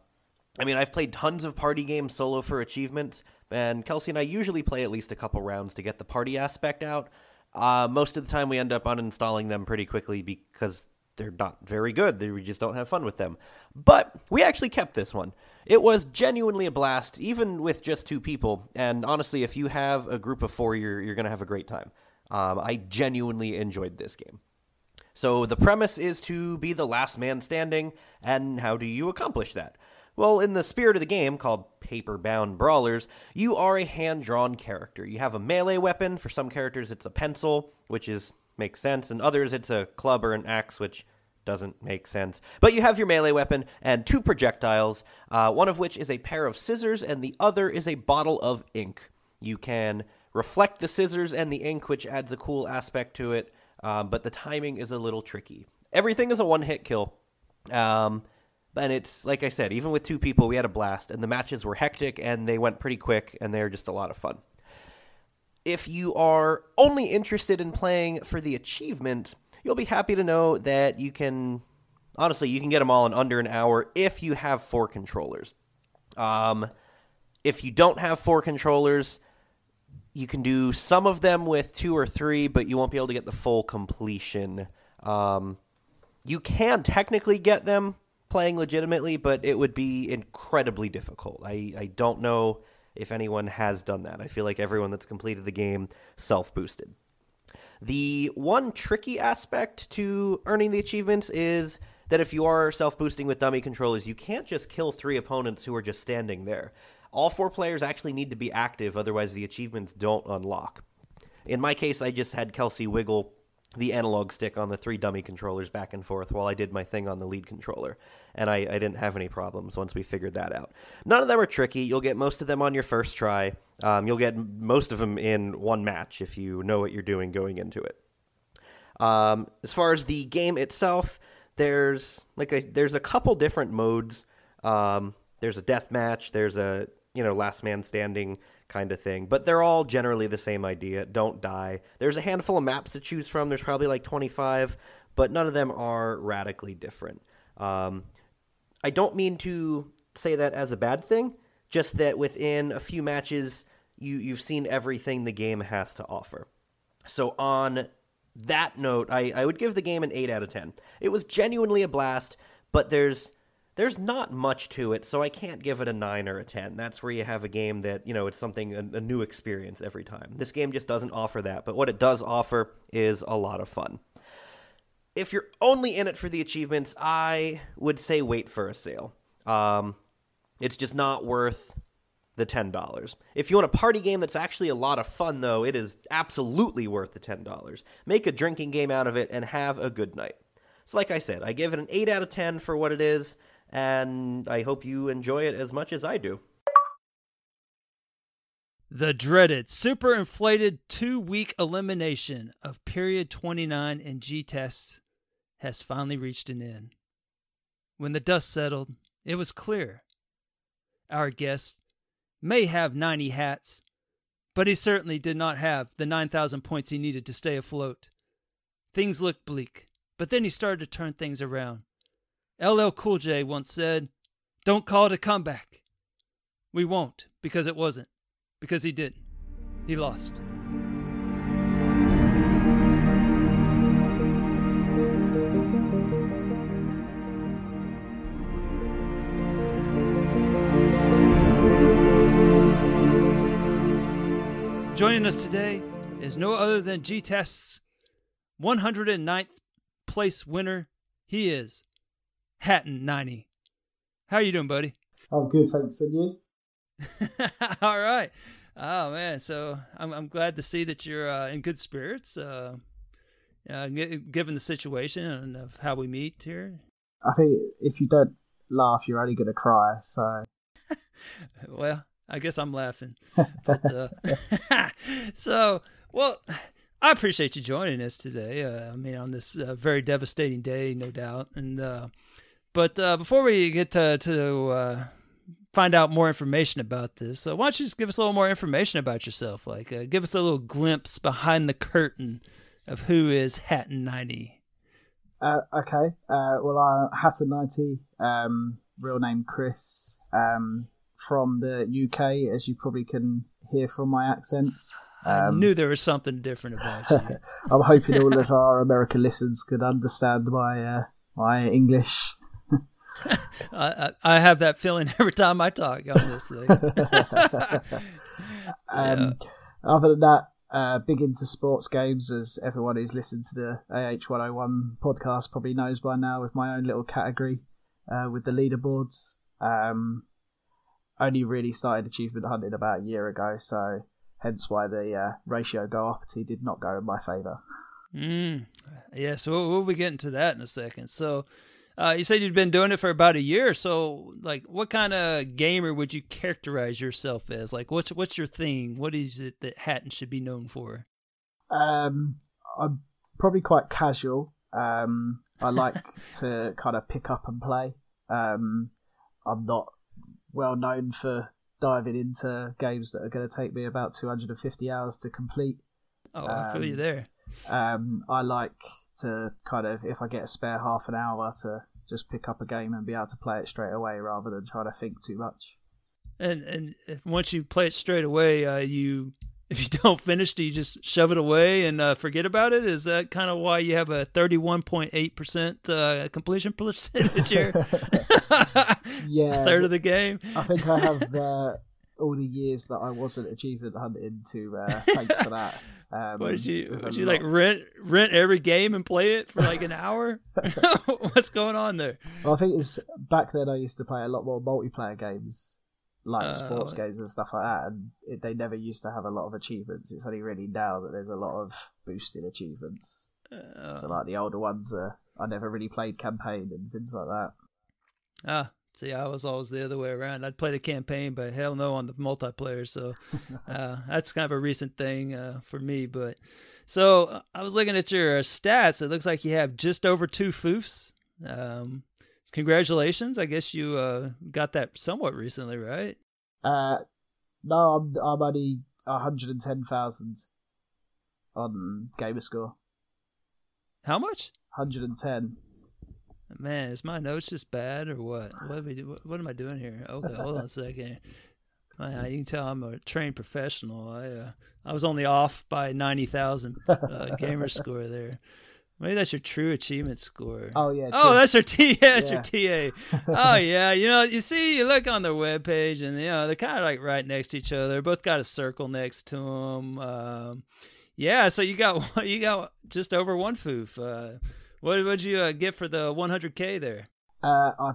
I mean, I've played tons of party games solo for achievements, and Kelsey and I usually play at least a couple rounds to get the party aspect out. Uh, most of the time, we end up uninstalling them pretty quickly because they're not very good. We just don't have fun with them. But we actually kept this one. It was genuinely a blast, even with just two people. And honestly, if you have a group of four, you're, you're going to have a great time. Um, I genuinely enjoyed this game. So the premise is to be the last man standing, and how do you accomplish that? Well, in the spirit of the game, called Paper Bound Brawlers, you are a hand drawn character. You have a melee weapon. For some characters, it's a pencil, which is makes sense, and others, it's a club or an axe, which doesn't make sense. But you have your melee weapon and two projectiles, uh, one of which is a pair of scissors, and the other is a bottle of ink. You can reflect the scissors and the ink, which adds a cool aspect to it, um, but the timing is a little tricky. Everything is a one hit kill. Um, and it's like I said, even with two people, we had a blast, and the matches were hectic and they went pretty quick, and they're just a lot of fun. If you are only interested in playing for the achievement, you'll be happy to know that you can, honestly, you can get them all in under an hour if you have four controllers. Um, if you don't have four controllers, you can do some of them with two or three, but you won't be able to get the full completion. Um, you can technically get them playing legitimately, but it would be incredibly difficult. I, I don't know if anyone has done that. I feel like everyone that's completed the game self boosted. The one tricky aspect to earning the achievements is that if you are self boosting with dummy controllers, you can't just kill three opponents who are just standing there. All four players actually need to be active, otherwise, the achievements don't unlock. In my case, I just had Kelsey wiggle the analog stick on the three dummy controllers back and forth while I did my thing on the lead controller. And I, I, didn't have any problems once we figured that out. None of them are tricky. You'll get most of them on your first try. Um, you'll get most of them in one match if you know what you're doing going into it. Um, as far as the game itself, there's like a, there's a couple different modes. Um, there's a death match. There's a you know last man standing kind of thing. But they're all generally the same idea. Don't die. There's a handful of maps to choose from. There's probably like 25, but none of them are radically different. Um, I don't mean to say that as a bad thing. Just that within a few matches, you you've seen everything the game has to offer. So on that note, I, I would give the game an 8 out of 10. It was genuinely a blast, but there's there's not much to it, so I can't give it a 9 or a 10. That's where you have a game that, you know, it's something, a, a, new experience every time. This game just doesn't offer that, but what it does offer is a lot of fun. If you're only in it for the achievements, I would say wait for a sale. Um, it's just not worth the $10. If you want a party game that's actually a lot of fun, though, it is absolutely worth the $10. Make a drinking game out of it and have a good night. So, like I said, I give it an 8 out of 10 for what it is and I hope you enjoy it as much as I do. The dreaded, super inflated two week elimination of Period 29 and GTASC has finally reached an end. When the dust settled, it was clear. Our guest may have 90 hats, but he certainly did not have the 9,000 points he needed to stay afloat. Things looked bleak, but then he started to turn things around. LL Cool J once said, Don't call it a comeback. We won't, because it wasn't. Because he didn't. He lost. Joining us today is no other than GTASC's 109th place winner. He is Hatton 90. How are you doing, buddy? I'm good, thanks. And you? All right. Oh man, so I'm I'm glad to see that you're uh, in good spirits, uh, uh, given the situation and of how we meet here. I think if you don't laugh, you're only going to cry. So, well, I guess I'm laughing. But, uh, so, well, I appreciate you joining us today. Uh, I mean, on this uh, very devastating day, no doubt, and but uh, before we get to, to uh, find out more information about this, uh, why don't you just give us a little more information about yourself? Like, uh, give us a little glimpse behind the curtain of who is Hatton 90. Uh, okay. Uh, well, I Hatton 90, um, real name Chris, um, from the UK, as you probably can hear from my accent. Um, I knew there was something different about you. I'm hoping all of our American listeners could understand my my English. I, I have that feeling every time I talk on this thing. um, yeah. Other than that, uh, big into sports games, as everyone who's listened to the AH101 podcast probably knows by now, with my own little category uh, with the leaderboards. Um, only really started achievement hunting about a year ago, so hence why the uh, ratio go uppity did not go in my favour. Mm, yeah, so we'll, we'll be getting to that in a second. So, uh, you said you'd been doing it for about a year. So, like, what kind of gamer would you characterize yourself as? Like, what's what's your thing? What is it that Hatton should be known for? Um, I'm probably quite casual. Um, I like to kind of pick up and play. Um, I'm not well known for diving into games that are going to take me about 250 hours to complete. Oh, I feel you Um, there. Um, I like to kind of, if I get a spare half an hour, to just pick up a game and be able to play it straight away rather than try to think too much. And and once you play it straight away, uh, you if you don't finish, do you just shove it away and uh, forget about it? Is that kind of why you have a thirty-one point eight percent uh, completion percentage here? Yeah, third of the game. I think I have uh, all the years that I wasn't achievement hunting to uh, thank for that. Um, What did you? Would you like rent rent every game and play it for like an hour? What's going on there? Well, I think it's back then. I used to play a lot more multiplayer games, like Oh. sports games and stuff like that, and it, they never used to have a lot of achievements. It's only really now that there's a lot of boosted achievements. Uh, so, like the older ones, uh, I never really played campaign and things like that. Ah, see, I was always the other way around. I'd play the campaign, but hell no on the multiplayer. So uh, that's kind of a recent thing uh, for me. But so uh, I was looking at your stats. It looks like you have just over two foofs. Um, congratulations! I guess you uh, got that somewhat recently, right? Uh, no, I'm I'm only 110,000 on Gamerscore. How much? 110. Man, is my notes just bad or what? What, am I, what, am I doing here? Okay, hold on a second. Uh, you can tell I'm a trained professional. I uh, I was only off by ninety thousand uh, gamer score there. Maybe that's your true achievement score. Oh yeah. Oh, that's your T. Yeah, that's Yeah. your TA. oh yeah, you know, you see, you look on their webpage, and you know they're kind of like right next to each other. Both got a circle next to them. Um, yeah, so you got you got just over one foof. Uh, what would you uh, get for the 100k there? Uh, I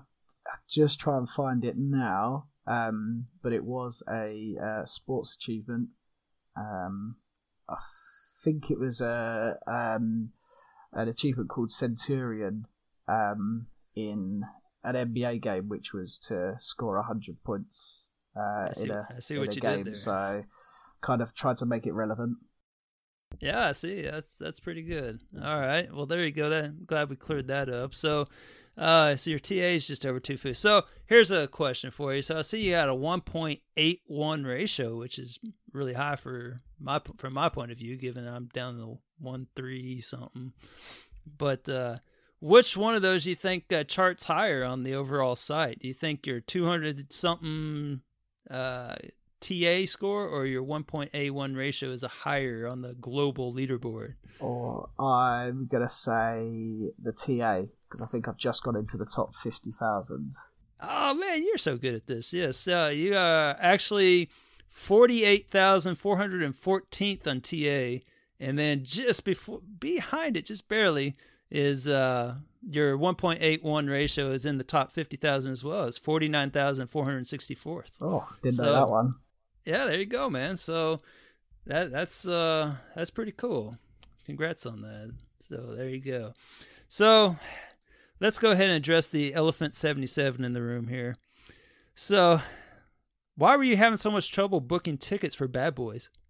I just try and find it now, um, but it was a uh, sports achievement. Um, I think it was a um, an achievement called Centurion um, in an NBA game, which was to score hundred points uh, I see- in a, I see in what a you did game. there. So, kind of tried to make it relevant. Yeah, I see. That's that's pretty good. All right. Well, there you go. Then I'm glad we cleared that up. So, uh, so your TA is just over two foods. So here's a question for you. So I see you got a 1.81 ratio, which is really high for my from my point of view, given I'm down to one three something. But uh, which one of those do you think uh, charts higher on the overall site? Do you think your 200 something uh, TA score or your 1.81 ratio is a higher on the global leaderboard? Or I'm gonna say the TA because I think I've just got into the top fifty thousand. Oh man, you're so good at this. Yes, uh, you are actually 48,414th on TA, and then just before behind it, just barely, is uh, your 1.81 ratio is in the top 50,000 as well. It's 49,464th. Oh, didn't So- know that one. Yeah, there you go, man. So that that's uh that's pretty cool. Congrats on that. So there you go. So let's go ahead and address the elephant 77 in the room here. So why were you having so much trouble booking tickets for Bad Boys?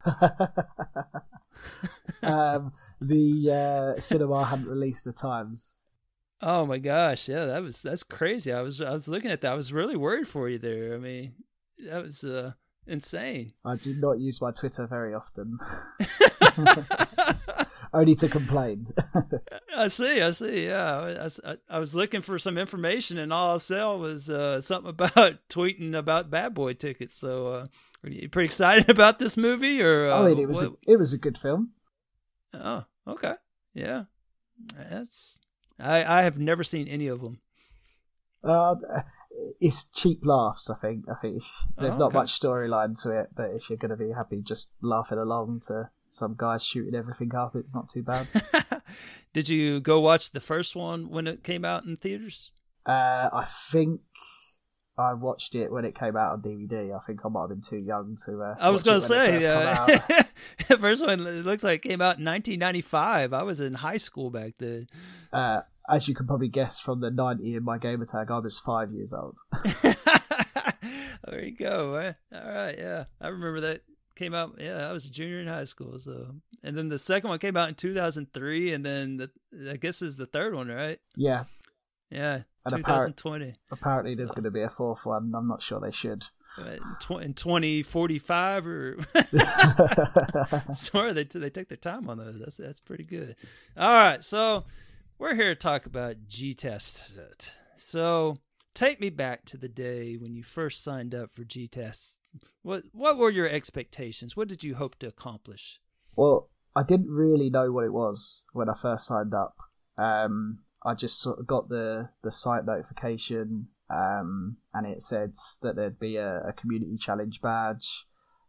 um, the uh, cinema hadn't released the times. Oh my gosh, yeah, that was that's crazy. I was I was looking at that. I was really worried for you there. I mean, that was uh insane. I do not use my Twitter very often, only to complain. I see, I see. Yeah, I, was- I, I was looking for some information, and all I saw was uh, something about tweeting about Bad Boy tickets. So, uh, are you pretty excited about this movie? Or uh, I mean, it was a, it was a good film. oh, okay, yeah. That's I I have never seen any of them. Uh, it's cheap laughs. I think. I think there's Oh, not much storyline to it, but if you're going to be happy just laughing along to some guys shooting everything up, it's not too bad. Did you go watch the first one when it came out in theaters? uh, I think I watched it when it came out on DVD. I think I might have been too young to. Uh, I was going gonna say, uh, the first one it looks like it came out in 1995. I was in high school back then. uh, as you can probably guess from the 90 in my gamer tag, I was five years old. there you go. Man. All right, yeah, I remember that came out. Yeah, I was a junior in high school. So, and then the second one came out in 2003, and then the I guess is the third one, right? Yeah, Yeah, And apparent- 2020. apparently there's going to be a fourth one. I'm not sure they should. In 2045 or sorry they they take their time on those that's that's pretty good all right so we're here to talk about GTASC so take me back to the day when you first signed up for GTASC what what were your expectations what did you hope to accomplish Well, I didn't really know what it was when I first signed up. Um, I just sort of got the the site notification, um, and it said that there'd be a, a community challenge badge,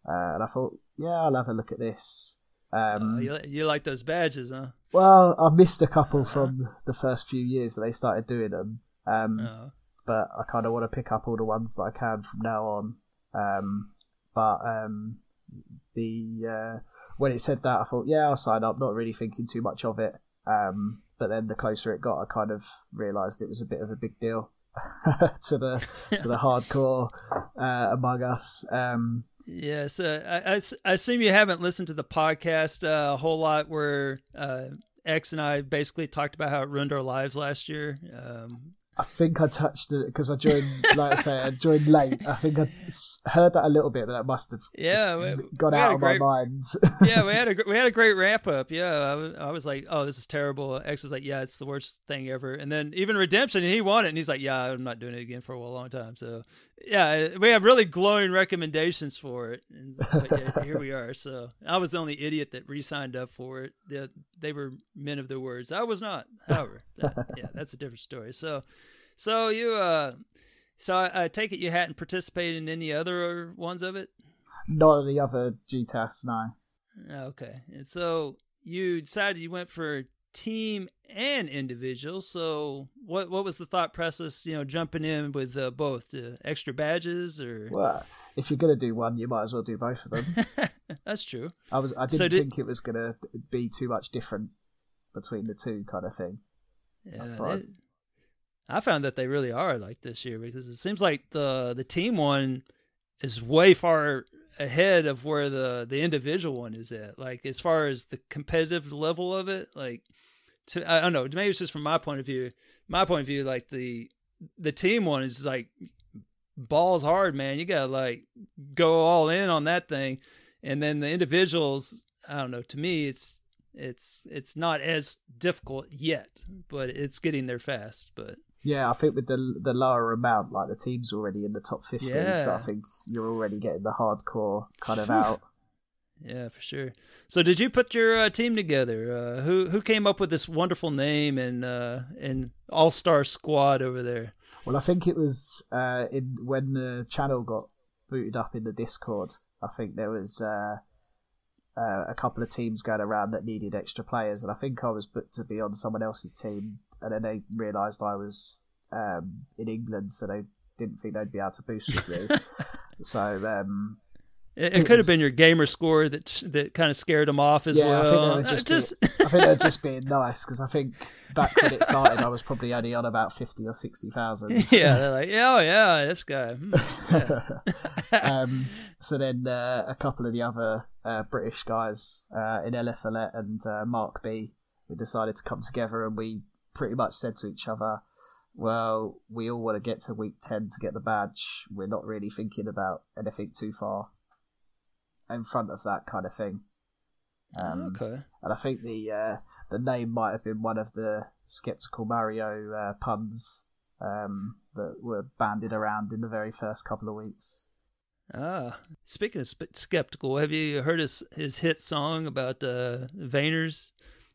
uh, and I thought, yeah, I'll have a look at this. Um, Uh, you, you like those badges huh well, I missed a couple from the first few years that they started doing them, um, oh. but I kind of want to pick up all the ones that I can from now on. Um, but um, the uh, when it said that, I thought, yeah, I'll sign up. Not really thinking too much of it. Um, but then the closer it got, I kind of realised it was a bit of a big deal to the to the hardcore uh, among us. Um, Yes, uh, I, I assume you haven't listened to the podcast uh, a whole lot where uh, X and I basically talked about how it ruined our lives last year. Um, I think I touched it because I joined, like I say, I joined late. I think I heard that a little bit, but that must have Yeah, just we- gone out of great- my mind. yeah, we had a we had a great wrap up. Yeah, I was, I was like, oh, this is terrible. X is like, yeah, it's the worst thing ever. And then even Redemption, he won it, and he's like, yeah, I'm not doing it again for a long time. So yeah, we have really glowing recommendations for it. And but yeah, here we are. So I was the only idiot that re-signed up for it. They, they were men of their words. I was not. However, that, yeah, that's a different story. So, so you, uh, so I, I take it you hadn't participated in any other ones of it. Not any other GTASCs, no. Okay. And so you decided you went for team and individual. So what what was the thought process, you know, jumping in with uh, both uh, extra badges or Well, if you're gonna do one, you might as well do both of them. That's true. I was, I didn't did- think it was gonna be too much different between the two, kind of thing. Yeah. they- I found that they really are like this year because it seems like the the team one is way far ahead of where the the individual one is at. Like as far as the competitive level of it, like to I don't know, maybe it's just from my point of view. My point of view, like the the team one is like balls hard, man. You gotta like go all in on that thing, and then the individuals. I don't know. To me, it's it's it's not as difficult yet, but it's getting there fast. But Yeah, I think with the the lower amount, like the team's already in the top fifty, so I think you're already getting the hardcore kind of out. Yeah, for sure. So, did you put your uh, team together? Uh, who who came up with this wonderful name and uh, and all star squad over there? Well, I think it was uh, in when the channel got booted up in the Discord. I think there was uh, uh, a couple of teams going around that needed extra players, and I think I was booked to be on someone else's team, and then they realised I was um, in England, so they didn't think they'd be able to boost me. so um, It, It could was- have been your gamer score that that kind of scared them off as Yeah, I think well. were Uh, just just I think they're just being nice because I think back when it started, I was probably only on about fifty or sixty thousand. yeah, they're like, yeah, oh yeah, this guy. hmm, yeah." um, so then uh, a couple of the other uh, British guys uh, in Ella Follett and uh, Mark B, we decided to come together and we pretty much said to each other, well, we all want to get to week 10 to get the badge. We're not really thinking about anything too far in front of that kind of thing. Um, okay. and I think the uh, the name might have been one of the skeptical Mario uh, puns um, that were banded around in the very first couple of weeks. Ah, speaking of sp- skeptical, have you heard his his hit song about uh, Vayners?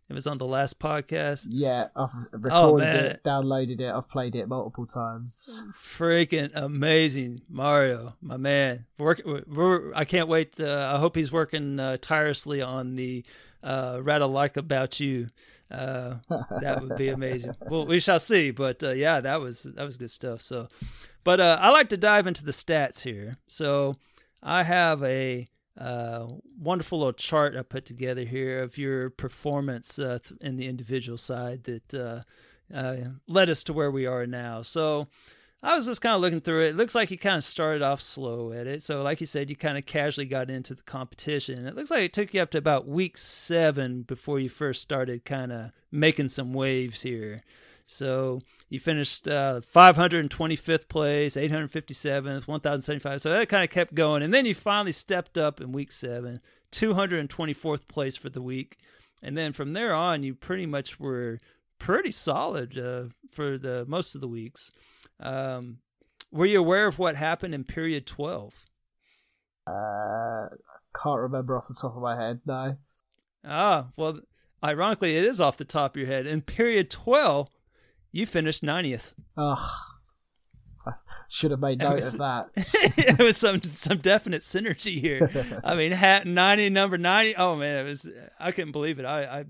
It was on the last podcast. Yeah, I've recorded man. it, downloaded it, I've played it multiple times. Freaking amazing, Mario, my man. Work, we're, I can't wait. Uh, I hope he's working uh, tirelessly on the uh, "Rattle Like About You." Uh, that would be amazing. well, we shall see. But uh, yeah, that was that was good stuff. So, but uh, I like to dive into the stats here. So I have a wonderful little chart I put together here of your performance uh, in the individual side that uh, uh, led us to where we are now. So I was just kind of looking through it. It looks like you kind of started off slow at it. So, like you said, you kind of casually got into the competition. It looks like it took you up to about week seven before you first started kind of making some waves here. So, you finished uh, 525th place, 857th, 1075. So, that kind of kept going. And then you finally stepped up in week seven, 224th place for the week. And then from there on, you pretty much were pretty solid uh, for the most of the weeks. Um, were you aware of what happened in period 12? Uh, can't remember off the top of my head. No. Ah, well, ironically, it is off the top of your head. In period 12, you finished 90th. Ugh. I should have made note was- of that. it was some some definite synergy here. I mean, hat 90, number 90. Oh man, it was I couldn't believe it. I I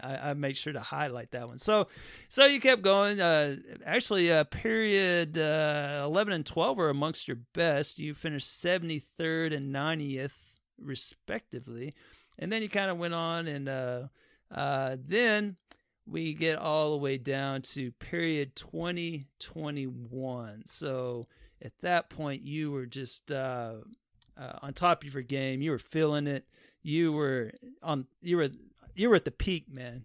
I, I made sure to highlight that one. So so you kept going. Uh, actually, uh, period uh, 11 and 12 were amongst your best. You finished 73rd and 90th respectively, and then you kind of went on and uh, uh, then we get all the way down to period 2021. So at that point, you were just uh, uh, on top of your game. You were feeling it. You were on. You were you were at the peak, man.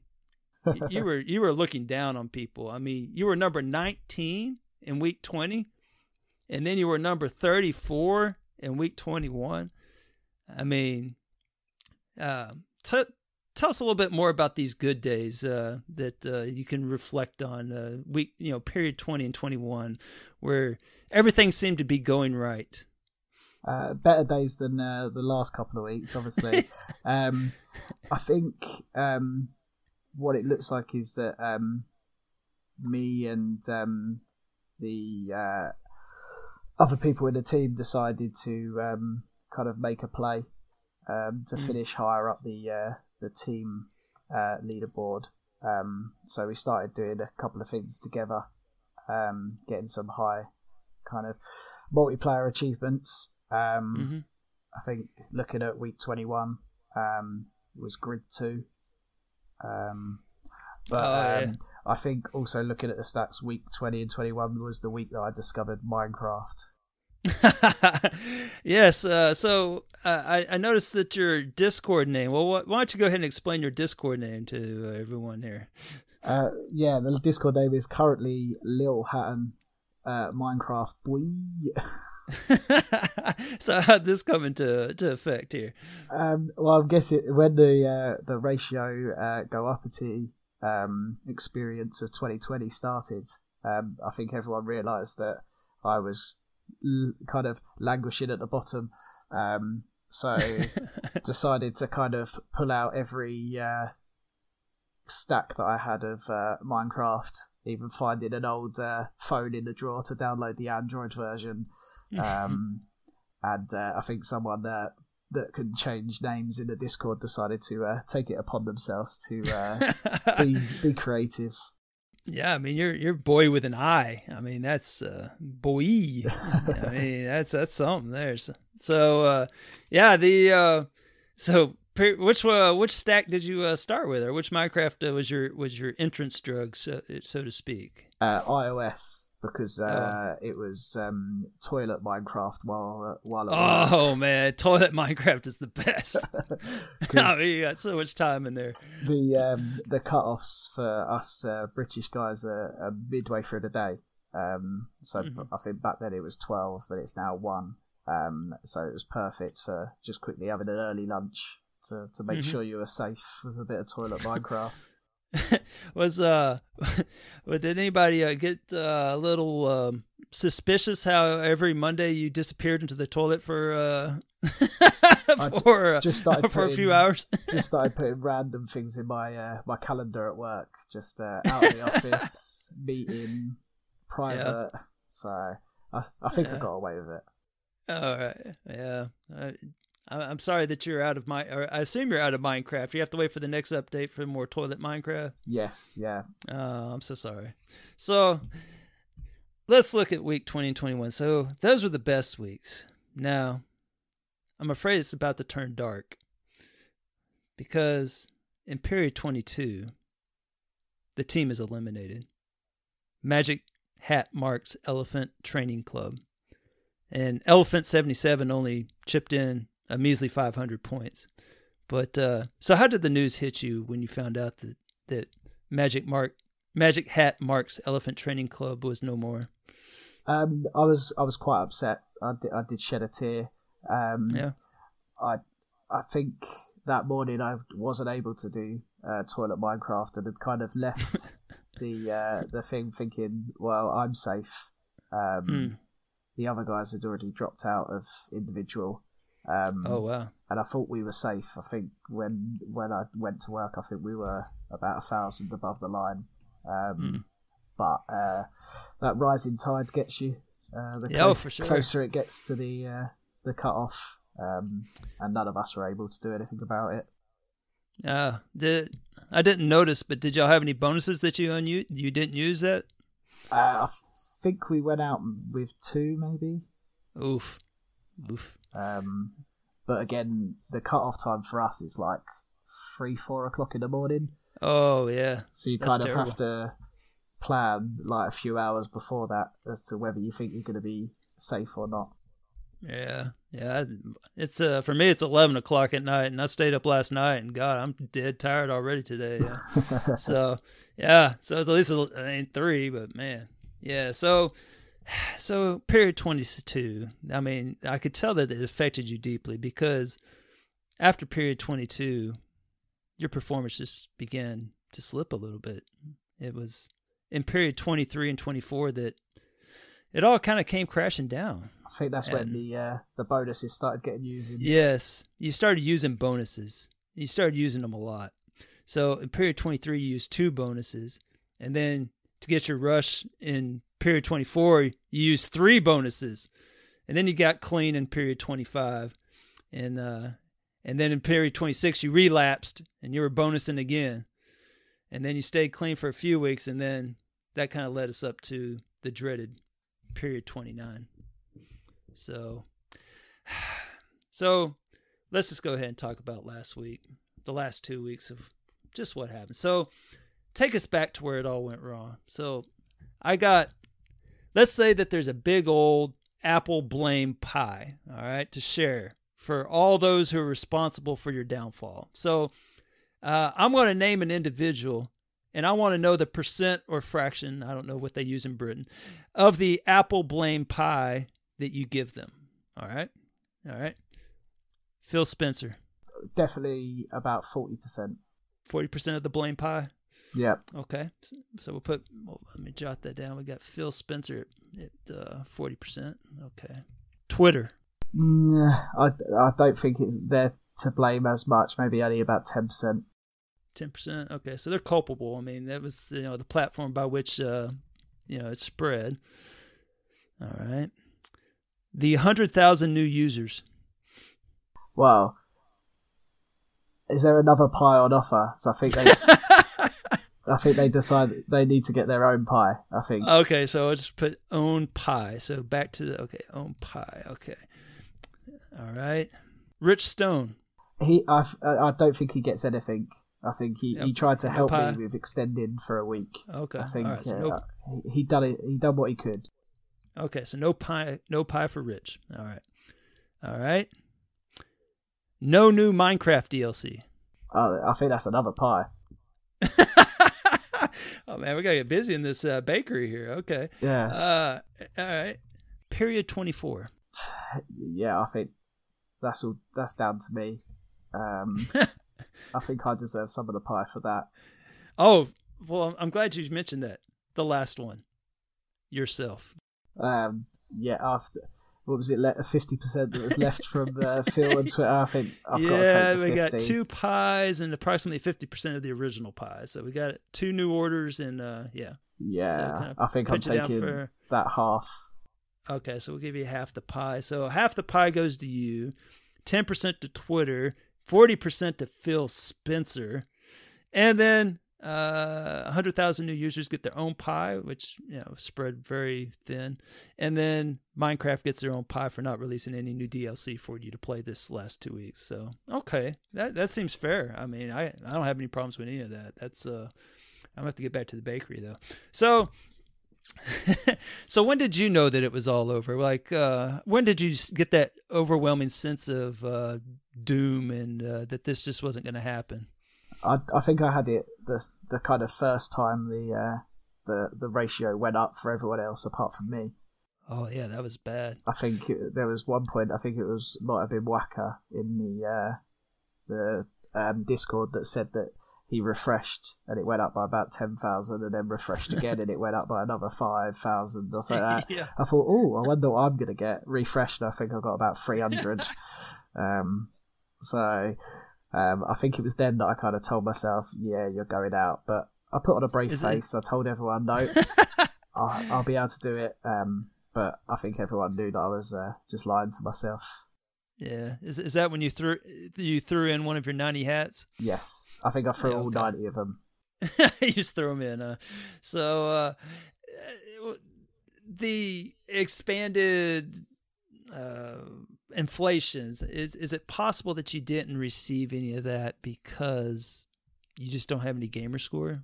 You- you were you were looking down on people. I mean, you were number 19 in week 20, and then you were number 34 in week 21. I mean, uh, t- tell us a little bit more about these good days uh, that uh, you can reflect on uh, week, you know, period 20 and 21, where everything seemed to be going right. Uh, better days than uh, the last couple of weeks, obviously. um, I think um, what it looks like is that um, me and um, the uh, other people in the team decided to um, kind of make a play um, to Mm. finish higher up the uh, the team uh, leaderboard. Um, so we started doing a couple of things together, um, getting some high kind of multiplayer achievements. Um, hmm I think looking at week 21 um, was grid 2. Um, but Oh, yeah. um, I think also looking at the stats, week 20 and 21 was the week that I discovered Minecraft. yes. Uh, so uh, I, I noticed that your Discord name. Well, wh- why don't you go ahead and explain your Discord name to uh, everyone here? Uh, yeah, the Discord name is currently Lil Hatton uh, Minecraft Boy. so how'd this come into to effect here? Um, well, I'm guessing when the uh, the ratio uh, go uppity um, experience of 2020 started, um, I think everyone realised that I was l- kind of languishing at the bottom. Um, so decided to kind of pull out every uh, stack that I had of uh, Minecraft, even finding an old uh, phone in the drawer to download the Android version. Um, and uh, I think someone uh, that can change names in the Discord decided to uh, take it upon themselves to uh, be be creative. Yeah, I mean you're you're boy with an eye. I mean that's uh, boy. I mean that's that's something there. So, so uh, yeah, the uh, so per- which uh, which stack did you uh, start with, or which Minecraft uh, was your was your entrance drug, so, so to speak? Uh, iOS because uh, it was um, toilet Minecraft while uh, while work. Oh man, toilet Minecraft is the best. I mean, you got so much time in there. the um, the cut-offs for us uh, British guys are, are midway through the day. Um, so Mhm. I think back then it was twelve, but it's now one. Um, so it was perfect for just quickly having an early lunch to, to make Mhm. sure you were safe with a bit of toilet Minecraft. was uh, but did anybody uh, get uh, a little um, suspicious how every Monday you disappeared into the toilet for uh, for uh, just started for a few hours? just started putting random things in my uh, my calendar at work, just uh, out of the office, meeting, private. So I, I think I got away with it. All right, yeah. I- I'm sorry that you're out of my. Or I assume you're out of Minecraft. You have to wait for the next update for more toilet Minecraft. Yes, yeah. Oh, I'm so sorry. So let's look at week 20 and 21. So those were the best weeks. Now, I'm afraid it's about to turn dark because in period 22, the team is eliminated. Magic Hat Marks Elephant Training Club. And Elephant 77 only chipped in a measly 500 points. But uh, so, how did the news hit you when you found out that, that Magic Mark Magic Hat Marks Elephant Training Club was no more? Um, I was I was quite upset. I did, I did shed a tear. Um, Yeah. I I think that morning I wasn't able to do uh, toilet Minecraft and had kind of left the uh, the thing thinking, well, I'm safe. Um, Hmm. The other guys had already dropped out of individual. Um, Oh wow. and I thought we were safe. I think when when I went to work, I think we were about a thousand above the line. Um, Hmm. But uh, that rising tide gets you. Uh, the Yeah, oh, for sure. closer it gets to the uh, the cut off, um, and none of us were able to do anything about it. Uh, did I didn't notice, but did y'all have any bonuses that you unused? You didn't use that? Uh, I think we went out with two, maybe. Oof, oof. Um, but again, the cut off time for us is like three, four o'clock in the morning. Oh yeah. So you That's kind of terrible. have to plan like a few hours before that as to whether you think you're going to be safe or not. Yeah, yeah. It's uh for me, it's eleven o'clock at night, and I stayed up last night, and God, I'm dead tired already today. Yeah. so yeah, so it's at least I mean three, but man, yeah. So so period twenty two. I mean, I could tell that it affected you deeply because after period twenty two, your performance just began to slip a little bit. It was in period twenty three and twenty four that it all kind of came crashing down. I think that's when the uh, the bonuses started getting used. Yes, you started using bonuses. You started using them a lot. So in period 23, you used two bonuses, and then to get your rush in period 24, you used three bonuses, and then you got clean in period 25, and uh, and then in period 26 you relapsed and you were bonusing again, and then you stayed clean for a few weeks, and then that kind of led us up to the dreaded period 29. So, so let's just go ahead and talk about last week, the last two weeks of just what happened. So, take us back to where it all went wrong. So, I got, let's say that there's a big old apple blame pie, all right, to share for all those who are responsible for your downfall. So, uh, I'm going to name an individual and I want to know the percent or fraction, I don't know what they use in Britain, of the apple blame pie that you give them. All right? All right. Phil Spencer, Definitely about forty percent. 40% of the blame pie. Yeah, Okay. So, so we'll put, well, let me jot that down. We got Phil Spencer at uh, 40%. Okay. Twitter. Mm, I I don't think it's they're to blame as much. Maybe only about ten percent. Ten percent. Okay, so they're culpable. I mean, that was you know the platform by which uh, you know it spread. All right. The hundred thousand new users. Wow. is there another pie on offer? So I think they, I think they decide they need to get their own pie. I think. Okay, so I'll just put own pie. So back to the okay, own pie. Okay. All right. Rich Stone. He, I, I don't think he gets anything. I think he, Yep. he tried to help me with extending for a week. Okay. I think All right. So uh, no, he, he done it. He done what he could. okay. So no pie. No pie for Rich. All right. All right. No new Minecraft DLC. Uh, I think that's another pie. oh man, we gotta get busy in this uh, bakery here. Okay. Yeah, Uh, all right. Period twenty four. yeah. I think that's all. That's down to me. Um, I think I deserve some of the pie for that. Oh, well, I'm glad you mentioned that. The last one, yourself. Um, yeah, after what was it? Fifty percent that was left from uh, Phil and Twitter. I think I've got to yeah, we got two pies and approximately fifty percent of the original pie. So we got two new orders and uh, yeah. Yeah, So kind of I think I'm taking for- that half. Okay, so we'll give you half the pie. So half the pie goes to you, ten percent to Twitter, forty percent to Phil Spencer, and then uh, hundred thousand new users get their own pie, which you know spread very thin, and then Minecraft gets their own pie for not releasing any new DLC for you to play this last two weeks. So okay, that that seems fair. I mean, I I don't have any problems with any of that. That's uh, I'm gonna have to get back to the bakery though. So so when did you know that it was all over? Like, uh, when did you get that overwhelming sense of uh, doom and uh, that this just wasn't going to happen? I, I think I had it the the kind of first time the uh, the the ratio went up for everyone else apart from me. Oh yeah, that was bad. I think it, there was one point. I think it was might have been Waka in the uh, the um, Discord that said that he refreshed and it went up by about ten thousand, and then refreshed again and it went up by another five thousand or so. Like yeah. I thought, oh, I wonder what I'm gonna get. Refreshed, and I think I got about three hundred. um, so um, I think it was then that I kind of told myself, yeah, you're going out. But I put on a brave Is it- face. I told everyone, no, I'll, I'll be able to do it. Um, but I think everyone knew that I was uh, just lying to myself. Yeah. Is is that when you threw you threw in one of your ninety hats? Yes, I think I threw Yeah, all okay. ninety of them. you just throw them in. Uh, so uh, the expanded uh, inflations is is it possible that you didn't receive any of that because you just don't have any gamer score?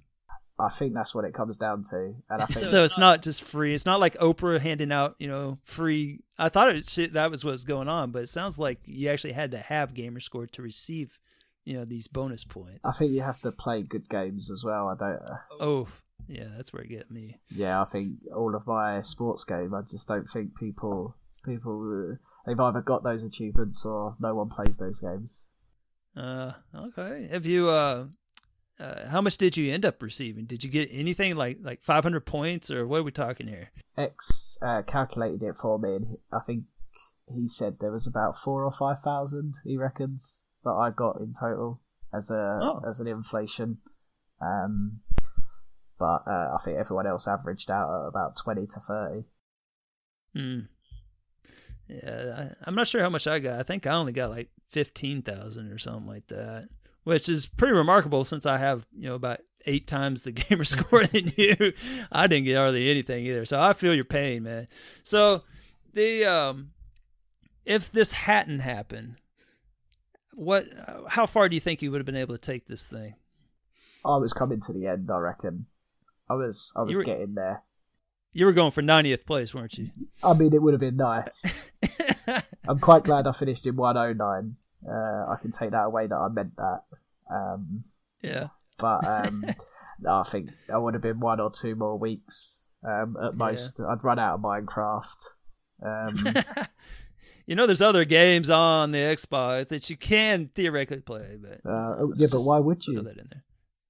I think that's what it comes down to, and I think So it's not just free. It's not like Oprah handing out, you know, free. I thought it, shit, that was what's going on, but it sounds like you actually had to have gamer score to receive, you know, these bonus points. I think you have to play good games as well. I don't. Uh, Oh, yeah, that's where it get me. yeah, I think all of my sports game, I just don't think people people uh, they've either got those achievements or no one plays those games. Uh, okay. Have you uh, uh, how much did you end up receiving? Did you get anything like like 500 points or what are we talking here? X uh, calculated it for me, and I think he said there was about four or five thousand. He reckons that I got in total as a Oh. as an inflation. Um, but uh, I think everyone else averaged out at about twenty to thirty. Hmm. Yeah, I, I'm not sure how much I got. I think I only got like 15,000 or something like that, which is pretty remarkable since I have, you know, about eight times the gamer score than you. I didn't get hardly anything either. So I feel your pain, man. So the, um, if this hadn't happened, what, how far do you think you would have been able to take this thing? I was coming to the end. I reckon. I was I was were- getting there. You were going for 90th place, weren't you? I mean, it would have been nice. I'm quite glad I finished in 109. Uh, I can take that away that I meant that. Um, yeah. but um, no, I think I would have been one or two more weeks um, at most. I'd run out of Minecraft. Um, you know, there's other games on the Xbox that you can theoretically play, but uh, oh, yeah, but why would throw you? that in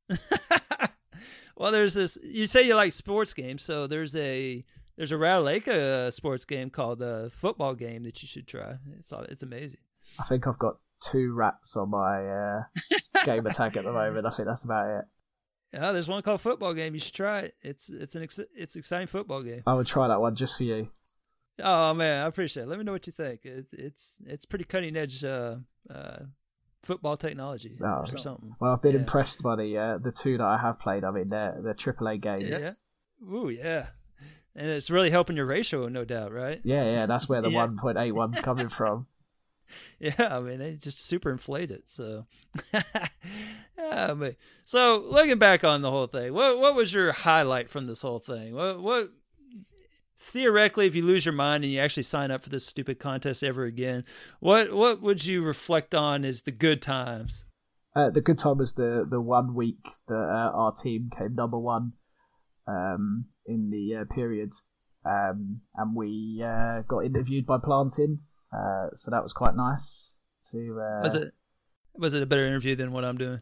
there. Well, there's this. You say you like sports games, so there's a there's a Ratalaika uh, sports game called the football game that you should try. It's it's amazing. I think I've got two rats on my uh, game attack at the moment. I think that's about it. Yeah, there's one called football game. You should try it. It's it's an ex- it's an exciting football game. I would try that one just for you. Oh man, I appreciate it. Let me know what you think. It, it's it's pretty cutting edge uh, uh, football technology Oh. or something. Well, I've been Yeah. impressed by the uh, the two that I have played. I mean, they're they're AAA games. Yeah. Ooh yeah, and it's really helping your ratio, no doubt, right? Yeah, yeah, that's where the Yeah. 1.81's coming from. Yeah, I mean they just super inflate it. So, yeah, but so looking back on the whole thing, what what was your highlight from this whole thing? What what theoretically, if you lose your mind and you actually sign up for this stupid contest ever again, what what would you reflect on as the good times? Uh, the good time was the the one week that uh, our team came number one um, in the uh, period, um, and we uh, got interviewed by Planting, uh, so that was quite nice. To uh, Was it was it a better interview than what I'm doing?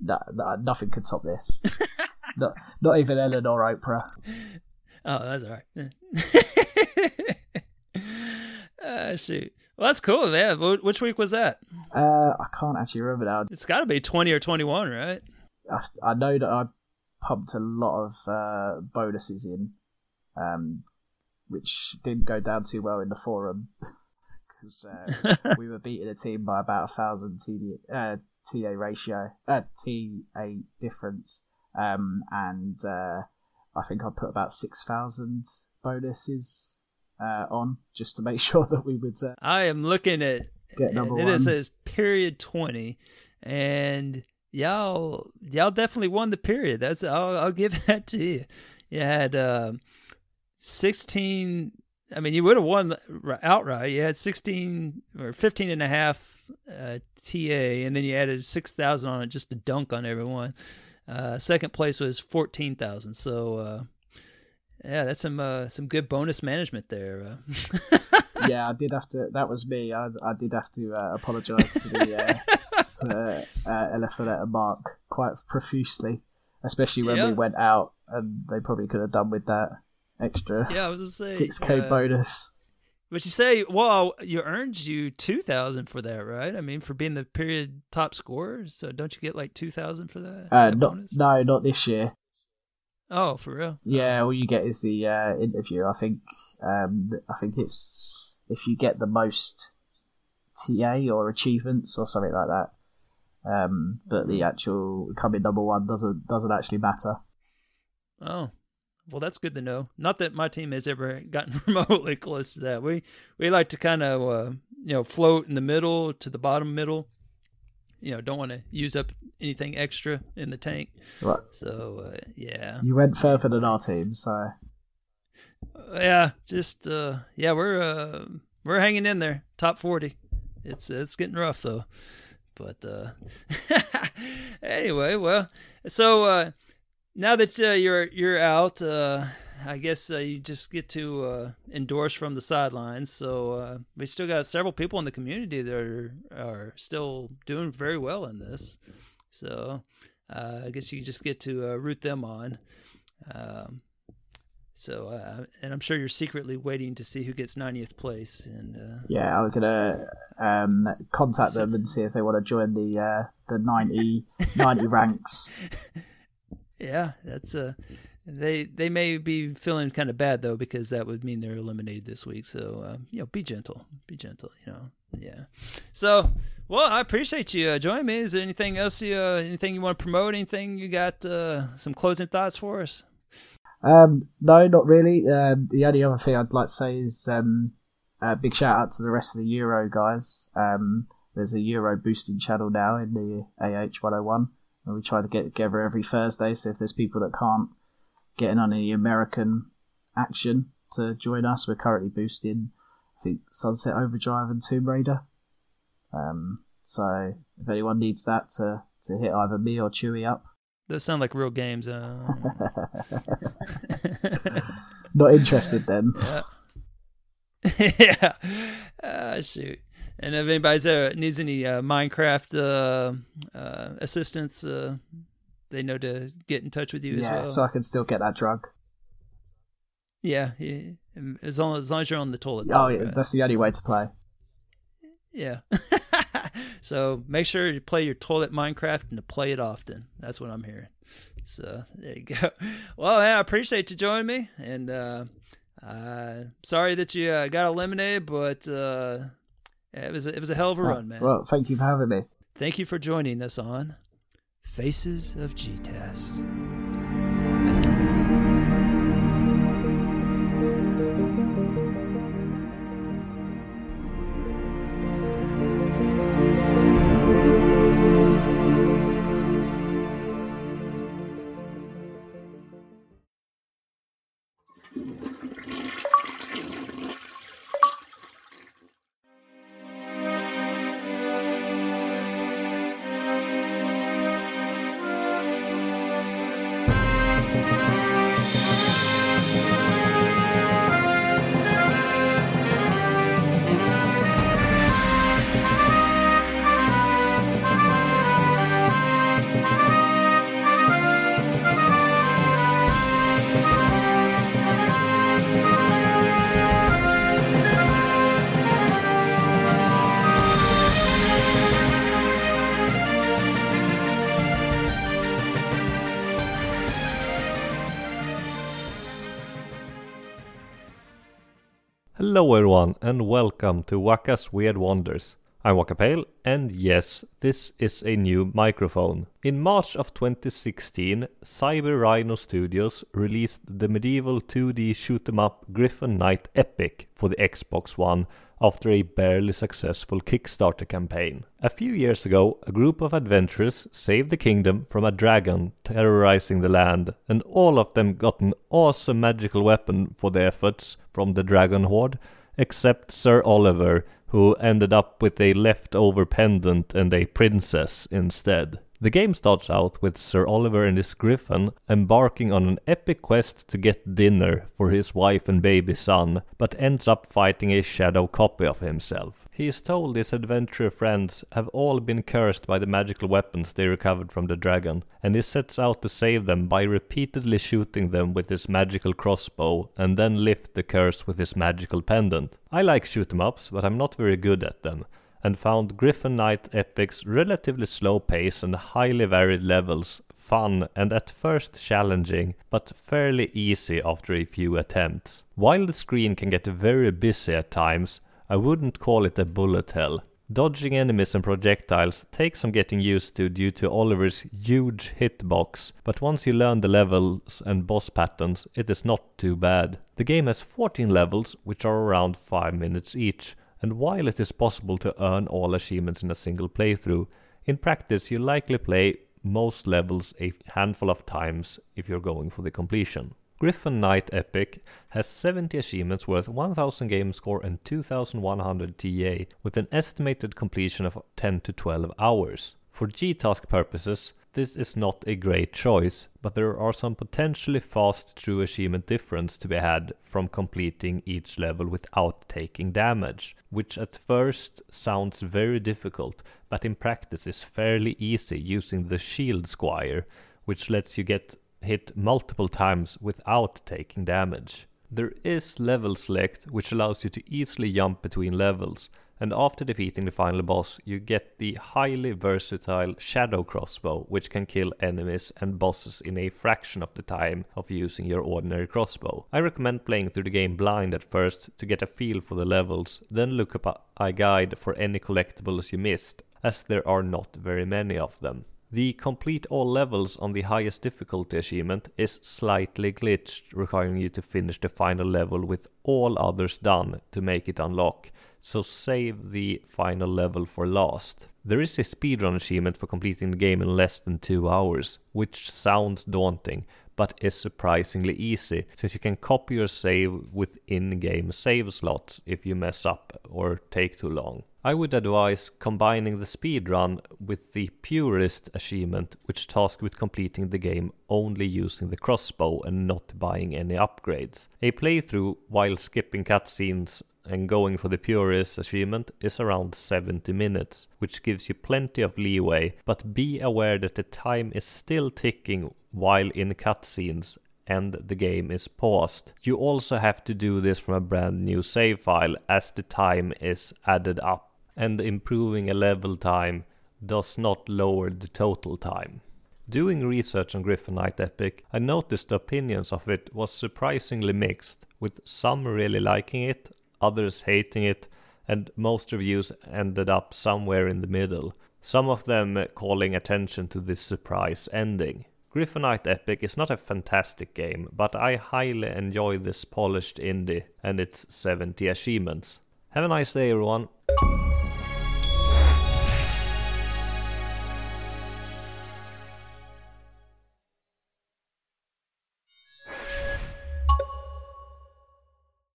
no- no- nothing could top this. not, not even Ellen or Oprah. Oh, that's all right. Ah, shoot. Well, that's cool, man. Which week was that? Uh, I can't actually remember now. It's got to be 20 or 21, right? I, I know that I pumped a lot of uh, bonuses in, um, which didn't go down too well in the forum because uh, we were beating a team by about a thousand TD, uh, TA ratio, uh, TA difference, um, and uh, I think I put about six thousand bonuses uh, on just to make sure that we would uh, I am looking at Get number It one. says period 20, and y'all y'all definitely won the period. That's I'll, I'll give that to you. You had uh, 16 I mean, you would have won outright. You had 16 or 15 and a half uh, TA, and then you added 6,000 on it just to dunk on everyone. Uh, second place was 14,000. So, uh, yeah, that's some uh, some good bonus management there. uh. yeah, I did have to. That was me. I, I did have to uh, apologise to the uh, to uh, Mark quite profusely, especially when we went out, and they probably could have done with that extra Yeah, I was just saying. six k bonus. But you say, well, you earned you 2,000 for that, right? I mean, for being the period top scorer. So don't you get like 2,000 for that? Uh, that not no, not this year. Oh, for real? Yeah, all you get is the uh, interview. I think um, I think it's if you get the most TA or achievements or something like that. Um, but the actual coming number one doesn't doesn't actually matter. Oh, well, that's good to know. Not that my team has ever gotten remotely close to that. We we like to kind of uh, you know float in the middle to the bottom middle. You know, don't want to use up anything extra in the tank. Right. So uh, yeah, You went further than our team, so yeah, just uh, yeah, we're uh, we're hanging in there, top forty. It's it's getting rough though, but uh, anyway, well, so uh, now that uh, you're you're out, uh, I guess uh, you just get to uh, endorse from the sidelines. So uh, we still got several people in the community that are are still doing very well in this. So uh, I guess you just get to uh, root them on. Um, so, uh, and I'm sure you're secretly waiting to see who gets 90th place. And uh, yeah, I was gonna um, contact them and see if they want to join the uh, the 90, 90 ranks. yeah, that's a. they they may be feeling kind of bad though because that would mean they're eliminated this week. So, uh, you know, be gentle, be gentle. You know, yeah. So, well, I appreciate you uh, joining me. Is there anything else you uh, anything you want to promote? Anything you got? Uh, some closing thoughts for us? Um, no, not really. Um, the only other thing I'd like to say is um, a big shout out to the rest of the Euro guys. Um, there's a Euro boosting channel now in the AH 101, and we try to get together every Thursday. So if there's people that can't get in on any American action to join us, we're currently boosting, I think, Sunset Overdrive and Tomb Raider. Um, so if anyone needs that to, to hit either me or Chewy up, Those sound like real games. Uh, not interested then. yeah. Uh, shoot. And if anybody's there needs any uh, Minecraft uh, uh, assistance, uh, they know to get in touch with you as yeah, well. so I can still get that drug. yeah, yeah. As long as long as you're on the toilet. Oh, yeah, that's the only way to play. Yeah. so make sure you play your toilet Minecraft and to play it often. That's what I'm hearing. So there you go. Well, yeah, I appreciate you joining me, and uh, uh, sorry that you uh, got eliminated, but it was it was a hell of a run, man. Well, thank you for having me. Thank you for joining us on Faces of GTASC. Hello everyone and welcome to Waka's Weird Wonders. I'm Waka Pale and yes, this is a new microphone. In March of 2016, Cyber Rhino Studios released the medieval 2D shoot 'em up Gryphon Knight Epic for the Xbox One after a barely successful Kickstarter campaign. A few years ago, a group of adventurers saved the kingdom from a dragon terrorizing the land, and all of them got an awesome magical weapon for their efforts from the dragon hoard, except Sir Oliver, who ended up with a leftover pendant and a princess instead. The game starts out with Sir Oliver and his griffin embarking on an epic quest to get dinner for his wife and baby son, but ends up fighting a shadow copy of himself. He is told his adventurer friends have all been cursed by the magical weapons they recovered from the dragon, and he sets out to save them by repeatedly shooting them with his magical crossbow and then lift the curse with his magical pendant. I like shoot 'em ups, but I'm not very good at them and found Gryphon Knight Epic's relatively slow pace and highly varied levels fun and at first challenging, but fairly easy after a few attempts. While the screen can get very busy at times, I wouldn't call it a bullet hell. Dodging enemies and projectiles takes some getting used to due to Oliver's huge hitbox, but once you learn the levels and boss patterns, it is not too bad. The game has 14 levels, which are around 5 minutes each, and while it is possible to earn all achievements in a single playthrough, in practice you likely play most levels a handful of times if you're going for the completion. Gryphon Knight Epic has 70 achievements worth 1000 game score and 2100 TA with an estimated completion of 10 to 12 hours. For GTASC purposes, this is not a great choice, but there are some potentially fast true achievement difference to be had from completing each level without taking damage, which at first sounds very difficult, but in practice is fairly easy using the Shield Squire, which lets you get hit multiple times without taking damage. There is level select, which allows you to easily jump between levels, and after defeating the final boss, you get the highly versatile Shadow Crossbow, which can kill enemies and bosses in a fraction of the time of using your ordinary crossbow. I recommend playing through the game blind at first to get a feel for the levels, then look up a guide for any collectibles you missed, as there are not very many of them. The complete all levels on the highest difficulty achievement is slightly glitched, requiring you to finish the final level with all others done to make it unlock, so save the final level for last. There is a speedrun achievement for completing the game in less than 2 hours, which sounds daunting, but is surprisingly easy, since you can copy your save with in-game save slots if you mess up or take too long. I would advise combining the speedrun with the purist achievement, which tasks with completing the game only using the crossbow and not buying any upgrades. A playthrough while skipping cutscenes and going for the purist achievement is around 70 minutes, which gives you plenty of leeway, but be aware that the time is still ticking while in cutscenes and the game is paused. You also have to do this from a brand new save file as the time is added up, and improving a level time does not lower the total time. Doing research on Gryphon Knight Epic, I noticed the opinions of it was surprisingly mixed, with some really liking it others hating it, and most reviews ended up somewhere in the middle, some of them calling attention to this surprise ending. Gryphon Knight Epic is not a fantastic game, but I highly enjoy this polished indie and its 70 achievements. Have a nice day, everyone.